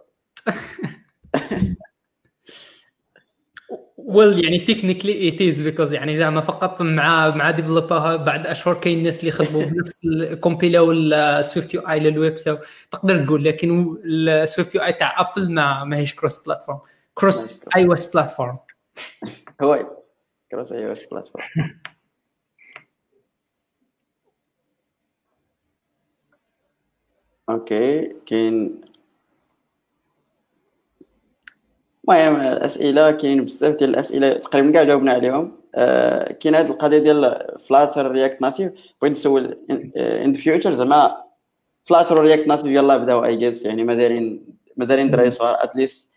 well يعني technically it is because يعني زعما فقط مع مع developer بعد أشهر كاين الناس اللي يخدموا بنفس الكومبيلاو ال SwiftUI لل web so تقدر تقول لكن ال SwiftUI تاع Apple ما ماهيش cross platform cross iOS platform هو cross iOS platform okay كاين المهم الأسئلة كاين بزاف ديال الأسئلة تقريبا كاع جاوبنا عليهم. آه كاين هذه القضية ديال Flutter React Native بغيت نسول in the future زعما Flutter و React Native يلاه بداو I guess يعني ما دايرين ما دايرين دراري صغار. at least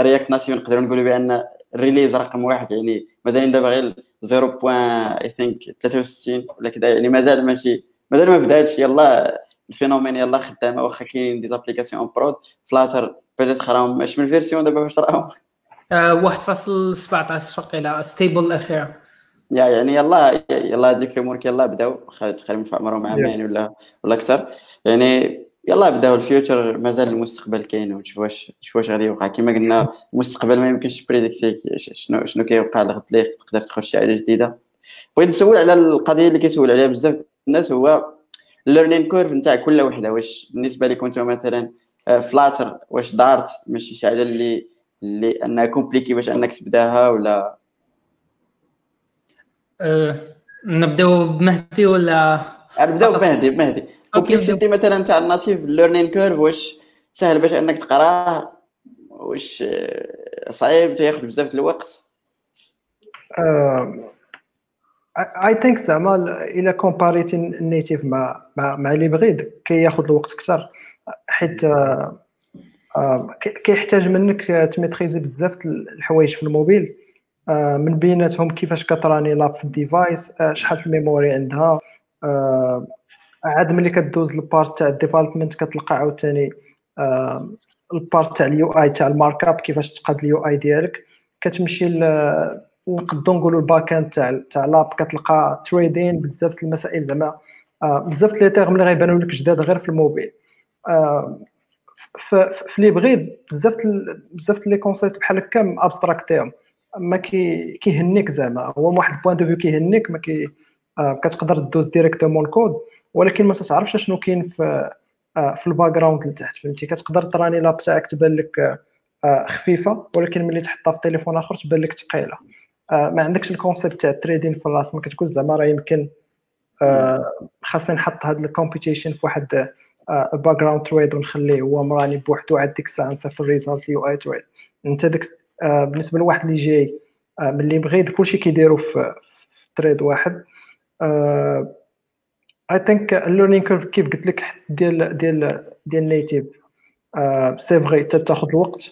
React Native نقدروا نقولوا بأن ال release رقم واحد. يعني مازالين دابا غير 0. I think 63 ولا كذا يعني مازال ماشي مازال ما بداتش. يلا ال phénomène يلا خدامة. واخا كاينين des applications prod Flutter بدات راهم اش من version دابا واش راهم 1.17 وقيلا stable الأخيرة. يا يعني يلا يلا هاد les frameworks يلا بداو تقريبا في عمرهم عامين ولا ولا أكثر يعني يلا بداو ال future مازال المستقبل كاين ونشوف واش نشوف واش غادي يوقع. كما قلنا المستقبل ما يمكنش prédicter شنو شنو كيوقع لغد ليه تقدر تخرج شي حاجة جديدة. بغيت نسول على القضية اللي كيسول عليها بزاف الناس هو ال learning curve نتاع كل وحدة واش بالنسبة لكم أنتم مثلا Flutter آه، واش دارت ماشي شي حاجة اللي اللي أنها compliqué باش أنك تبداها ولا؟ أه نبداو بمهدي ولا؟ نبداو بمهدي بمهدي. complexité مثلا تاع ال native learning curve واش سهل باش أنك تقراه واش آه، صعيب تاخذ بزاف الوقت؟ I think زعما إلى كومباريتي ال native مع مع مع les hybrides كياخذ الوقت أكثر. حيت آه، آه، كيحتاج منك ت maîtriser بزاف الحوايج في الموبيل. آه، من بيناتهم كيفاش كتراني l'app في ال device شحال ال memory عندها عاد ملي كدوز ال part تاع ال development كتلقى عاوتاني ال part تاع ال UI تاع ال markup كيفاش تقاد ال UI ديالك. كتمشي نقدروا نقولوا ال backend تاع تاع l'app كتلقى threading بزاف المسائل زعما آه، بزاف les termes اللي غيبانوا لك جداد غير في الموبيل. آه، في les hybrides بزاف بزاف les concepts بحال هكا ابستراكتيهم ما كي كيهنيك زعما. هو من واحد ال point de vue كيهنيك ما كي آه، كتقدر دوز directement ال code ولكن ما تعرفش شنو كاين في في ال background لتحت فهمتي؟ كتقدر تراني l'app تاعك تبان لك خفيفة ولكن ملي تحطها في تليفون آخر تبان لك ثقيله ما عندكش ال concept تاع ال threading في الراس ما كتقول زعما راه يمكن خاصني نحط هاد ال computation في واحد background thread ونخليه هو مراني بوحدو عاد ديك الساعة نصيفط ال result UI thread انت ديك بالنسبة لواحد اللي جاي من les hybrides كلشي كيديرو في, thread واحد I think ال learning curve كيف قلت لك ديال ديال ديال native c'est vrai تاخذ الوقت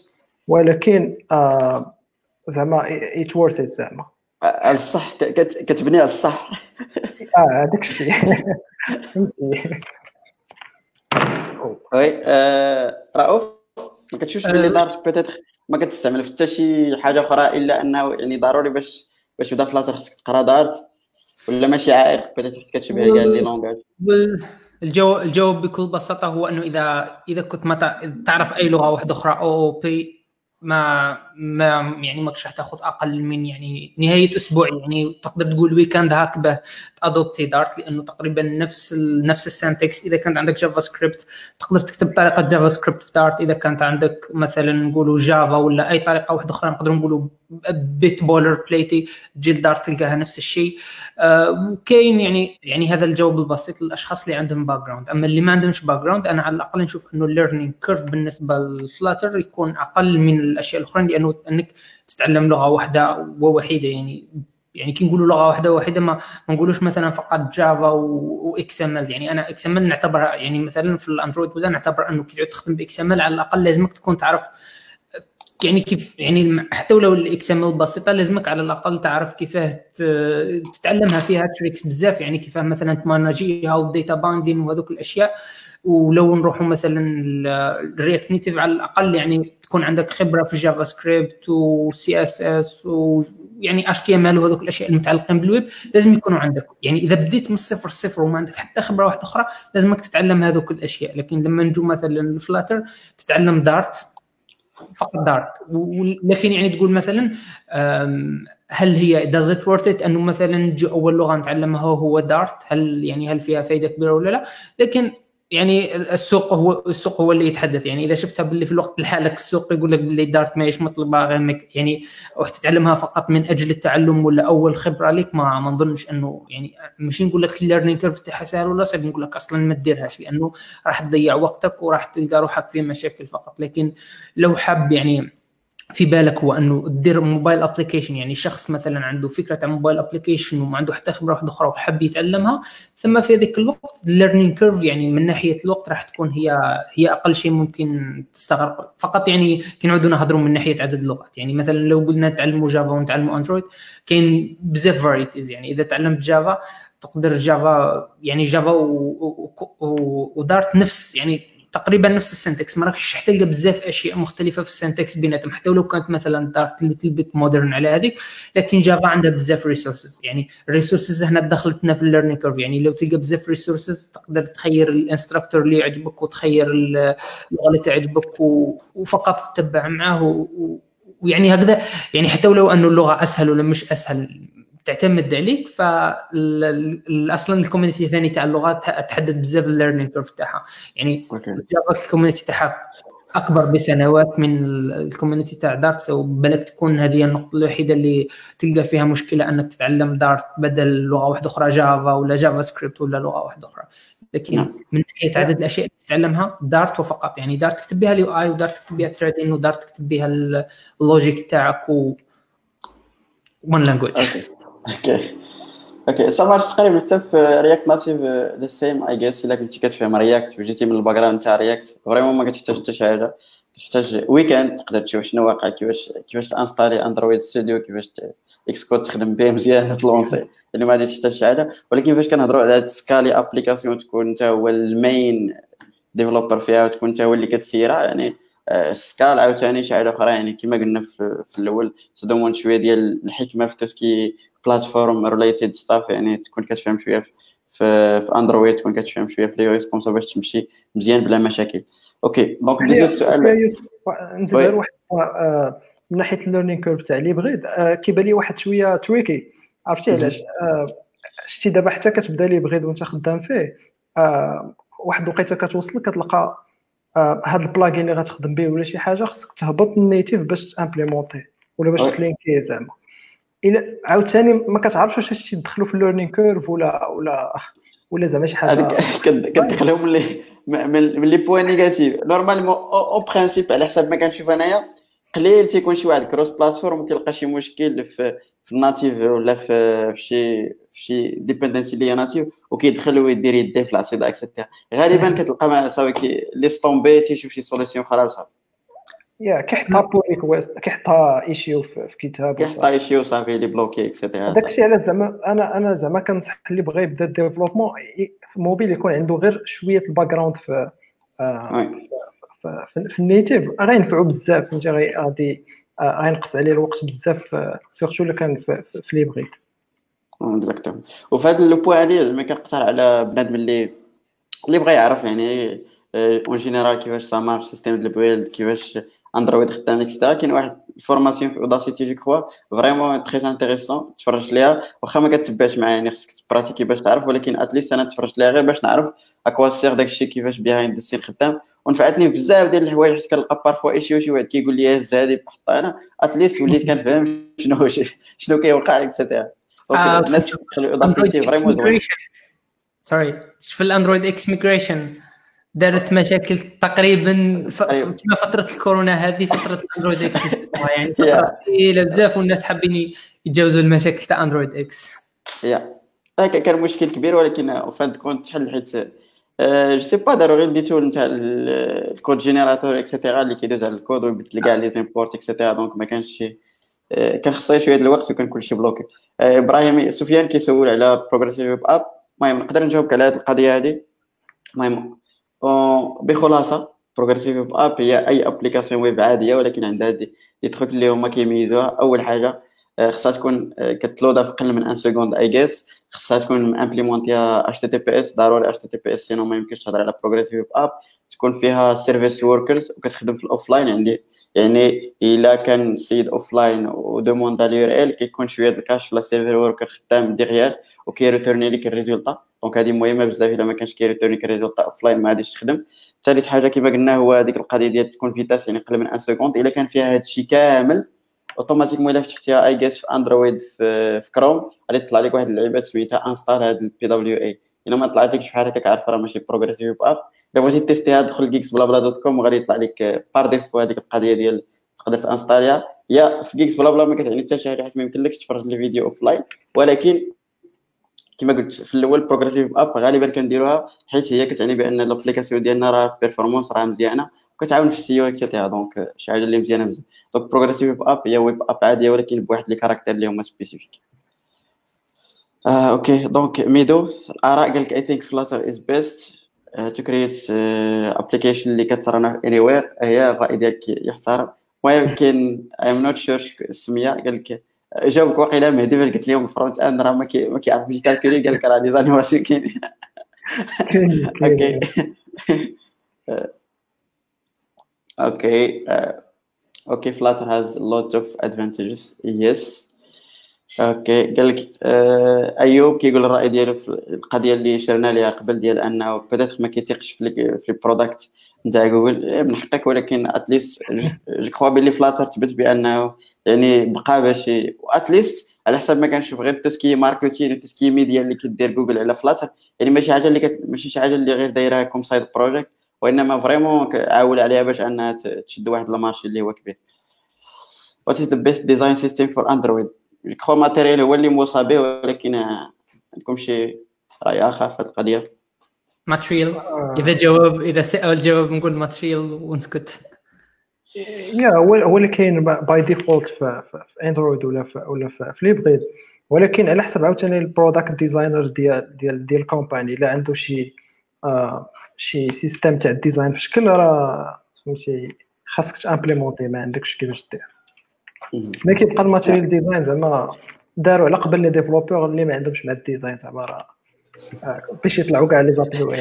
ولكن زعما it's worth زعما. الصح كتبني على الصح. آه هذاك الشيء. فهمتي؟ oui آه، رؤوف ما كتشوفش بلي آه. Dart peut-être ما كتستعمل في حتى شي حاجة أخرى إلا أنه يعني ضروري باش باش تبدا Flutter خصك تقرا Dart ولا ماشي عائق؟ peut-être خصك تشبه كاع les langages. الجواب الجواب بكل بساطة هو أنه إذا إذا كنت ما تعرف أي لغة واحدة أخرى OOP ما ما يعني ماكش راح تاخذ أقل من يعني نهاية أسبوع يعني تقدر تقول week-end هكذا adopter Dart لأنه تقريبا نفس ال نفس ال syntax إذا كانت عندك JavaScript تقدر تكتب طريقة JavaScript في Dart إذا كانت عندك مثلا نقولوا Java ولا أي طريقة واحدة أخرى نقدر نقولوا بيت بولر بليتي Dart تلقاها نفس الشيء. آه وكاين يعني يعني هذا الجواب البسيط للأشخاص اللي عندهم background أما اللي ما عندهمش background أنا على الأقل نشوف أنه ال learning curve بالنسبة لل Flutter يكون أقل من الأشياء الأخرى لأنه أنك تتعلم لغة واحدة ووحيدة. يعني يعني كي نقولوا لغة واحدة واحدة ما ما نقولوش مثلا فقط Java و XML يعني أنا XML نعتبرها يعني مثلا في ال Android ولا نعتبر أنه كي تعود تخدم ب XML على الأقل لازمك تكون تعرف يعني كيف يعني حتى ولو ال XML بسيطة لازمك على الأقل تعرف كيفاه تتعلمها فيها tricks بزاف. يعني كيفاه مثلا تمانجيها وال data binding وهذوك الأشياء. ولو نروحوا مثلا ال React Native على الأقل يعني تكون عندك خبرة في JavaScript و CSS ويعني HTML وهذوك الأشياء المتعلقين بالويب لازم يكونوا عندك. يعني إذا بديت من الصفر صفر وما عندك حتى خبرة واحدة أخرى لازمك تتعلم هذوك الأشياء. لكن لما نجو مثلا ال Flutter تتعلم Dart فقط Dart. لكن يعني تقول مثلا هل هي does it worth it أنه مثلا أول لغة نتعلمها هو Dart؟ هل يعني هل فيها فائده كبيرة ولا لا؟ لكن يعني السوق هو السوق هو اللي يتحدث. يعني إذا شفتها باللي في الوقت الحالي السوق يقول لك باللي Dart ماهيش مطلبة غير يعني راح تتعلمها فقط من أجل التعلم ولا أول خبرة لك؟ ما ما نظنش أنه يعني ماشي نقول لك ال learning curve تاعها سهل ولا صعب نقول لك أصلا ما ديرهاش لأنه راح تضيع وقتك وراح تلقى روحك في مشاكل فقط. لكن لو حاب يعني في بالك هو أنه تدير mobile application يعني شخص مثلا عنده فكرة عن mobile application وما عنده حتى خبرة واحدة أخرى وحب يتعلمها ثم في ذاك الوقت ال learning curve يعني من ناحية الوقت راح تكون هي هي أقل شيء ممكن تستغرق. فقط يعني كي نعودوا نهضروا من ناحية عدد اللغات. يعني مثلا لو قلنا تعلموا جافا ونتعلموا اندرويد كاين بزاف varieties يعني إذا تعلمت جافا تقدر جافا يعني جافا ودارت نفس يعني تقريبا نفس ال syntax. ما راكش تلقى بزاف أشياء مختلفة في ال syntax بيناتهم. حتى ولو كانت مثلا دارت اللي تلبت modern على هذيك لكن جافا عندها بزاف resources يعني ال resources هنا دخلتنا في ال learning curve يعني لو تلقى بزاف resources تقدر تخير ال instructor اللي يعجبك وتخير اللغة اللي تعجبك وفقط تتبع معاه ويعني هكذا. يعني حتى ولو أنه اللغة أسهل ولا مش أسهل تعتمد عليك أصلا ال community الثاني تاع اللغات تحدد بزاف ال learning curve تاعها. يعني جافا ال community تاعها أكبر بسنوات من ال community تاع دارت وبالك تكون هذه النقطة الوحيدة اللي تلقى فيها مشكلة أنك تتعلم دارت بدل لغة واحدة أخرى جافا ولا جافا سكريبت ولا لغة واحدة أخرى. لكن نعم. من ناحية عدد الأشياء اللي تتعلمها دارت وفقط. يعني دارت تكتب بها ال UI ودارت تكتب بها threading ودارت تكتب بها ال logic تاعك و one language okay okay صافي تقريبا حتى في رياكت ناتيف the same I guess الا كنتي كتفهم رياكت وجيتي من ال background تاع رياكت vraiment ما كتحتاج حتى شي حاجة كتحتاج weekend تقدر تشوف شنو واقع كيفاش كيفاش t'installer اندرويد ستوديو كيفاش إكس كود تخدم به مزيان تلانسي يعني ما غاديش تحتاج شي حاجة ولكن فاش كنهضروا على هاد scaler application تكون انت هو ال main developer فيها وتكون انت هو اللي كتسيرها يعني scale عاوتاني شي حاجة أخرى يعني كما قلنا في, الأول تضمن شوية ديال الحكمه في tout ce qui platform related stuff يعني تكون كتفهم شوية في في, اندرويد تكون كتفهم شوية في ال iOS comme باش تمشي مزيان بلا مشاكل. okay donc ندوزو السؤال نزيد واحد. آه، من ناحية ال learning curve تاع les bridges آه، كيبان لي واحد شوية tricky عرفتي علاش؟ آه، شتي دابا حتى كتبدا les bridges وانت خدام فيه. واحد الوقيته كتوصل كتلقى هاد ال plugin اللي غتخدم به ولا شي حاجة خصك تهبط ال native باش تامبليمونتي ولا باش تلينكي زعما. إلا عاوتاني ما كتعرفش واش هادشي تدخلوا في ال learning curve ولا ولا ولا زعما شي حاجة. كتدخلهم من من les points négatifs normalement au principe على حساب ما كنشوف أنايا قليل تيكون شي واحد cross platform وكيلقى شي مشكل في في ال native ولا في شي في شي dependency اللي هي native وكيدخل ويدير يديه في العصيده et cetera غالبا كتلقى صافي ليسا تومبي تيشوف شي solution أخرى وصافي يا كيحطها pull request كيحطها issue في GitHub كيحطها issue صافي les bloqués et cetera داكشي علاش زعما أنا أنا زعما كنصح اللي بغى يبدا développement في موبيل يكون عنده غير شوية ال background في آه في, في ال native. غينفعو بزاف فهمتي؟ غادي آه، غينقص عليه الوقت بزاف surtout الا كان في, في les bridges. exactement وفي هذا le point هذه زعما كنقترح على بنادم اللي اللي بغى يعرف يعني en général كيفاش ça marche système ديال ال build كيفاش اندرويد خدام et cetera كاين واحد ال formation في Udacity je crois vraiment très intéressante تفرجت ليها. واخا ما كتبعش معايا يعني خصك تبراتيكي باش تعرف. ولكن at least أنا تفرجت ليها. غير باش نعرف à quoi sert داكشي كيفاش behind the scene خدام. ونفعتني بزاف ديال الحوايج. حيت كنلقى parfois اي شي واحد كيقول لي هز هادي بحطها أنا. at least وليت كنفهم شنو شنو كيوقع et cetera الناس تدخل Udacity vraiment زوين. sorry في الاندرويد إكس migration دارت مشاكل تقريبا أيوه. كما فترة الكورونا هذه فترة الاندرويد إكس يعني فترة طويله بزاف والناس حابين يتجاوزوا المشاكل تاع اندرويد إكس yeah كان مشكل كبير ولكن fin de compte تحل حيت je sais pas داروا غير des tools نتاع ال code generator et cetera اللي كيدوز على الكود ويبدل كاع les imports et cetera donc ما كانش شي كان خصها شوية الوقت وكان كلشي bloqué إبراهيم سفيان كيسول على progressive web app المهم نقدر نجاوبك على هذه القضية هذه المهم بخلاصة progressive app هي أي application web عادية ولكن عندها des trucs اللي هما كيميزوها. أول حاجة خصها تكون كتلودا في أقل من one second I guess خصها تكون امبليمونتيها اتش تي تي بي اس ضروري اتش تي تي بي اس سينو ما يمكنش تهضر على progressive app تكون فيها service workers وكتخدم في ال offline عندي. يعني إلا كان السيد offline ودوموند ال URL كيكون شوية ال cache ولا service worker خدام derrière وكيريتورني لك الريزولتا. donc هذه مهمة بزاف إلا ما كانش كيريتورني لك الريزولتا offline ما غاديش تخدم. ثالث حاجة كما قلنا هو هذيك القضية ديال تكون vitesse يعني قل من one second إلا كان فيها هذا الشيء كامل automatiquement إلا فتحتيها I guess في اندرويد في, في كروم غادي تطلع لك واحد اللعيبة سميتها install هذا ال PWA إلا ما طلعتلكش بحال هكاك عارف راه ماشي progressive app إلا بغيتي تيستيها دخل جيكس بلا بلا dot com وغادي يطلع لك par défaut هذيك القضية ديال تقدر تانستاليها. yeah في جيكس بلا بلا ما كتعني حتى شي حاجة حيت ما يمكنلكش تفرج les vidéos offline ولكن كما قلت في الأول progressive app غالبا كنديروها حيت هي كتعني بأن ال application ديالنا راه performance راه مزيانة وكتعاون في ال SEO et cetera donc شي حاجة اللي مزيانة بزاف. donc progressive app هي web app عادية ولكن بواحد les caractères اللي هما spécifiques آه okay donc ميدو الاراء قال لك I think Flutter is best to create application اللي كت run anywhere هي الرأي ديالك يحترم. المهم كاين اي ام نوت شور السمية قال لك جاوبك واقيلا مهدي فاش قلت لهم فرونت أند راه ما كيعرفوش يكالكولي قال لك راه لي زانيماسيون كاينين أوكي. أوكي أوكي فلاتر هاز لوت اوف ادفانتجز يس أوكي. قال لك آه ايوب كيقول الرأي ديالو في القضية اللي شرنا ليها قبل ديال أنه بيتيتر ما كيتيقش في في البرودكت نتاع جوجل من حقك ولكن اتليست جو كخوا بلي فلاتر تبت بأنه يعني بقى باش اتليست على حسب ما كنشوف غير تسكي ماركتين وتسكي ميديا اللي كدير جوجل على فلاتر يعني ماشي حاجة اللي كت... ماشي شي حاجة اللي غير دايره كوم سايد بروجيكت وإنما فريمون عاول عليها باش أنها تشد واحد المارشي اللي هو كبير. What is the best design system for Android جو ماتيريال هو اللي موصى به ولكن عندكم شي رأي آخر في هذه القضية؟ Material. إذا جواب إذا سأل الجواب نقول Material ونسكت. يا هو هو اللي كاين by default في, Android ولا في ولا في, l'hybride ولكن على حسب عاوتاني ال product designer ديال ديال ديال ال company إلا عنده شي آه شي système تاع ال design في شكل راه فهمتي خاصك تimplémenter ما عندكش كيفاش دير. ما كيبقى ال Material يعني. design زعما داروا على قبل لي ديفلوبور اللي ما عندهمش مع الديزاين زعما راه آه، باش يطلعوا كاع لي زابيو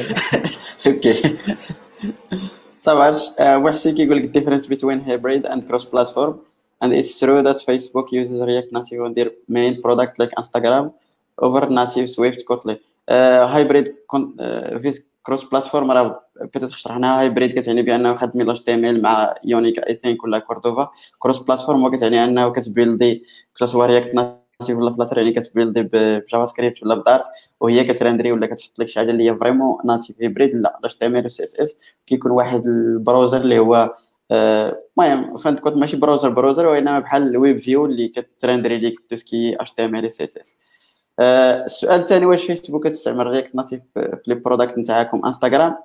أوكي صافارش وحسي كيقول لك الديفرنس بين هيبريد اند كروس بلاتفورم and it's true that facebook uses react native on their main product like instagram over native swift kotlin. Uh, hybrid con- uh, with بيتيت شرحناها هايبريد كتعني بانه خدمي لاش تي ام ال مع يونيك اي ثينك ولا كوردوفا cross-platform كتعني انه كتbuildي soit React Native ولا Flutter يعني كتبيلدي بجافا سكريبت ولا بدارت وهي كترندري ولا كتحط لك شي حاجة اللي هي فريمون ناتيف هيبريد لا لاش تي ام ال سي اس اس كيكون واحد ال browser اللي هو المهم فهمت كنت ماشي browser browser وانما بحال ال web view اللي كترenderي ليك tout ce qui HTML CSS السؤال الثاني واش فيسبوك كتستعمل React Native في les products نتاعكم انستغرام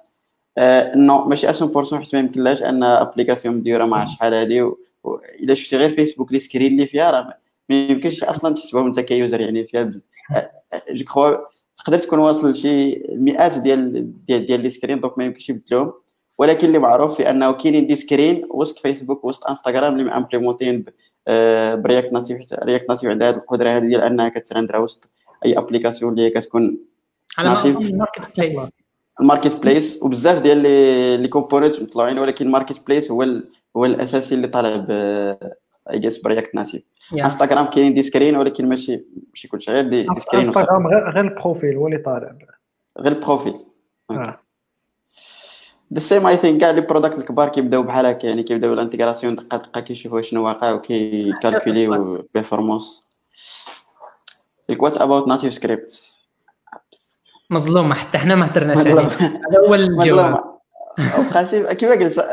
non ماشي 100% حيت ما يمكنلاش أن application مديره مع شحال هادي إلا شفتي غير فيسبوك les screens اللي فيها راه ما يمكنش أصلا تحسبهم أنت ك user يعني فيها je آه، crois تقدر تكون واصل لشي مئات ديال ديال ديال les screens donc ما يمكنش يبدلوهم ولكن اللي معروف في أنه كاينين des screens وسط فيسبوك وسط انستغرام اللي مimplémentين ب React Native React Native عندها هذه القدرة هذه ديال أنها كترenderا وسط أي application اللي هي كتكون على الماركت بليس الماركت بليس وبزاف ديال لي كومبوننت مطلوعين ولكن الماركت بليس هو هو الأساسي اللي طالع ب اي جيس برياكت ناتيف انستغرام كاينين دي سكرين ولكن ماشي ماشي كلشي غير دي, دي سكرين انستغرام غير غير البروفيل هو اللي طالع. غير البروفيل. ذا سيم اي ثينك كاع لي برودكت الكبار كيبداو بحال هكا يعني كيبداو الانتيغراسيون دقة دقة كيشوفوا شنو واقع وكيكالكوليو بيرفورمانس what about NativeScript مظلومة حتى إحنا ما هدرناش عليه هذا هو الجواب. قاسم كيما قلت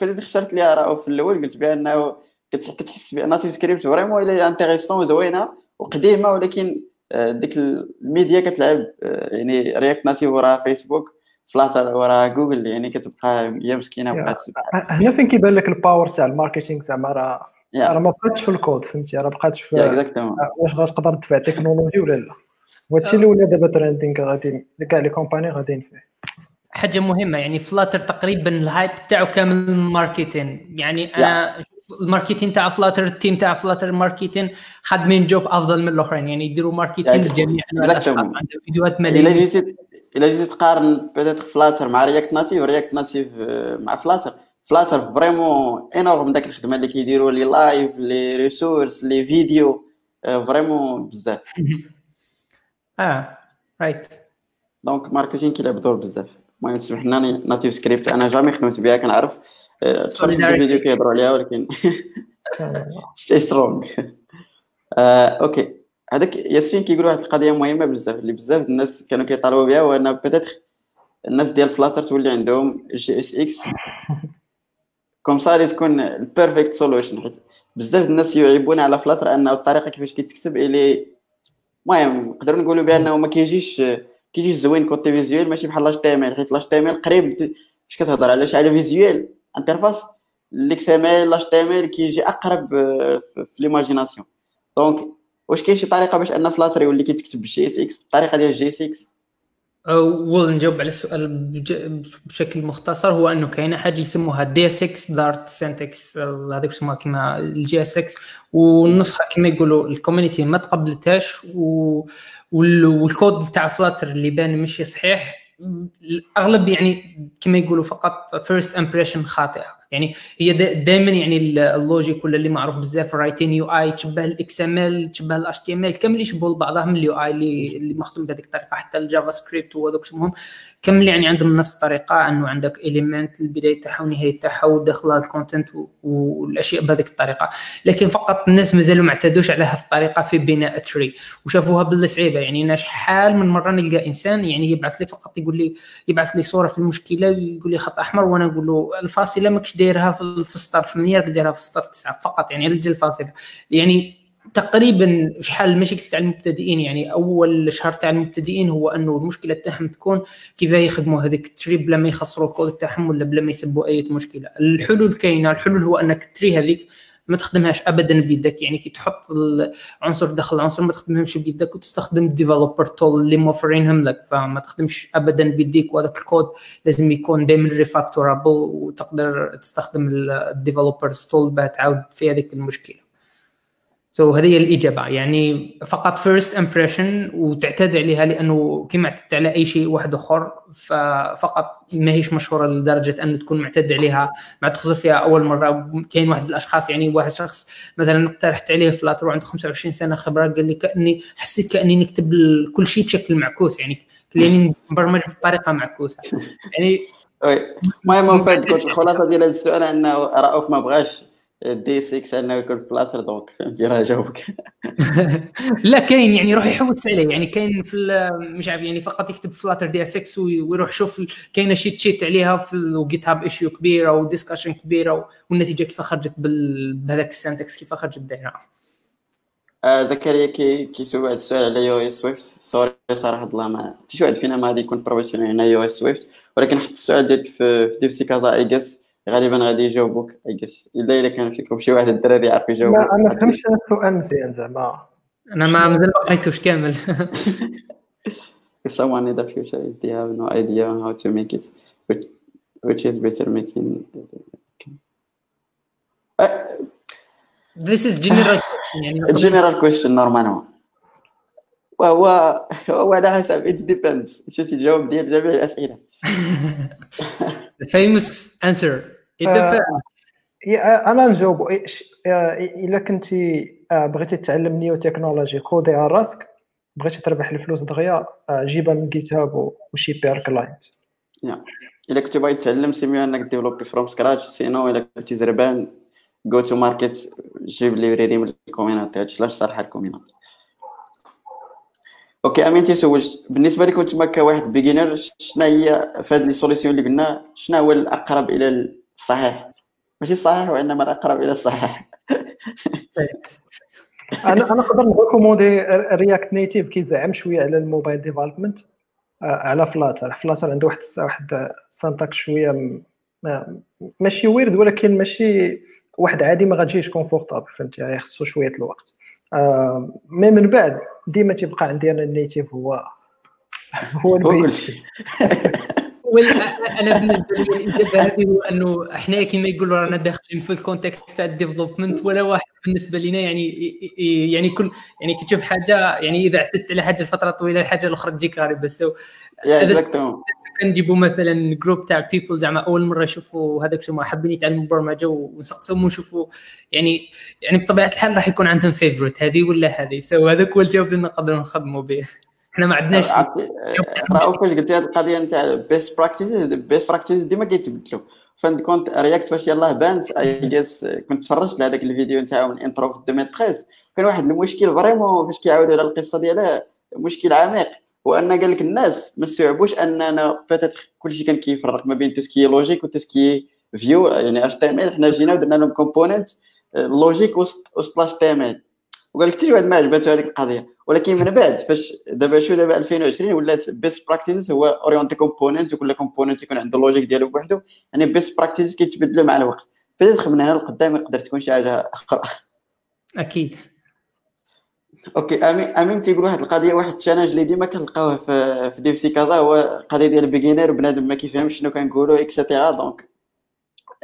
بديت اخترت ليها راه في الأول قلت بأنه كتحس بأن NativeScript vraiment elle est intéressante وزوينه وقديمة ولكن آه، ديك الميديا كتلعب آه، يعني React Native وراها Facebook Flutter وراها جوجل يعني كتبقى هي مسكينة بقات هنا فين كيبان لك ال power تاع ال marketing زعما؟ راه راه ما بقاتش في الكود فهمتي؟ راه بقات في واش غتقدر تدفع technology ولا لا؟ وهادشي اللي ولا دابا trending غادي كاع les companies غاديين فيه. حاجة مهمة يعني Flutter تقريبا ال hype تاعو كامل marketing يعني أنا ال marketing تاع Flutter ال team تاع Flutter marketing خادمين job أفضل من الأخرين. يعني يديروا marketing للجميع. عندهم فيديوهات ملايين. إلا جيتي إلا جيتي تقارن peut-être Flutter مع React Native React Native مع Flutter Flutter vraiment énorme داك الخدمة اللي كيديروا les lives les ressources les vidéos vraiment بزاف. آه right donc marketing كيلعب دور بزاف المهم تسمح لنا NativeScript أنا jamais خدمت بها كنعرف تفرجت الفيديو كيهضروا عليها ولكن still strong okay هذاك ياسين كيقول واحد القضية مهمه بزاف اللي بزاف الناس كانوا كيطالبوا بها هو ان peut-être الناس ديال Flutter تولي عندهم JSX comme ça تكون ال perfect solution حيت بزاف الناس يعيبون على Flutter انه الطريقة كيفاش كيتكتب الي المهم نقدروا نقولوا بأنه ما كيجيش كيجيش زوين côté visuel ماشي بحال لاش تي ام ال حيت لاش تي ام ال قريب. اش كتهضر على حاجة فيزيوال انترفاس. ليكس ام ال لاش تي ام ال كيجي أقرب في l'imagination donc واش كاين شي طريقة باش أن Flutter يولي كيتكتب بال JSX بالطريقة ديال ال JSX ونجاوب على السؤال بشكل مختصر هو إنه كاينة حاجة يسموها دي اس إكس دارت سينتكس هذيك يسموها كما الجي اس إكس والنسخة كما يقولوا الكوميونيتي ما تقبلتهاش والكود تاع فلاتر اللي بان ماشي صحيح الأغلب يعني كما يقولوا فقط فيرست امبريشن خاطئة. يعني هي دائما يعني اللوجيك ولا اللي معروف بزاف رايتين يو اي تشبه الاكس ام ال تشبه الاتش تي ام ال كامل يشبهوا لبعضهم اليو اي اللي اللي مخدوم بهذيك الطريقة. حتى الجافا سكريبت وهذوك اسمهم كامل يعني عندهم نفس الطريقة إنه عندك element البداية تاعها والنهايه تاعها وداخلها ال content والأشياء بهذيك الطريقة. لكن فقط الناس مازالوا ما اعتادوش على هذه الطريقة في بناء tree وشافوها بالله صعيبه يعني أنا شحال من مرة نلقى إنسان يعني يبعث لي فقط يقول لي يبعث لي صورة في المشكلة ويقول لي خط أحمر وأنا نقول له الفاصلة ماكش دايرها في السطر 8 دايرها في السطر 9 فقط يعني على الفاصله يعني تقريبا شحال المشاكل تاع المبتدئين يعني أول شهر تاع المبتدئين هو أنه المشكلة تاعهم تكون كيف يخدموا هذيك ال tree بلا ما يخسروا الكود تاعهم ولا بلا ما يسبوا أي مشكلة. الحلول كاينة الحلول هو أنك ال tree هذيك ما تخدمهاش ابدا بيدك. يعني كي تحط العنصر داخل العنصر ما تخدمهمش بيدك وتستخدم ال developer tool اللي موفرينهم لك. فما تخدمش ابدا بيديك وهذاك الكود لازم يكون دائما refactorable وتقدر تستخدم ال developer tool باه تعاود في هذيك المشكلة. so so, هذه هي الإجابة. يعني فقط first impression وتعتاد عليها لأنه كما اعتدت على أي شيء واحد آخر ففقط ما هيش مشهورة لدرجة أن تكون معتاد عليها. ما تخزر فيها أول مرة. كاين واحد الأشخاص يعني واحد شخص مثلا اقترحت عليه فلاتر وعنده 25 سنة خبرة قال لي كأني حسيت كأني نكتب كل شيء بشكل معكوس. يعني كاني نبرمج بطريقة معكوسة. يعني المهم كنت الخلاصه ديال هذا السؤال انه رؤوف ما بغاش. déçu انه يكون فلاتر donc راه جاوبك لا كاين يعني يروح يحوس عليه. يعني كاين في مش عارف يعني فقط يكتب فلاتر déçu ويروح يشوف كاينة شي تشات عليها في الجيت هاب issue كبيرة و discussion كبيرة والنتيجة كيف خرجت بهذاك ال syntax كيف خرجت دايرة. آه زكريا كي كيسول واحد السؤال على iOS Swift sorry صراحة الله ما حتى شي واحد فينا ما غادي يكون professionnel هنا iOS Swift ولكن حتى السؤال ديالك في DevC Casa اي غالبا غادي يجاوبوك I guess إلا إلا كان فيكم شي واحد الدراري يعرف يجاوب. لا أنا فهمت السؤال مزيان زعما. أنا ما مازال ما قريتوش كامل. If someone in the future if they have no idea on how to make it which, which is better making uh, this is general يعني general question normalement. وهو هو على حسب it depends. شو تجاوب ديال جميع الاسئله the famous answer. It depends أنا نجاوب. إلا كنتي بغيتي تعلم نيو تكنولوجي خذي على راسك بغيتي تربح الفلوس دغيا جيبها من جيت هاب و charge per client. إلا كنتي باغي تعلم c'est mieux أنك développer from scratch sinon إلا كنتي زربان go to market جيب library من ال community هادشي علاش صالحه ال community okay أمين تيسول بالنسبة لك انت كواحد beginner شنو هي في هذه ال solution اللي قلنا؟ شنو هو الأقرب إلى الصحيح ماشي الصحيح وإنما الأقرب إلى الصحيح. أنا أنا نقدر ن recommander React Native كيزعم شوية على ال mobile development. على Flutter Flutter عنده واحد واحد syntaxe شوية ماشي weird ولكن ماشي واحد عادي ما غاتجيش confortable فهمتي؟ خصو شوية الوقت. mais من بعد ديما تيبقى عندي أنا ال native هو هو البيت. أنا بالنسبة لي الاجابه هذه هو أنه إحنا كما يقولوا رانا داخلين في ال context تاع ال development ولا واحد بالنسبة لنا يعني يعني كل يعني كي تشوف حاجة يعني إذا اعتدت على حاجة لفتره طويله الحاجة الأخرى تجيك غريبة. so كنجيبوا مثلا group تاع people زعما أول مرة يشوفوا هذاك شو حابين يتعلموا البرمجه ونسقسوهم ونشوفوا يعني يعني بطبيعة الحال راح يكون عندهم favorite هذه ولا هذه. so هذاك هو الجواب اللي نقدروا نخدموا به. إحنا ما عندناش راه فاش قلتي هذه القضية نتاع best practice best practice ديما كيتبدلوا فان كونت React فاش يلاه بانت I guess كنت تفرجت لهذاك الفيديو نتاعو من intro في 2013 كان واحد المشكل vraiment فاش كيعاودوا على القصة ديالها مشكل عميق. هو ان قال لك الناس ما استوعبوش أننا peut-être كلشي كان كيفرق ما بين tout ce qui logique و tout ce qui view يعني HTML حنا جينا ودرنا لهم component logic وسط وسط ال HTML وقال لك حتى واحد ما عجباتو هذيك القضية. ولكن من بعد فاش دابا شو دابا 2020 ولات best practice هو orienté component وكل component يكون عنده ال logic ديالو بوحدو. يعني best practice كيتبدلوا مع الوقت. بدات من هنا لقدام يقدر تكون شي حاجة أخرى. أكيد. okay امين امين تيقول واحد القضية واحد ال challenge اللي ديما كنلقاوه في في DevC Casa هو القضية ديال ال beginner بنادم ما كيفهمش شنو كنقولوا et cetera donc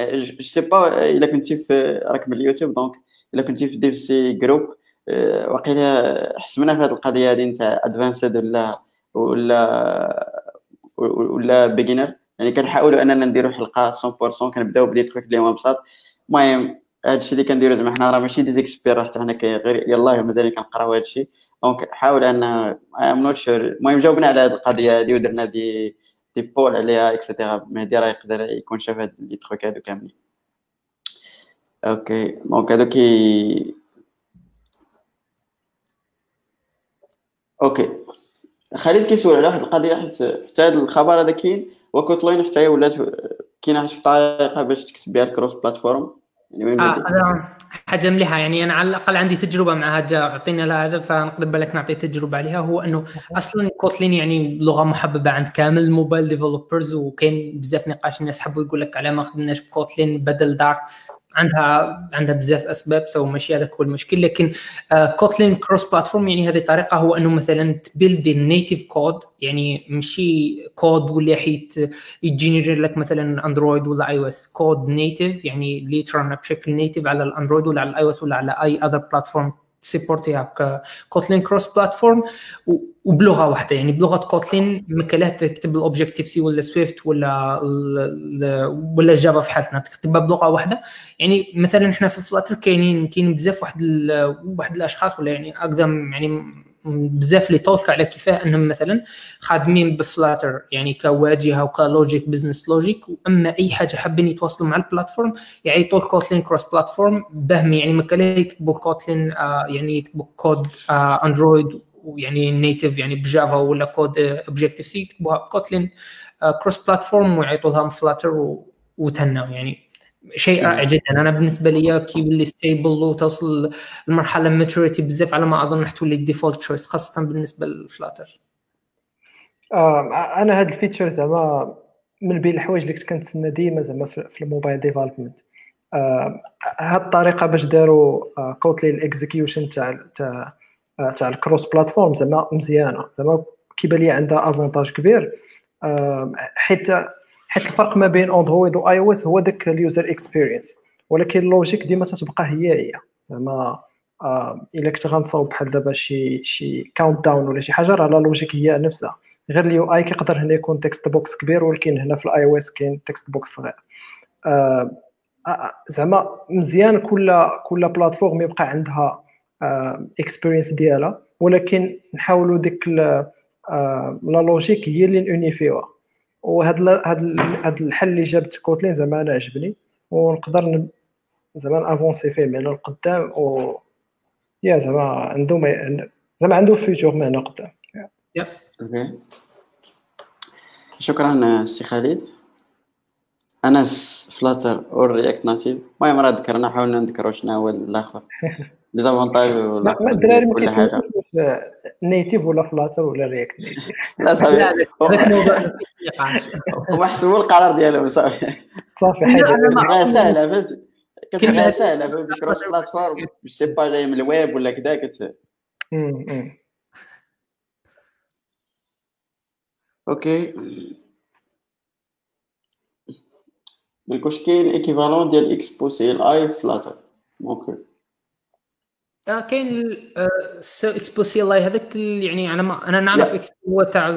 je sais pas إلا كنتي في راك من اليوتيوب donc إلا كنتي في DevC group وقيلا حسبنا في هذه القضية هذه نتاع advanced ولا ولا ولا beginner يعني كنحاولوا أننا نديروا حلقة 100% كنبداو ب des trucs اللي هما بساط المهم هادشي اللي كنديرو زعما حنا راه ماشي دي زيكسبير حتى حنا غير يلاه مازال كنقراو هادشي. donc حاول I'm not sure المهم جاوبنا على هاد القضية هادي ودرنا des des polls عليها et cetera مهدي راه يقدر يكون شاف هاد les trucs هادو كاملين. okay donc هادو كي okay. خالد كيسول على واحد القضية حيت حتى هذا الخبر هذا كاين و Kotlin حتى هي ولات كاينة شي طريقة باش تكتب بها ال cross-platform. يعني آه هذا حاجة مليحه يعني أنا على الأقل عندي تجربة مع هذا عطينا لها هذا فنقدر بالك نعطي تجربة عليها. هو إنه أصلا Kotlin يعني لغة محببة عند كامل ال mobile developers وكاين بزاف نقاش الناس حبوا يقول لك على ما خدمناش ب Kotlin بدل Dart عندها عندها بزاف أسباب so ماشي هذاك هو المشكل لكن Kotlin cross-platform يعني هذه طريقه هو أنه مثلا ت build ال native code يعني ماشي كود ولا حيت ي générer لك مثلا Android ولا iOS code native يعني اللي بشكل native على ال Android ولا على ال iOS ولا على أي other platform supporté ها Kotlin cross platform وبلغة واحدة يعني بلغة Kotlin ما تكتب ال Objective-C ولا Swift ولا ولا Java في حالتنا تكتبها بلغة واحدة. يعني مثلا إحنا في Flutter كاينين كاين بزاف واحد واحد الأشخاص ولا يعني أقدم يعني بزاف اللي تولك على كيفاه انهم مثلا خادمين ب Flutter يعني كواجهه وك logic business logic واما أي حاجة حابين يتواصلوا مع ال platform يعيطوا ال Kotlin cross platform بهم يعني ما كان يكتبوا Kotlin آه يعني يكتبوا كود آه Android ويعني native يعني ب Java ولا code Objective-C يكتبوها ب Kotlin cross platform ويعيطوا لها Flutter وتهنوا يعني شيء رائع جدا. أنا بالنسبة لي كي يولي stable وتوصل لمرحلة maturity بزاف على ما أظن تولي ال default choice خاصة بالنسبة لل Flutter آه أنا هاد ال feature زعما من بين الحوايج اللي كنت كنتسنى ديما زعما في ال mobile development آه هاد الطريقة باش داروا آه Kotlin ال execution تاع تاع تاع ال cross platform زعما مزيانة. زعما كيبان لي عندها avantage كبير آه حيت حيت الفرق ما بين Android و iOS هو داك ال user experience ولكن ال logique ديما تتبقى هي هي. زعما آه إلا كنت غنصاوب بحال دابا شي شي countdown ولا شي حاجة راه la logique هي نفسها. غير ال UI كيقدر هنا يكون text box كبير ولكن هنا في ال iOS كاين text box صغير. آه زعما مزيان كل كل platform يبقى عندها experience ديالها. ولكن نحاولوا ديك la logique هي اللي ن unifier وها وهذا هذا الحل اللي جابت Kotlin زعما أنا عجبني ونقدر زعما ن avancer فيه معنا القدام و يا زعما عنده زعما عنده futur معنا قدام Okay. شكرا سي خالد. انس Flutter أو React Native المهم راه ذكرنا حاولنا نذكروا شنو هو الآخر. désavantages ولا الدراري كل حاجة. native ولا Flutter ولا React. Native لا صافي هما حسبوا القرار ديالهم صافي. صافي حاجة. سهلة فهمتي كتبقى سهلة فهمتي كروس بلاتفورم مش سي با جاي من الويب ولا كذا كت أوكي. بالكوش كاين إيكيفالون ديال اكسبوسي الاي فلاتر. آه كاين اكسبو سي الله هذاك يعني أنا ما أنا نعرف اكسبو هو تاع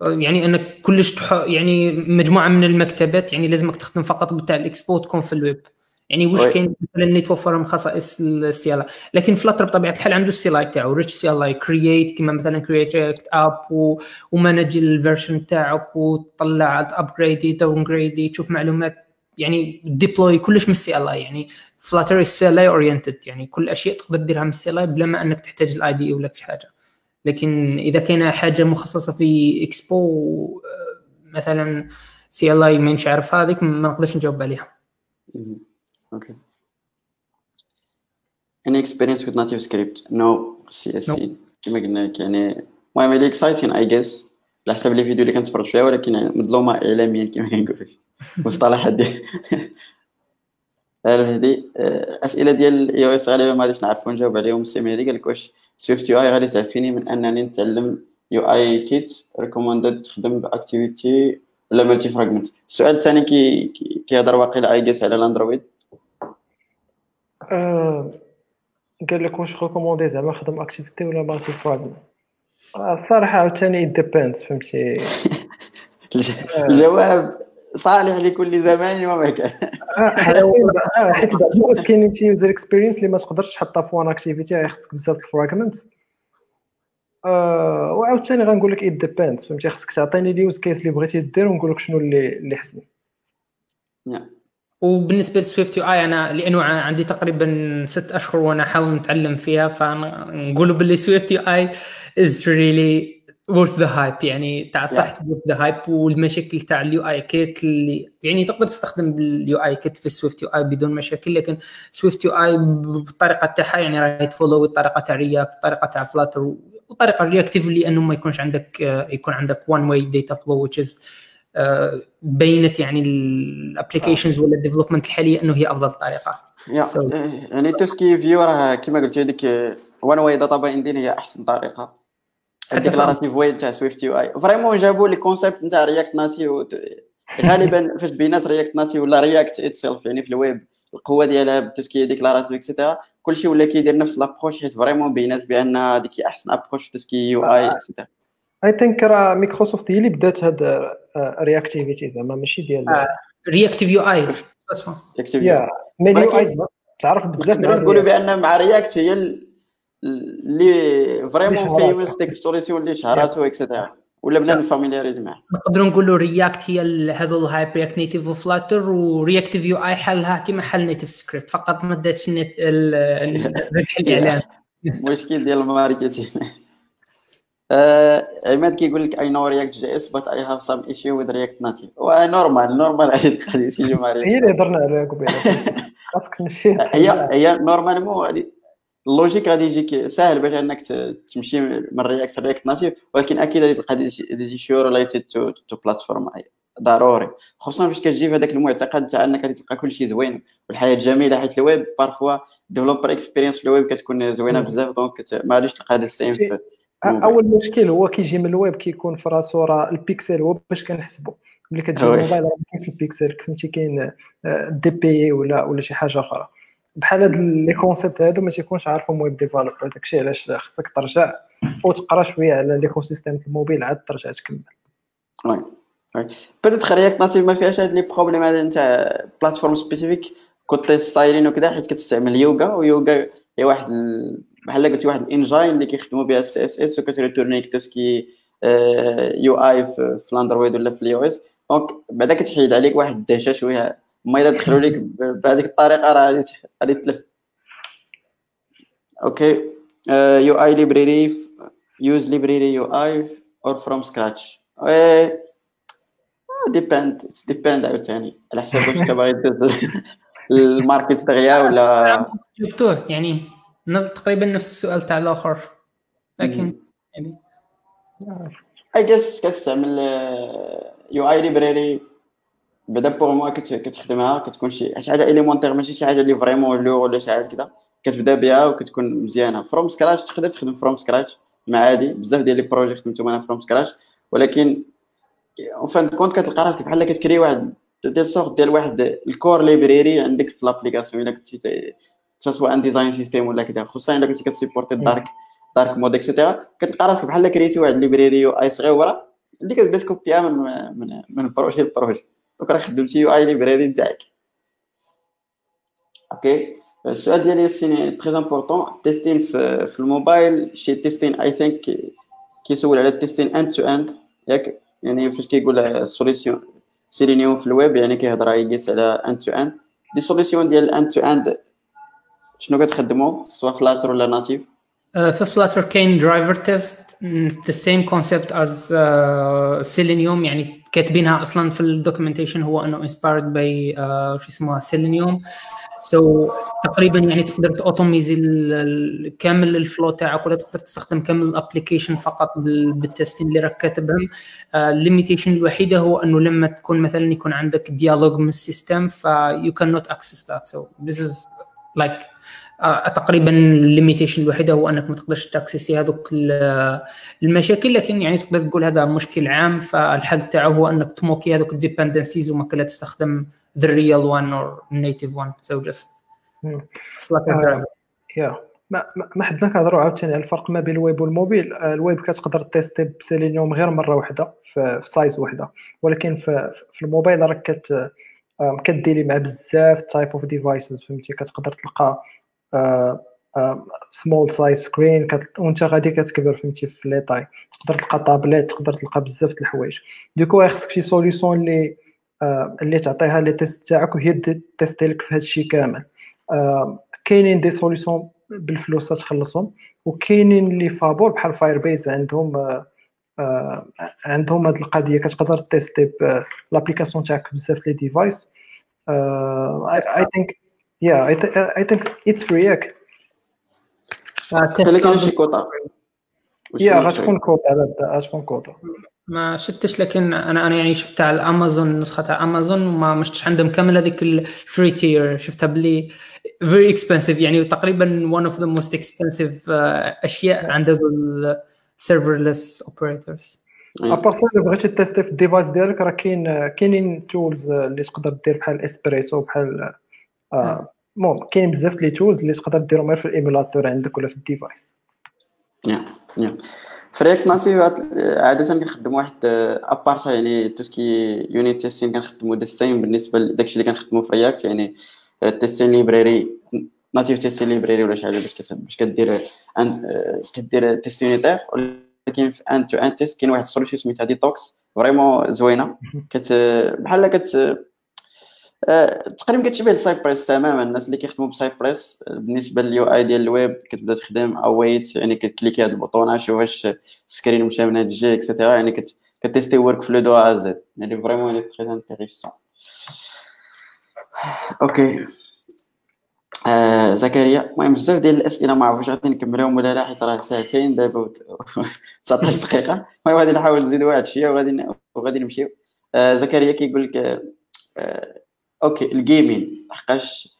يعني انك كلش يعني مجموعة من المكتبات يعني لازمك تخدم فقط بتاع الاكسبو تكون في الويب. يعني واش كاين مثلا اللي توفر من خصائص ال CLI لكن Flutter بطبيعة الحال عنده ال CLI تاعو rich CLI create كما مثلا create React app و manage ال version تاعك وتطلع upgrade downgrade تشوف معلومات يعني deploy كلش من ال CLI يعني Flutter ال CLI oriented يعني كل الاشياء تقدر ديرها من ال CLI بلا ما أنك تحتاج ال IDE ولا شي حاجة. لكن إذا كاين حاجة مخصصة في اكسبو مثلا سي ال اي مانيش عارف هذيك ما نقدرش نجاوب عليها. أوكي. Any experience with native script no. CSC كما قلنا لك يعني المهم اللي اكسايتين اي جيس على حسب لي فيديو اللي كنتفرج فيها ولكن يعني مظلومة اعلاميا كما كنقولوا مصطلحات ديال هذه أسئلة ديال الاي أو اس غالبا ما غاديش نعرفوا نجاوب عليهم السي مهدي قال لك واش سويفت يو اي غادي تعفيني من أنني نتعلم UIKit recommended تخدم ب activity ولا multi fragment السؤال الثاني كي كيهضر واقيلا I guess على ال Android. قال لك واش recommander زعما نخدم activity ولا multi fragment الصراحه عاوتاني depends فهمتي؟ الجواب صالح لكل زمان ومكان حيت بعض المرات كاينين شي user experience اللي ما تقدرش تحطها في one activity خصك بزاف ال fragment وعاوتاني غنقول لك it depends فهمتي خصك تعطيني ال use case اللي بغيتي دير ونقول لك شنو اللي اللي حسن وبالنسبة ل SwiftUI أنا لأنه عندي تقريبا ست أشهر وأنا أحاول نتعلم فيها فنقول باللي SwiftUI is really worth the hype يعني تاع صح worth the hype والمشاكل تاع ال UIKit اللي يعني تقدر تستخدم ال UIKit في SwiftUI بدون مشاكل لكن SwiftUI بالطريقة تاعها يعني راهي ت follow الطريقة تاع React الطريقة تاع Flutter والطريقة رياكتيف لأنه ما يكونش عندك يكون عندك وان واي داتا فلو which is بينت يعني الابلكيشنز ولا الديفلوبمنت الحالية أنه هي أفضل طريقة. يعني توسكي فيو راه كما قلت لك وان واي داتا بايندين هي أحسن طريقة. الديكلاراتيف واي تاع سويفت يو اي فريمون جابوا لي كونسيبت نتاع رياكت ناتيف غالبا فاش بينات رياكت ناتيف ولا رياكت اتسيلف يعني في الويب القوة ديالها بالتسكيه ديكلاراتيف اكسيتيرا كلشي ولا كيدير نفس لابروش حيت فريمون بينات بأن هذيك أحسن ابروش في تسكي يو اي اكسيتيرا اي ثينك راه مايكروسوفت هي اللي بدات هاد رياكتيفيتي زعما ماشي ديال رياكتيف يو اي يا مي يو اي تعرف بزاف نقولوا بأن مع رياكت هي اللي فريمون فيموس ديك السوليسيون اللي شهراتو اكسيتيرا ولا بدا نفاميلياريز معاه. نقدروا نقولوا رياكت هي هذو الهايب رياكت نيتيف وفلاتر ورياكتيف يو اي حلها كما حل نيتيف سكريبت فقط ما داتش الإعلان. مشكل ديال marketing آه، عماد كيقول لك I know React JS but I have some issue with React Native normal normal هذه القضية هي اللي هضرنا عليها قبيلة. خاصك نمشي هي هي normalement هذه ال logique غادي يجيك ساهل باش انك تمشي من React React Native ولكن أكيد غادي تلقى des issues related to to platform ضروري. خصوصا فاش كتجي في هذاك المعتقد تاع أنك غادي تلقى كل شيء زوين والحياة جميلة حيت ال web parfois developer experience في الويب كتكون زوينة بزاف donc ما غاديش تلقى هذا ال same في أول مشكل هو كيجي من الويب كيكون في راسو راه البيكسل هو باش كنحسبوا ملي كتجي الموبايل راه كاين في البيكسل فهمتي كاين dp ولا ولا شي حاجة أخرى. بحال هاد les concepts هادو ما تيكونش عارفهم web developer داكشي علاش خصك ترجع وتقرا شوية على l'écosystème mobile عاد ترجع تكمل. oui oui. peut-être React Native ما فيهاش هاد les problèmes هذا نتاع platform specific côté styling وكذا حيت كتستعمل Yoga و Yoga هي واحد بحال قلتي واحد ال engine اللي كيخدموا بها ال CSS وك تretourni لك UI في ال Android ولا في ال iOS donc بعدا كتحيد عليك واحد الدهشه شوية ما الا دخلوا لك بهذيك الطريقة راه غادي غادي تلف. أوكي. UI library use library UI or from scratch dépend dépend عاوتاني. على حسب واش كباغي دوز ال market دغيا ولا جبتوه يعني تقريبا نفس السؤال تاع الآخر. لكن يعني I guess كتستعمل UI library بعدا pour moi كتخدمها كتكون شي حاجة élémentaire ماشي شي حاجة اللي vraiment low ولا شي حاجة كذا كتبدا بها وكتكون مزيانة. from scratch تقدر تخدم from scratch مع عادي بزاف ديال les projets خدمتهم أنا from scratch ولكن en fin de compte كتلقى راسك بحال كت crée واحد ديال sorte ديال واحد ال core library عندك في l'application إلا كنتي سواء un design system ولا كذا خصوصا إلا كنتي كت supporter ال dark dark mode et cetera كتلقى راسك بحال créé تي واحد library UI صغيرة اللي كتبدا ت copier ها من من من projet ل projet donc راه خدمتي UI library نتاعك ok السؤال ديالي c'est très important testing في, في الموبايل شي testing I think كيسول على ال testing end to end ياك يعني فاش كيقول ال solution Selenium في الويب يعني كيهضر يقيس على end to end des solutions ديال end to end شنو كتخدموا سواء Flutter ولا native في Flutter كاين driver test the same concept as Selenium يعني كاتبينها أصلا في ال documentation هو إنه inspired by شو اسمها Selenium so so, تقريبا يعني تقدر ت automatiser كامل ال flow تاعك ولا تقدر تستخدم كامل ال application فقط بال testing اللي راك كاتبهم. ال limitation الوحيدة هو إنه لما تكون مثلا يكون عندك dialog من السيستم ف يو كان نوت اكسس ذات سو ذيس از لايك تقريبا ال limitation الوحيدة هو أنك ما تقدرش ت accessي هذوك المشاكل لكن يعني تقدر تقول هذا مشكل عام فالحل تاعه هو أنك ت mockي هذوك ال dependencies وما كلا تستخدم the real one or native one. So just yeah. ما ما حدنا كنهضروا عاوتاني على الفرق ما بين ال web وال mobile. ال web كتقدر تيستي بسيلينيوم غير مرة واحدة في size واحدة. ولكن في, في الموبايل راك كت كديري مع بزاف type of devices فهمتي؟ كتقدر تلقى small size screen وانت غادي كتكبر فهمتي في les tailles. تقدر تلقى طابليت تقدر تلقى بزاف د الحوايج. donc خصك شي solution اللي اللي تعطيها les tests تاعك وهي tester لك في هادشي كامل. كاينين des solutions بالفلوس تخلصهم وكاينين اللي فابور بحال Firebase عندهم عندهم هاد القضية. كتقدر tester l'application تاعك بزاف les devices I think yeah I think it's free ياك كاين شي كوطا هي غتكون على غتكون كود ما شفتش لكن أنا أنا يعني شفتها على امازون نسخة على امازون وما ما شفتش عندهم كامل هذيك ال free tier شفتها بلي very expensive يعني تقريبا one of the most expensive أشياء عند ال serverless operators à part ça بغيتي tester في ال device ديالك راه كاين كاينين tools اللي تقدر دير بحال اسبريسو بحال المهم كاين بزاف les tools اللي تقدر ديرهم غير في ال émulateur عندك ولا في ال device yeah yeah في React Native عادة كنخدم واحد à part يعني tout ce qui unit testing كنخدمو the same بالنسبة لداكشي اللي كنخدمو في React يعني testing library native testing library ولا شي حاجة باش باش كدير كدير test unitaire ولكن في end to end test كاين واحد ال solution سميتها Detox vraiment زوينة كت بحال كت تقريبا كتشبه ال Cypress تماما. الناس اللي كيخدموا ب Cypress بالنسبة لل UI ديال الويب كتبدا تخدم await يعني كت cliquer هاد ال bouton ه شوف واش ال screen مشى من هاد الجهة et cetera يعني ك tester workflow de A à Z يعني vraiment يعني très intéressant ok آه زكريا المهم بزاف ديال الأسئلة ما عرفتش غادي نكملهم ولا لا حيت راه ساعتين دابا 19 دقيقة. المهم غادي نحاول نزيد واحد شوية وغادي وغادي نمشيو. آه زكريا كيقول لك آه ok ال gaming. لحقاش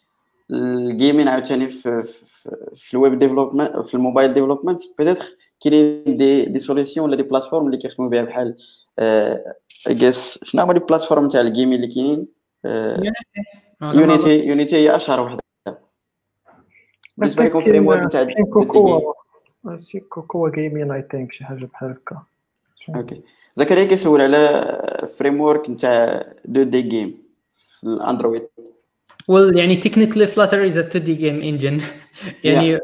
ال gaming عاوتاني في, في, في ال web development في ال mobile development. peut-être كاينين des des solutions ولا des plateformes اللي كيخدموا بها بحال اجيس آه، شنو هما les plateformes تاع ال gaming اللي كاينين؟ يونيتي يونيتي هي أشهر وحدة. بالنسبة لكم framework تاع كوكو. كوكو جيمين اي ثينك شي حاجة بحال هكا. OK. زكريا كيسول على framework نتاع 2D game في ال Android. Well يعني technically Flutter is a 2D game engine يعني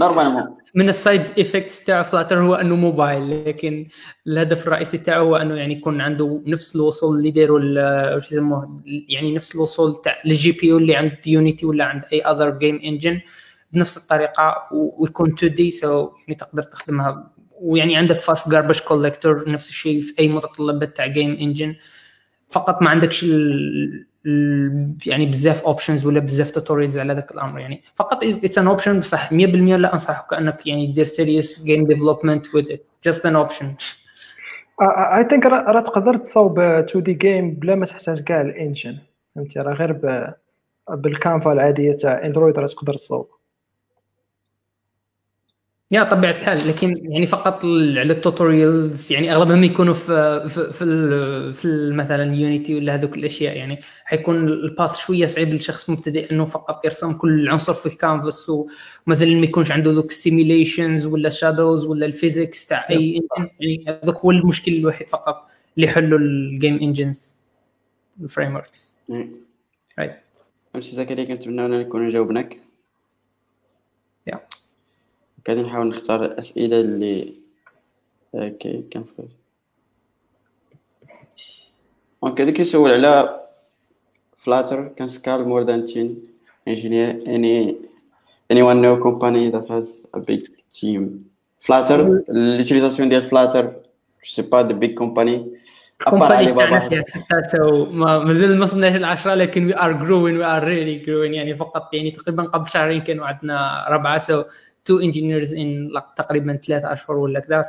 normalement من ال side effects تاع Flutter هو إنه موبايل لكن الهدف الرئيسي تاعه هو إنه يعني يكون عنده نفس الوصول اللي داروا واش يسموه يعني نفس الوصول تاع ال GPU اللي عند Unity ولا عند أي other game engine بنفس الطريقة ويكون 2D so يعني تقدر تخدمها. ويعني عندك fast garbage collector نفس الشيء في أي متطلبات تاع game engine فقط ما عندكش ال يعني بزاف options ولا بزاف tutorials على ذاك الأمر. يعني فقط it's an option بصح 100% لا أنصحك انك يعني دير serious game development with it just an option I think راه تقدر تصاوب 2D game بلا ما تحتاج كاع ال engine فهمتي؟ راه غير بال canva العادية تاع Android راه تقدر تصاوب. yeah طبيعة الحال لكن يعني فقط على ال tutorials يعني أغلبهم يكونوا في في في, في مثلا Unity ولا هذوك الأشياء يعني حيكون ال path شوية صعيب للشخص مبتدئ إنه فقط يرسم كل عنصر في الكانفاس ومثلا ما يكونش عنده ذوك ال simulations ولا shadows ولا ال physics تاع أي يعني هذاك هو المشكل الوحيد فقط اللي يحلوا ال game engines ال frameworks right أ سي زكريا كنتمنى نكون جاوبناك. yeah. قاعدين نحاول نختار الأسئلة اللي OK كان في donc هذا كيسول على Flutter can scale more than 10 engineer any anyone know company that has a big team. Flutter l'utilisation ديال Flutter je sais pas the big company. company ستة ما مازال ما صلناش العشرة لكن we are growing we are really growing يعني فقط يعني تقريبا قبل شهرين كانوا عندنا ربعة so two engineers in تقريبا ثلاثة أشهر ولا كذا.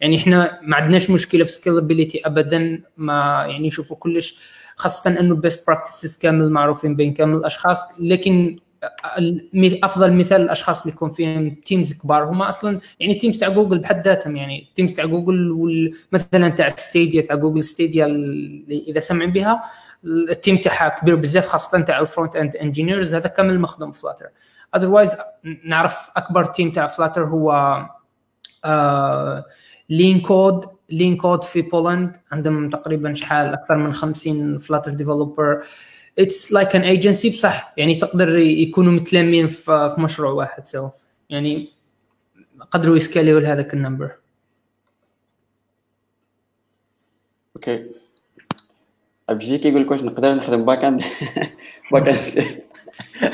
يعني إحنا ما عندناش مشكلة في scalability ابدا ما يعني شوفوا كلش خاصة إنه ال best practices كامل معروفين بين كامل الأشخاص. لكن أفضل مثال الأشخاص اللي يكون فيهم teams كبار هما أصلا يعني teams تاع جوجل بحد ذاتهم. يعني teams تاع جوجل مثلا تاع Stadia تاع Google Stadia إذا سمعوا بها ال team تاعها كبير بزاف خاصة تاع ال front end engineers هذا كامل مخدوم Flutter otherwise نعرف أكبر team تاع Flutter هو LeanCode LeanCode في Poland عندهم تقريبا شحال؟ أكثر من 50 Flutter developer it's like an agency بصح يعني تقدر يكونوا متلامين في مشروع واحد. so يعني قدروا يسكاليو لهذاك ال number. OK أبجي كيقول لك واش نقدر نخدم back end back end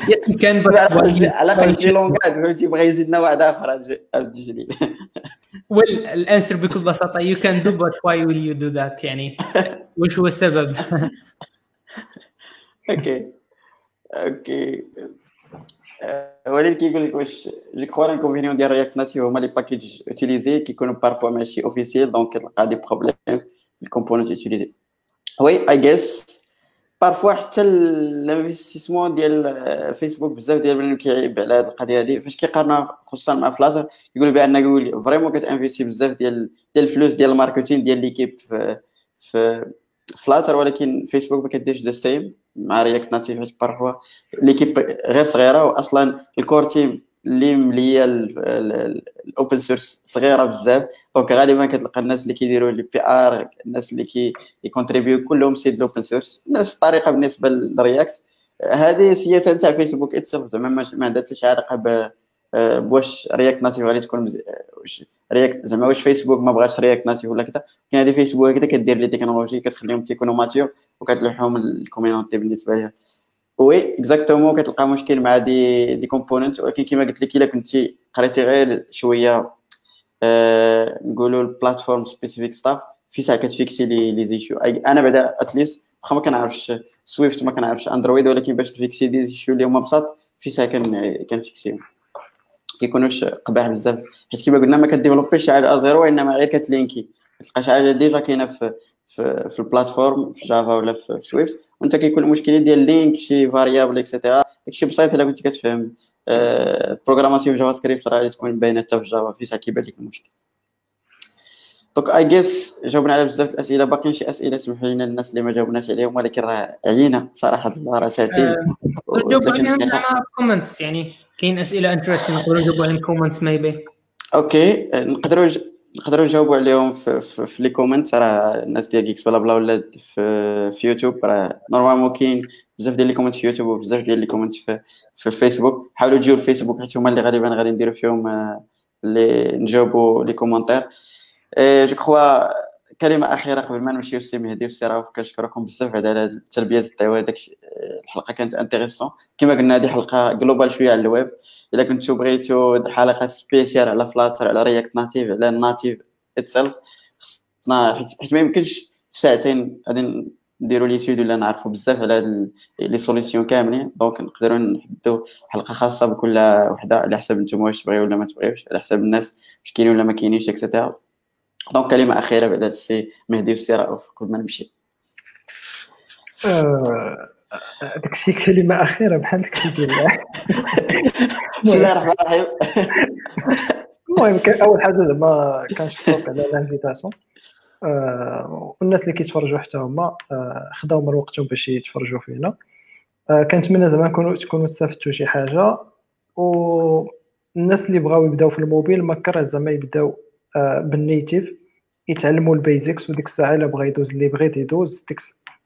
yes كان على الأقل شي langage فهمتي بغى يزيدنا واحد آخر عبد الجليل well ال answer بكل بساطة you can do but why will you do that يعني وش هو السبب؟ OK. OK. ولكن كيقول لك واش je crois l'inconvénient ديال React Native هما les packages utilisés كيكونوا parfois ماشي officiels donc كتلقى des problèmes ال component utilisé oui et j'ai parfois حتى l'investissement ديال فيسبوك بزاف ديال البنات كيعيب على هذه القضية هذه فاش كيقارنها خصوصا مع Flutter يقول بان يقول vraiment كت investir بزاف ديال ديال الفلوس ديال ال marketing ديال l'équipe في, في Flutter ولكن فيسبوك ما كديرش the same مع React Native حيت parfois l'équipe غير صغيرة واصلا ال core team اللي مليه ال open source صغيرة بزاف. donc غالبا كتلقى الناس اللي كيديروا les PR الناس اللي كي contribuer كلهم سيد ال open source نفس الطريقة بالنسبة لل React هذه سياسة تاع Facebook itself زعما ما عندها حتى شي علاقة بواش React Native غادي تكون React زعما واش فيسبوك ما بغاش React Native ولا كذا كاين هذه فيسبوك هكذا كدير les technologies كتخليهم تيكونوا matures وكتلوحهم ال community بالنسبة ليها. oui exactement كتلقى مشكل مع des des components ولكن كما قلت لك إلا كنتي قريتي غير شوية آه نقولوا ال platform specific stuff في ساعة كتفيكسي les les issues أنا بعدا at least واخا ما كنعرفش Swift ما كنعرفش Android ولكن باش تفيكسي des issues اللي هما بساط في ساعة كنفيكسيهم. كيكونوش قباح بزاف. حيت كما قلنا ما كديفلوبيش على à zéro وإنما غير كتلينكي. ما تلقاش حاجة déjà كاينة في في, في ال platform في Java ولا في Swift وانت كيكون المشكل ديال link شي variable et cetera داكشي بسيط الا كنت كتفهم. programmation JavaScript راه تكون باينة حتى في Java في ساعه كيبان لك المشكل. donc I guess جاوبنا على بزاف الأسئلة. باقيين شي أسئلة سمحوا لنا الناس اللي ما جاوبناش عليهم ولكن راه عيينا صراحة راه ساعتين عليهم comments يعني كاين أسئلة interesting نقدروا نجاوبوا عليهم comments maybe OK نقدروا نقدروا نجاوبوا عليهم في, في, في les comments. راه الناس ديال geeks blabla ولا في, في يوتيوب. راه normalement كاين بزاف ديال les comments في يوتيوب وبزاف ديال les comments في, في الفيسبوك. حاولوا تجيو الفيسبوك حيت هما اللي غالبا غادي نديروا فيهم اللي نجاوبوا les commentaires je crois كلمة أخيرة قبل ما نمشيو السي مهدي والسي راوف كنشكركم بزاف على هذه التلبية الدعوه داك الحلقة كانت intéressante. كما قلنا هذه حلقة globale شوية على الويب. الا كنتو بغيتو حلقة spéciale على Flutter على React Native على ال native itself خصنا حيت ما يمكنش في ساعتين غادي نديروا لي سيد ولا نعرفوا بزاف على هاد les solutions كاملين. donc نقدروا نحدوا حلقة خاصة بكل وحده على حسب نتوما واش تبغيو ولا ما تبغيوش على حسب الناس واش كاينين ولا ما كاينينش et cetera donc كلمة أخيرة بعد السي مهدي والسي رؤوف قبل ما نمشي. داكشي كلمة أخيرة بحال داكشي ديال بسم الله الرحمن الرحيم. المهم أول حاجة زعما كنشكرك على ال invitation والناس اللي كيتفرجوا حتى هما خداو من وقتهم باش يتفرجوا فينا. كنتمنى زعما نكونوا تكونوا استفدتوا شي حاجة. والناس اللي بغاو يبداو في الموبيل ما كره زعما يبداو بال native يتعلموا ال basics وديك الساعة إلا بغى يدوز اللي بغيت يدوز ديك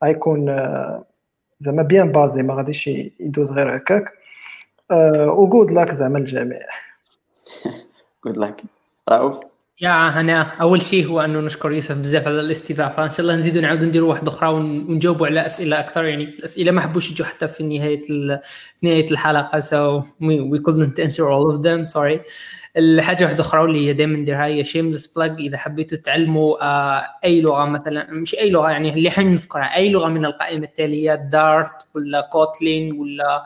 غيكون زعما bien basé ما غاديش يدوز غير هكاك. و good luck زعما الجميع good luck رؤوف يا أنا أول شيء هو أنه نشكر يوسف بزاف على الاستضافة. إن شاء الله نزيدوا نعاودوا نديروا واحدة أخرى ونجاوبوا على أسئلة أكثر. يعني الأسئلة ما حبوش يجوا حتى في نهاية في نهاية الحلقة. So we, we couldn't answer all of them. Sorry. الحاجة واحدة أخرى اللي هي دائما نديرها هي shameless plug إذا حبيتوا تعلموا آه أي لغة مثلا مش أي لغة يعني اللي حين نذكرها أي لغة من القائمة التالية Dart ولا Kotlin ولا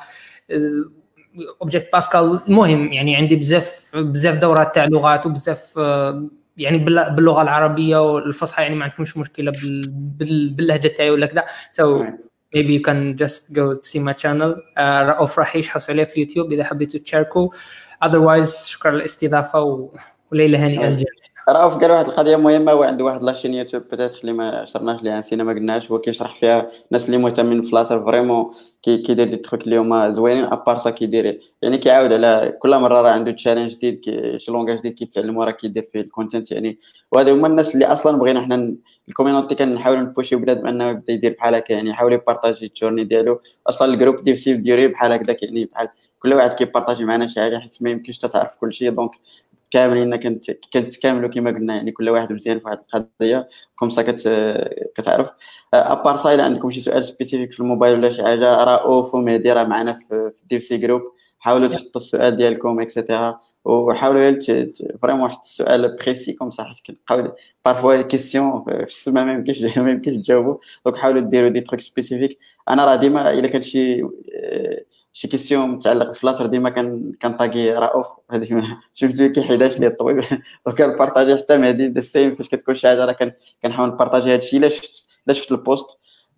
Object Pascal المهم يعني عندي بزاف بزاف دورات تاع لغات وبزاف آه يعني باللغة العربية والفصحى يعني ما عندكمش مشكلة باللهجة تاعي ولا كذا. Maybe you can just go see my channel. uh, رؤوف رحيش حوسوا عليه في اليوتيوب. إذا حبيتوا تشاركوا otherwise شكرا للاستضافه وليله هانئه للجميع رؤوف قال واحد القضية مهمة هو عنده واحد la chaîne YouTube peut-être اللي ما شرناش ليها نسينا ما قلناش هو كيشرح فيها الناس اللي مهتمين Flutter vraiment كيدير دي تخوك اللي هما زوينين à part ça كيدير. يعني كيعاود على كل مرة راه عنده challenge جديد شي langage جديد كيتعلم وراه كيدير فيه ال content يعني. وهذا هما الناس اللي أصلا بغينا حنا ال community كنحاولوا نبوشيو بنادم أنه يبدأ يدير بحال هكا يعني يحاول يبارطاجي ال journey ديالو. أصلا ال group ديال سيف ديوري بحال هكذاك يعني بحال كل واحد كيبارطاجي معنا شي حاجة حيت ما يمكنش تعرف كل شيء donc كاملين كنتكاملوا كما قلنا يعني كل واحد مزيان في واحد القضية. comme ça كتعرف. أبار سا الا عندكم شي سؤال سبيسيفيك في الموبايل ولا شي حاجة؟ راه أوف ومهدي راه معنا في الديف سي جروب حاولوا تحطوا السؤال ديالكم اكسيتيرا وحاولوا فريمون واحد السؤال بريسي كوم صح كنبقاو بارفوا كيسيون في السما ما يمكنش ما يمكنش تجاوبوا. دونك حاولوا ديروا دي تروك سبيسيفيك أنا راه ديما إلا كان شي شي كيسيون متعلق بفلاتر ديما كان كنطاقي رؤوف. هذه شفت كي حيداش لي الطبيب. دونك كنبارطاجي حتى مهدي ذا سيم فاش كتكون شي حاجة راه كنحاول نبارطاجي هذا الشيء الا شفت الا شفت ال post.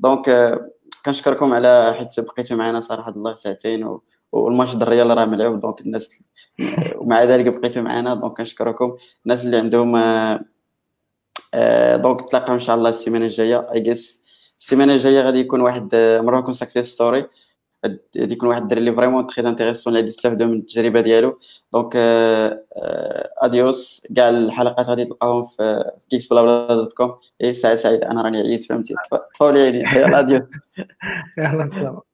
donc كنشكركم على حيت بقيتوا معنا صراحة الله ساعتين و... والماتش الريال راه ملعوب. donc الناس ومع ذلك بقيتوا معنا. donc كنشكركم. الناس اللي عندهم donc تلاقاو إن شاء الله السيمانة الجاية. I guess السيمانة الجاية غادي يكون واحد مرة نكون success story غادي يكون واحد الدري اللي vraiment très intéressant اللي يستافدوا من التجربة ديالو. donc أديوس كاع الحلقات غادي تلقاهم في كيكس بلا دوت كوم اي سعيد سعيد أنا راني عييت فهمتي؟ طفولي يعني يلا أديوس. يلا سلام.